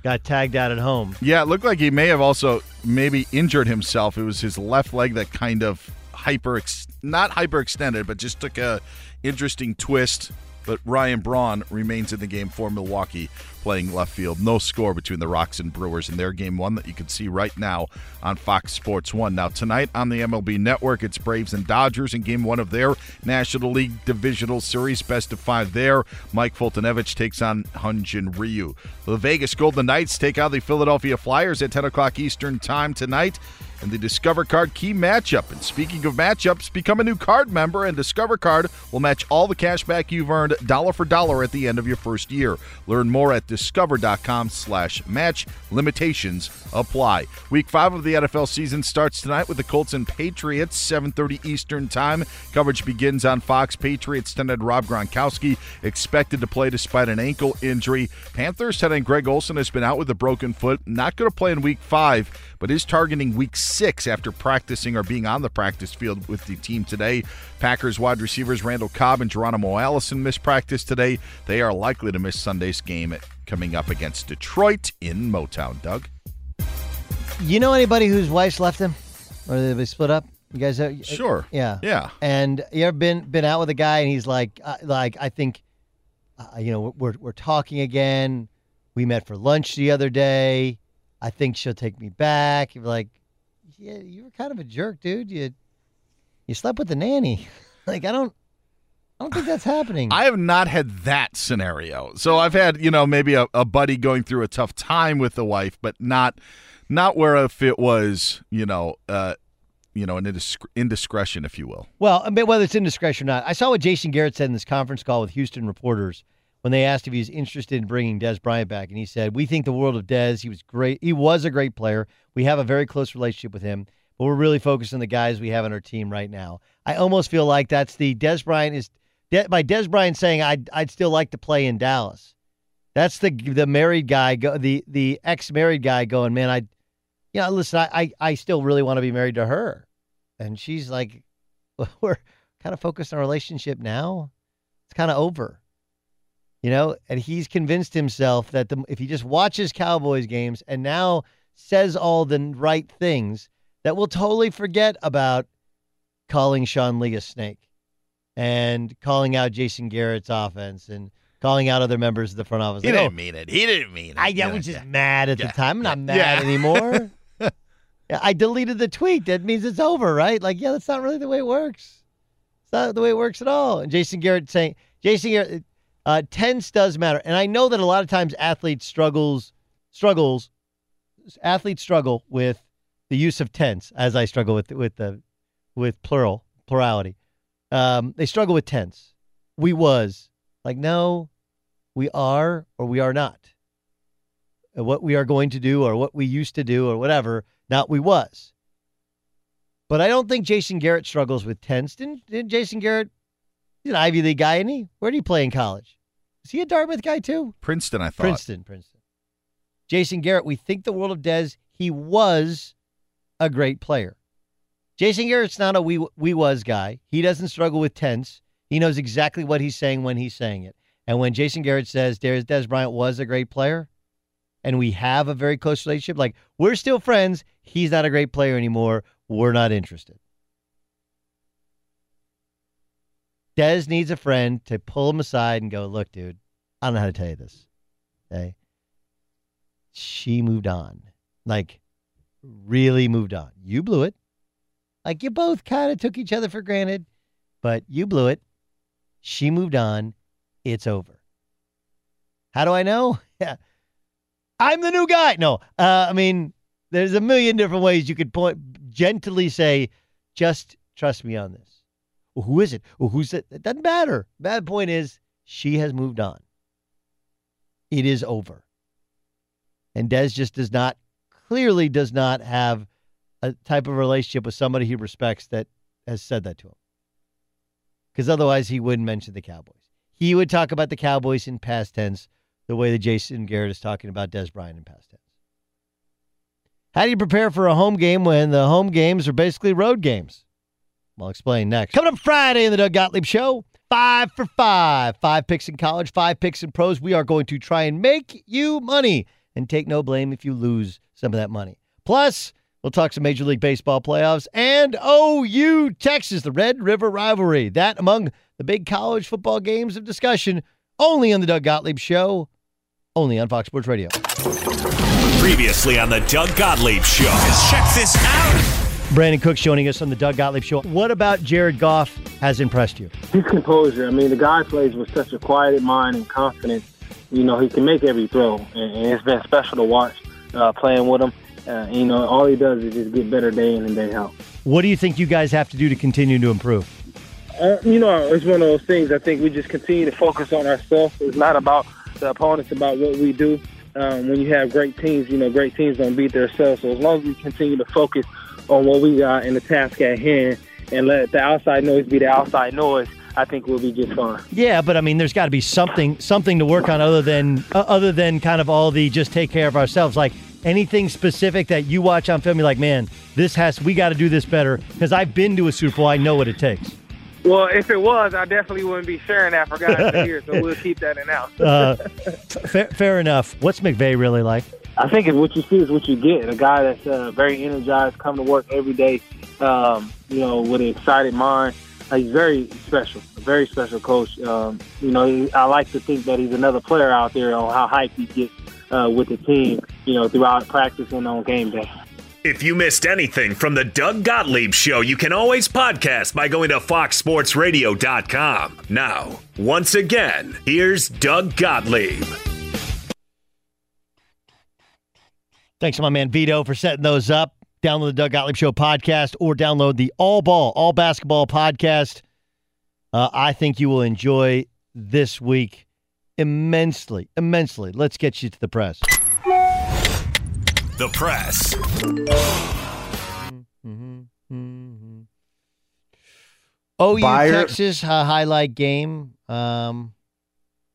got tagged out at home. Yeah, it looked like he may have also maybe injured himself. It was his left leg that kind of hyper, not hyperextended, but just took a interesting twist but Ryan Braun remains in the game for Milwaukee playing left field. No score between the Rocks and Brewers in their game one that you can see right now on Fox Sports 1. Now, tonight on the MLB Network, it's Braves and Dodgers in game one of their National League Divisional Series. Best of five there. Mike Foltynewicz takes on Hyun-Jin Ryu. The Vegas Golden Knights take out the Philadelphia Flyers at 10 o'clock Eastern Time tonight and the Discover Card key matchup. And speaking of matchups, become a new card member, and Discover Card will match all the cash back you've earned dollar for dollar at the end of your first year. Learn more at discover.com slash match. Limitations apply. Week five of the NFL season starts tonight with the Colts and Patriots, 7.30 Eastern Time. Coverage begins on Fox. Patriots tended Rob Gronkowski expected to play despite an ankle injury. Panthers end Greg Olsen has been out with a broken foot. Not going to play in week five, but is targeting week six after practicing or being on the practice field with the team today. Packers wide receivers Randall Cobb and Geronimo Allison missed practice today. They are likely to miss Sunday's game coming up against Detroit in Motown. Doug? You know anybody whose wife's left him? Or they split up? You guys have, Sure. Yeah. Yeah. And you ever been been out with a guy and he's like, uh, like I think, uh, you know, we're we're talking again. We met for lunch the other day. I think she'll take me back. You're like, yeah, you were kind of a jerk, dude. You you slept with the nanny. like I don't, I don't think that's happening. I have not had that scenario. So I've had, you know, maybe a, a buddy going through a tough time with the wife, but not not where if it was, you know, uh, you know, an indisc- indiscretion, if you will. Well, I mean, whether it's indiscretion or not, I saw what Jason Garrett said in this conference call with Houston reporters when they asked if he was interested in bringing Dez Bryant back, and he said, "We think the world of Dez. He was great. He was a great player. We have a very close relationship with him, but we're really focused on the guys we have on our team right now." I almost feel like that's the Dez Bryant is De- by Dez Bryant saying I'd I'd still like to play in Dallas. That's the the married guy, go, the the ex married guy going, man, I, you know, listen, I, I I still really want to be married to her, and she's like, we're kind of focused on our relationship now. It's kind of over, you know. And he's convinced himself that the, if he just watches Cowboys games and now says all the right things, that we'll totally forget about calling Sean Lee a snake and calling out Jason Garrett's offense and calling out other members of the front office. He Like, didn't oh, mean it. He didn't mean it. I, I was just yeah. mad at Yeah. the time. I'm not mad Yeah. anymore. I deleted the tweet. That means it's over, right? Like, yeah, that's not really the way it works. It's not the way it works at all. And Jason Garrett saying, Jason Garrett, uh, tense does matter. And I know that a lot of times athletes struggles, struggles, athletes struggle with the use of tense, as I struggle with with the with plural plurality. Um, they struggle with tense. We was like, no, we are or we are not. What we are going to do or what we used to do or whatever, not we was. But I don't think Jason Garrett struggles with tense. Didn't, didn't Jason Garrett, he's an Ivy League guy, isn't he? Where did he play in college? Is he a Dartmouth guy too? Princeton, I thought. Princeton, Princeton. Jason Garrett, we think the world of Dez. He was a great player. Jason Garrett's not a we we was guy. He doesn't struggle with tense. He knows exactly what he's saying when he's saying it. And when Jason Garrett says Dez, Dez Bryant was a great player, and we have a very close relationship, like we're still friends. He's not a great player anymore. We're not interested. Dez needs a friend to pull him aside and go, look, dude, I don't know how to tell you this. Okay. She moved on. Like, really moved on. You blew it. Like, you both kind of took each other for granted, but you blew it. She moved on. It's over. How do I know? Yeah. I'm the new guy. No, uh, I mean, there's a million different ways you could point gently say, just trust me on this. Well, who is it? Well, who's it? It doesn't matter. Bad point is she has moved on. It is over. And Dez just does not, clearly does not have a type of relationship with somebody he respects that has said that to him. Because otherwise he wouldn't mention the Cowboys. He would talk about the Cowboys in past tense the way that Jason Garrett is talking about Dez Bryant in past tense. How do you prepare for a home game when the home games are basically road games? I'll explain next. Coming up Friday in the Doug Gottlieb Show, five for five. Five picks in college, five picks in pros. We are going to try and make you money and take no blame if you lose some of that money. Plus, we'll talk some Major League Baseball playoffs and OU Texas, the Red River rivalry. That among the big college football games of discussion only on the Doug Gottlieb Show, only on Fox Sports Radio. Previously on the Doug Gottlieb Show. Check this out. Brandin Cook joining us on the Doug Gottlieb Show. What about Jared Goff has impressed you? His composure. I mean, the guy plays with such a quiet mind and confidence. You know, he can make every throw, and, and it's been special to watch uh, playing with him. Uh, you know, all he does is just get better day in and day out. What do you think you guys have to do to continue to improve? Uh, you know, it's one of those things. I think we just continue to focus on ourselves. It's not about the opponents, about what we do. Um, when you have great teams, you know, great teams don't beat themselves. So as long as we continue to focus on what we got and the task at hand, and let the outside noise be the outside noise, I think we'll be just fine. Yeah, but I mean, there's got to be something something to work on other than uh, other than kind of all the just take care of ourselves. Like anything specific that you watch on film, you're like, man, this has we got to do this better because I've been to a Super Bowl. I know what it takes. Well, if it was, I definitely wouldn't be sharing that for guys to hear. So we'll keep that in house. Uh, fair, fair enough. What's McVay really like? I think if what you see is what you get. A guy that's uh, very energized, come to work every day, um, you know, with an excited mind. Uh, he's very special, a very special coach. Um, you know, he, I like to think that he's another player out there on how hype he gets uh, with the team, you know, throughout practice and on game day. If you missed anything from the Doug Gottlieb Show, you can always podcast by going to foxsportsradio.com. Now, once again, here's Doug Gottlieb. Thanks to my man Vito for setting those up. Download the Doug Gottlieb Show podcast or download the All Ball, All Basketball podcast. Uh, I think you will enjoy this week immensely, immensely. Let's get you to the press. The press. Mm-hmm, mm-hmm. OU Buyer- Texas uh, highlight game. Um,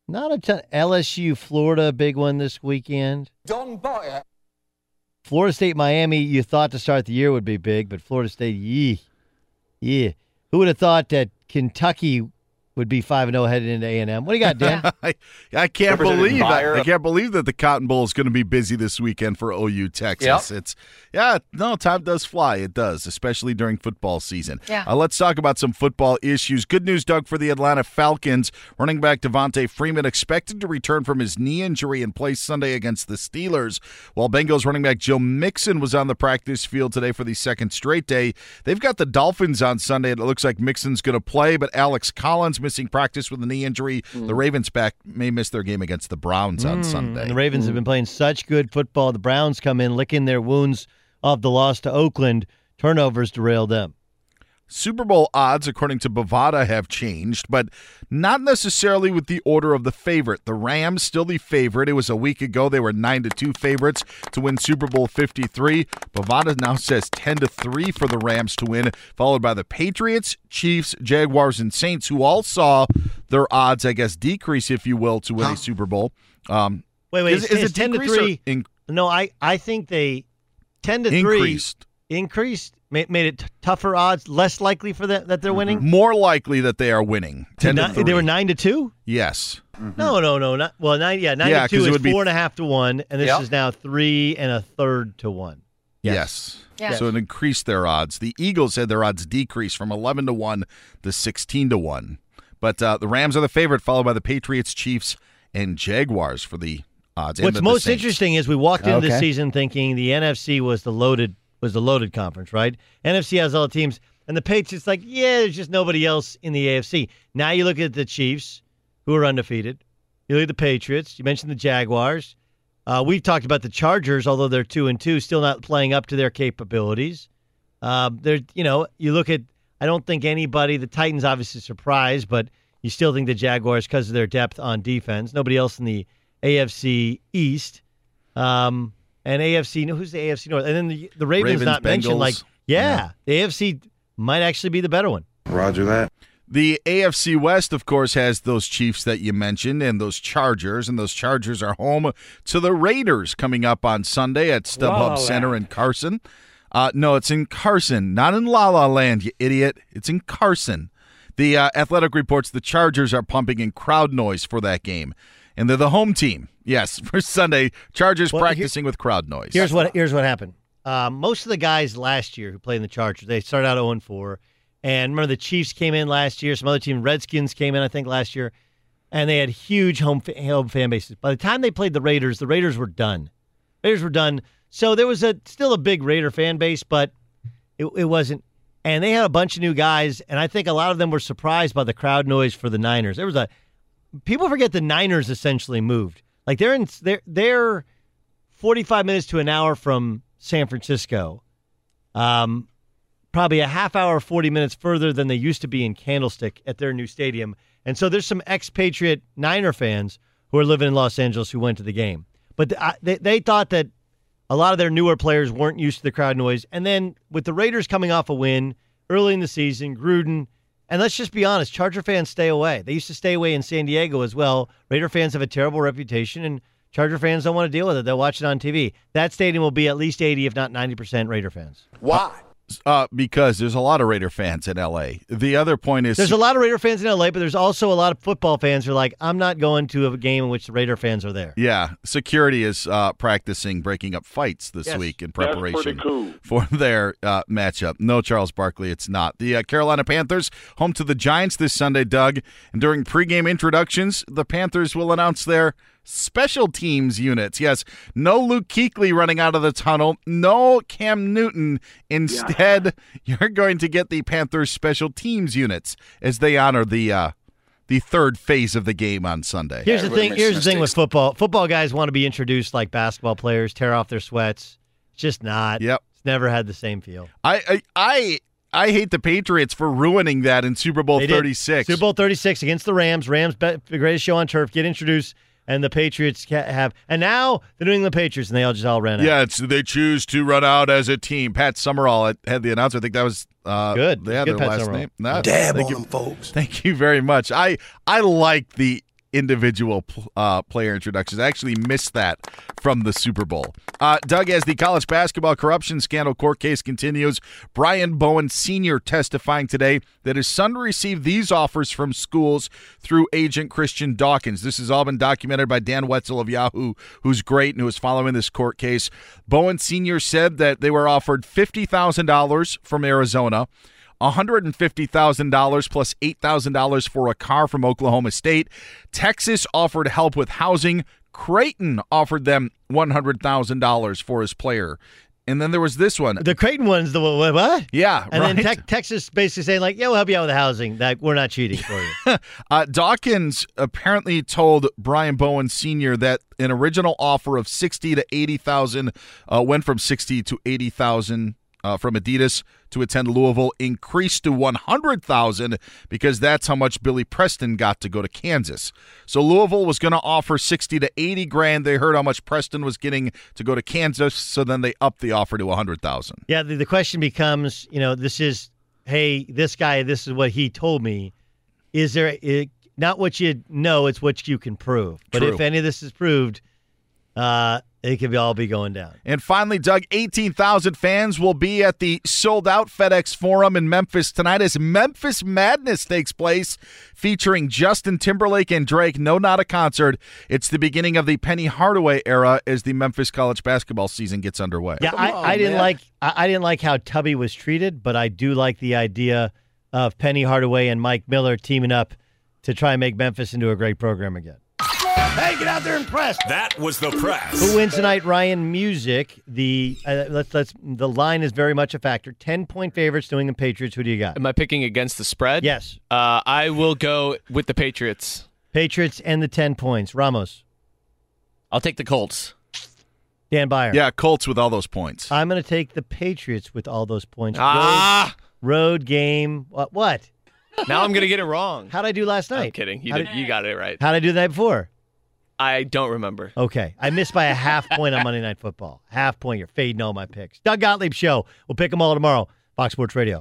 not a ton. LSU Florida big one this weekend. Don't buy it. Florida State Miami. You thought to start the year would be big, but Florida State, yee, yeah. Who would have thought that Kentucky would be five and zero headed into A and M? What do you got, Dan? I, I can't believe I, I can't believe that the Cotton Bowl is going to be busy this weekend for OU Texas. Yep. It's yeah, no, time does fly. It does, especially during football season. Yeah. Uh, let's talk about some football issues. Good news, Doug, for the Atlanta Falcons. Running back Devonta Freeman expected to return from his knee injury and play Sunday against the Steelers. While Bengals running back Joe Mixon was on the practice field today for the second straight day. They've got the Dolphins on Sunday, and it looks like Mixon's going to play, but Alex Collins missing practice with a knee injury. The Ravens back may miss their game against the Browns on Mm, Sunday. And the Ravens have been playing such good football. The Browns come in licking their wounds of the loss to Oakland. Turnovers derail them. Super Bowl odds, according to Bovada, have changed, but not necessarily with the order of the favorite. The Rams still the favorite. It was a week ago; they were nine to two favorites to win Super Bowl Fifty Three. Bovada now says ten to three for the Rams to win, followed by the Patriots, Chiefs, Jaguars, and Saints, who all saw their odds, I guess, decrease, if you will, to win a Super Bowl. Um, Wait, wait, is, is, is is it ten to three? in- no, I, I think they ten to Increased. three increased, made, made it t- tougher odds, less likely for that that they're winning. more likely that they are winning. To Ten to ni- three. they were nine to two. Yes. No, no, no, not well. Nine, yeah, nine Yeah, to 'cause two it is would be- four and a half to one, and this Yep. is now three and a third to one. Yes. Yes. So it increased their odds. The Eagles had their odds decrease from 11 to 1 to 16 to 1. But uh, the Rams are the favorite, followed by the Patriots, Chiefs, and Jaguars for the odds. What's the- the most Saints. interesting is we walked into the season thinking the NFC was the loaded was the loaded conference, right? NFC has all the teams, and the Patriots like, yeah, there's just nobody else in the AFC. Now you look at the Chiefs, who are undefeated. You look at the Patriots. You mentioned the Jaguars. Uh, we've talked about the Chargers, although they're two and two, still not playing up to their capabilities. Um, they're, you know, you look at. I don't think anybody. The Titans obviously surprised, but you still think the Jaguars because of their depth on defense. Nobody else in the AFC East, um, and AFC. Who's the AFC North? And then the the Ravens, Ravens, not mentioned. Like, Bengals. yeah, the AFC might actually be the better one. Roger that. The AFC West, of course, has those Chiefs that you mentioned and those Chargers, and those Chargers are home to the Raiders coming up on Sunday at La La StubHub Center Land. in Carson. Uh, no, it's in Carson, not in La La Land, you idiot. It's in Carson. The uh, Athletic reports the Chargers are pumping in crowd noise for that game, and they're the home team. Yes, for Sunday, Chargers Well, here- practicing with crowd noise. Here's what here's what happened. Um, most of the guys last year who played in the Chargers, they started out 0 and 4. And remember, the Chiefs came in last year. Some other team, Redskins, came in, I think, last year, and they had huge home fa- home fan bases. By the time they played the Raiders, the Raiders were done. Raiders were done. So there was a still a big Raider fan base, but it, it wasn't. And they had a bunch of new guys, and I think a lot of them were surprised by the crowd noise for the Niners. There was a people forget the Niners essentially moved. Like they're in they're they're 45 minutes to an hour from San Francisco. Um, probably a half hour, 40 minutes further than they used to be in Candlestick at their new stadium. And so there's some expatriate Niner fans who are living in Los Angeles who went to the game. But they, they thought that a lot of their newer players weren't used to the crowd noise. And then with the Raiders coming off a win early in the season, Gruden, and let's just be honest, Charger fans stay away. They used to stay away in San Diego as well. Raider fans have a terrible reputation, and Charger fans don't want to deal with it. They'll watch it on TV. That stadium will be at least 80, if not 90% Raider fans. Why? Uh, because there's a lot of Raider fans in L.A. The other point is There's a lot of Raider fans in LA, but there's also a lot of football fans who are like, I'm not going to a game in which the Raider fans are there. Yeah, security is uh, practicing breaking up fights this Yes. week in preparation cool. for their uh, matchup. No, Charles Barkley, it's not. The uh, Carolina Panthers home to the Giants this Sunday, Doug. And during pregame introductions, the Panthers will announce their special teams units. Yes, no Luke Kuechly running out of the tunnel, no Cam Newton. Instead, you're going to get the Panthers special teams units as they honor the uh, the third phase of the game on Sunday. Here's the thing. Here's the thing with football. Football guys want to be introduced like basketball players, tear off their sweats. It's just not. Yep. It's never had the same feel. I I I, I hate the Patriots for ruining that in Super Bowl They did. 36. Super Bowl 36 against the Rams. Rams, be- the greatest show on turf, get introduced, and the Patriots ca- have. And now the New England Patriots, and they all just all ran out. Yeah, it's they choose to run out as a team. Pat Summerall had- had the announcer. I think that was uh, Good. Yeah, Good, their Pat last Summerall. name. No, Dab thank on you, them, folks. Thank you very much. I I like the individual uh, player introductions. I actually missed that from the Super Bowl. Uh, Doug, as the college basketball corruption scandal court case continues, Brian Bowen Sr. testifying today that his son received these offers from schools through agent Christian Dawkins. This has all been documented by Dan Wetzel of Yahoo, who's great and who is following this court case. Bowen Sr. said that they were offered $50,000 from Arizona. $150,000 plus $8,000 for a car from Oklahoma State. Texas offered help with housing. Creighton offered them $100,000 for his player. And then there was this one. The Creighton one's the what? what? Yeah, And then right. Tex Texas basically saying like, "Yeah, we'll help you out with the housing. Like, we're not cheating for you." Uh, Dawkins apparently told Brian Bowen Sr. that an original offer of sixty to eighty thousand uh, went from sixty to eighty thousand uh, from Adidas to attend Louisville, increased to one hundred thousand because that's how much Billy Preston got to go to Kansas. So Louisville was going to offer sixty to eighty grand. They heard how much Preston was getting to go to Kansas, so then they upped the offer to a hundred thousand. Yeah, the, the question becomes, you know, this is, hey, this guy, this is what he told me. Is there it, not what you know, it's what you can prove. But True. if any of this is proved, uh, it could all be going down. And finally, Doug, 18,000 fans will be at the sold out FedEx Forum in Memphis tonight as Memphis Madness takes place, featuring Justin Timberlake and Drake. No, not a concert. It's the beginning of the Penny Hardaway era as the Memphis college basketball season gets underway. Yeah, I, I didn't like I, I didn't like how Tubby was treated, but I do like the idea of Penny Hardaway and Mike Miller teaming up to try and make Memphis into a great program again. Hey, get out there and press. That was the press. Who wins tonight? Ryan Music. The uh, let's let's the line is very much a factor. Ten point favorites, New England Patriots. Who do you got? Am I picking against the spread? Yes. Uh, I will go with the Patriots. Patriots and the ten points. Ramos. I'll take the Colts. Dan Beyer. Yeah, Colts with all those points. I'm going to take the Patriots with all those points. Ah! Road, road game. What? What? Now I'm gonna get it wrong. How'd I do last night? I'm kidding. You How did, you got it right. How'd I do the night before? I don't remember. Okay. I missed by a half point on Monday Night Football. Half point. You're fading all my picks. Doug Gottlieb Show. We'll pick them all tomorrow. Fox Sports Radio.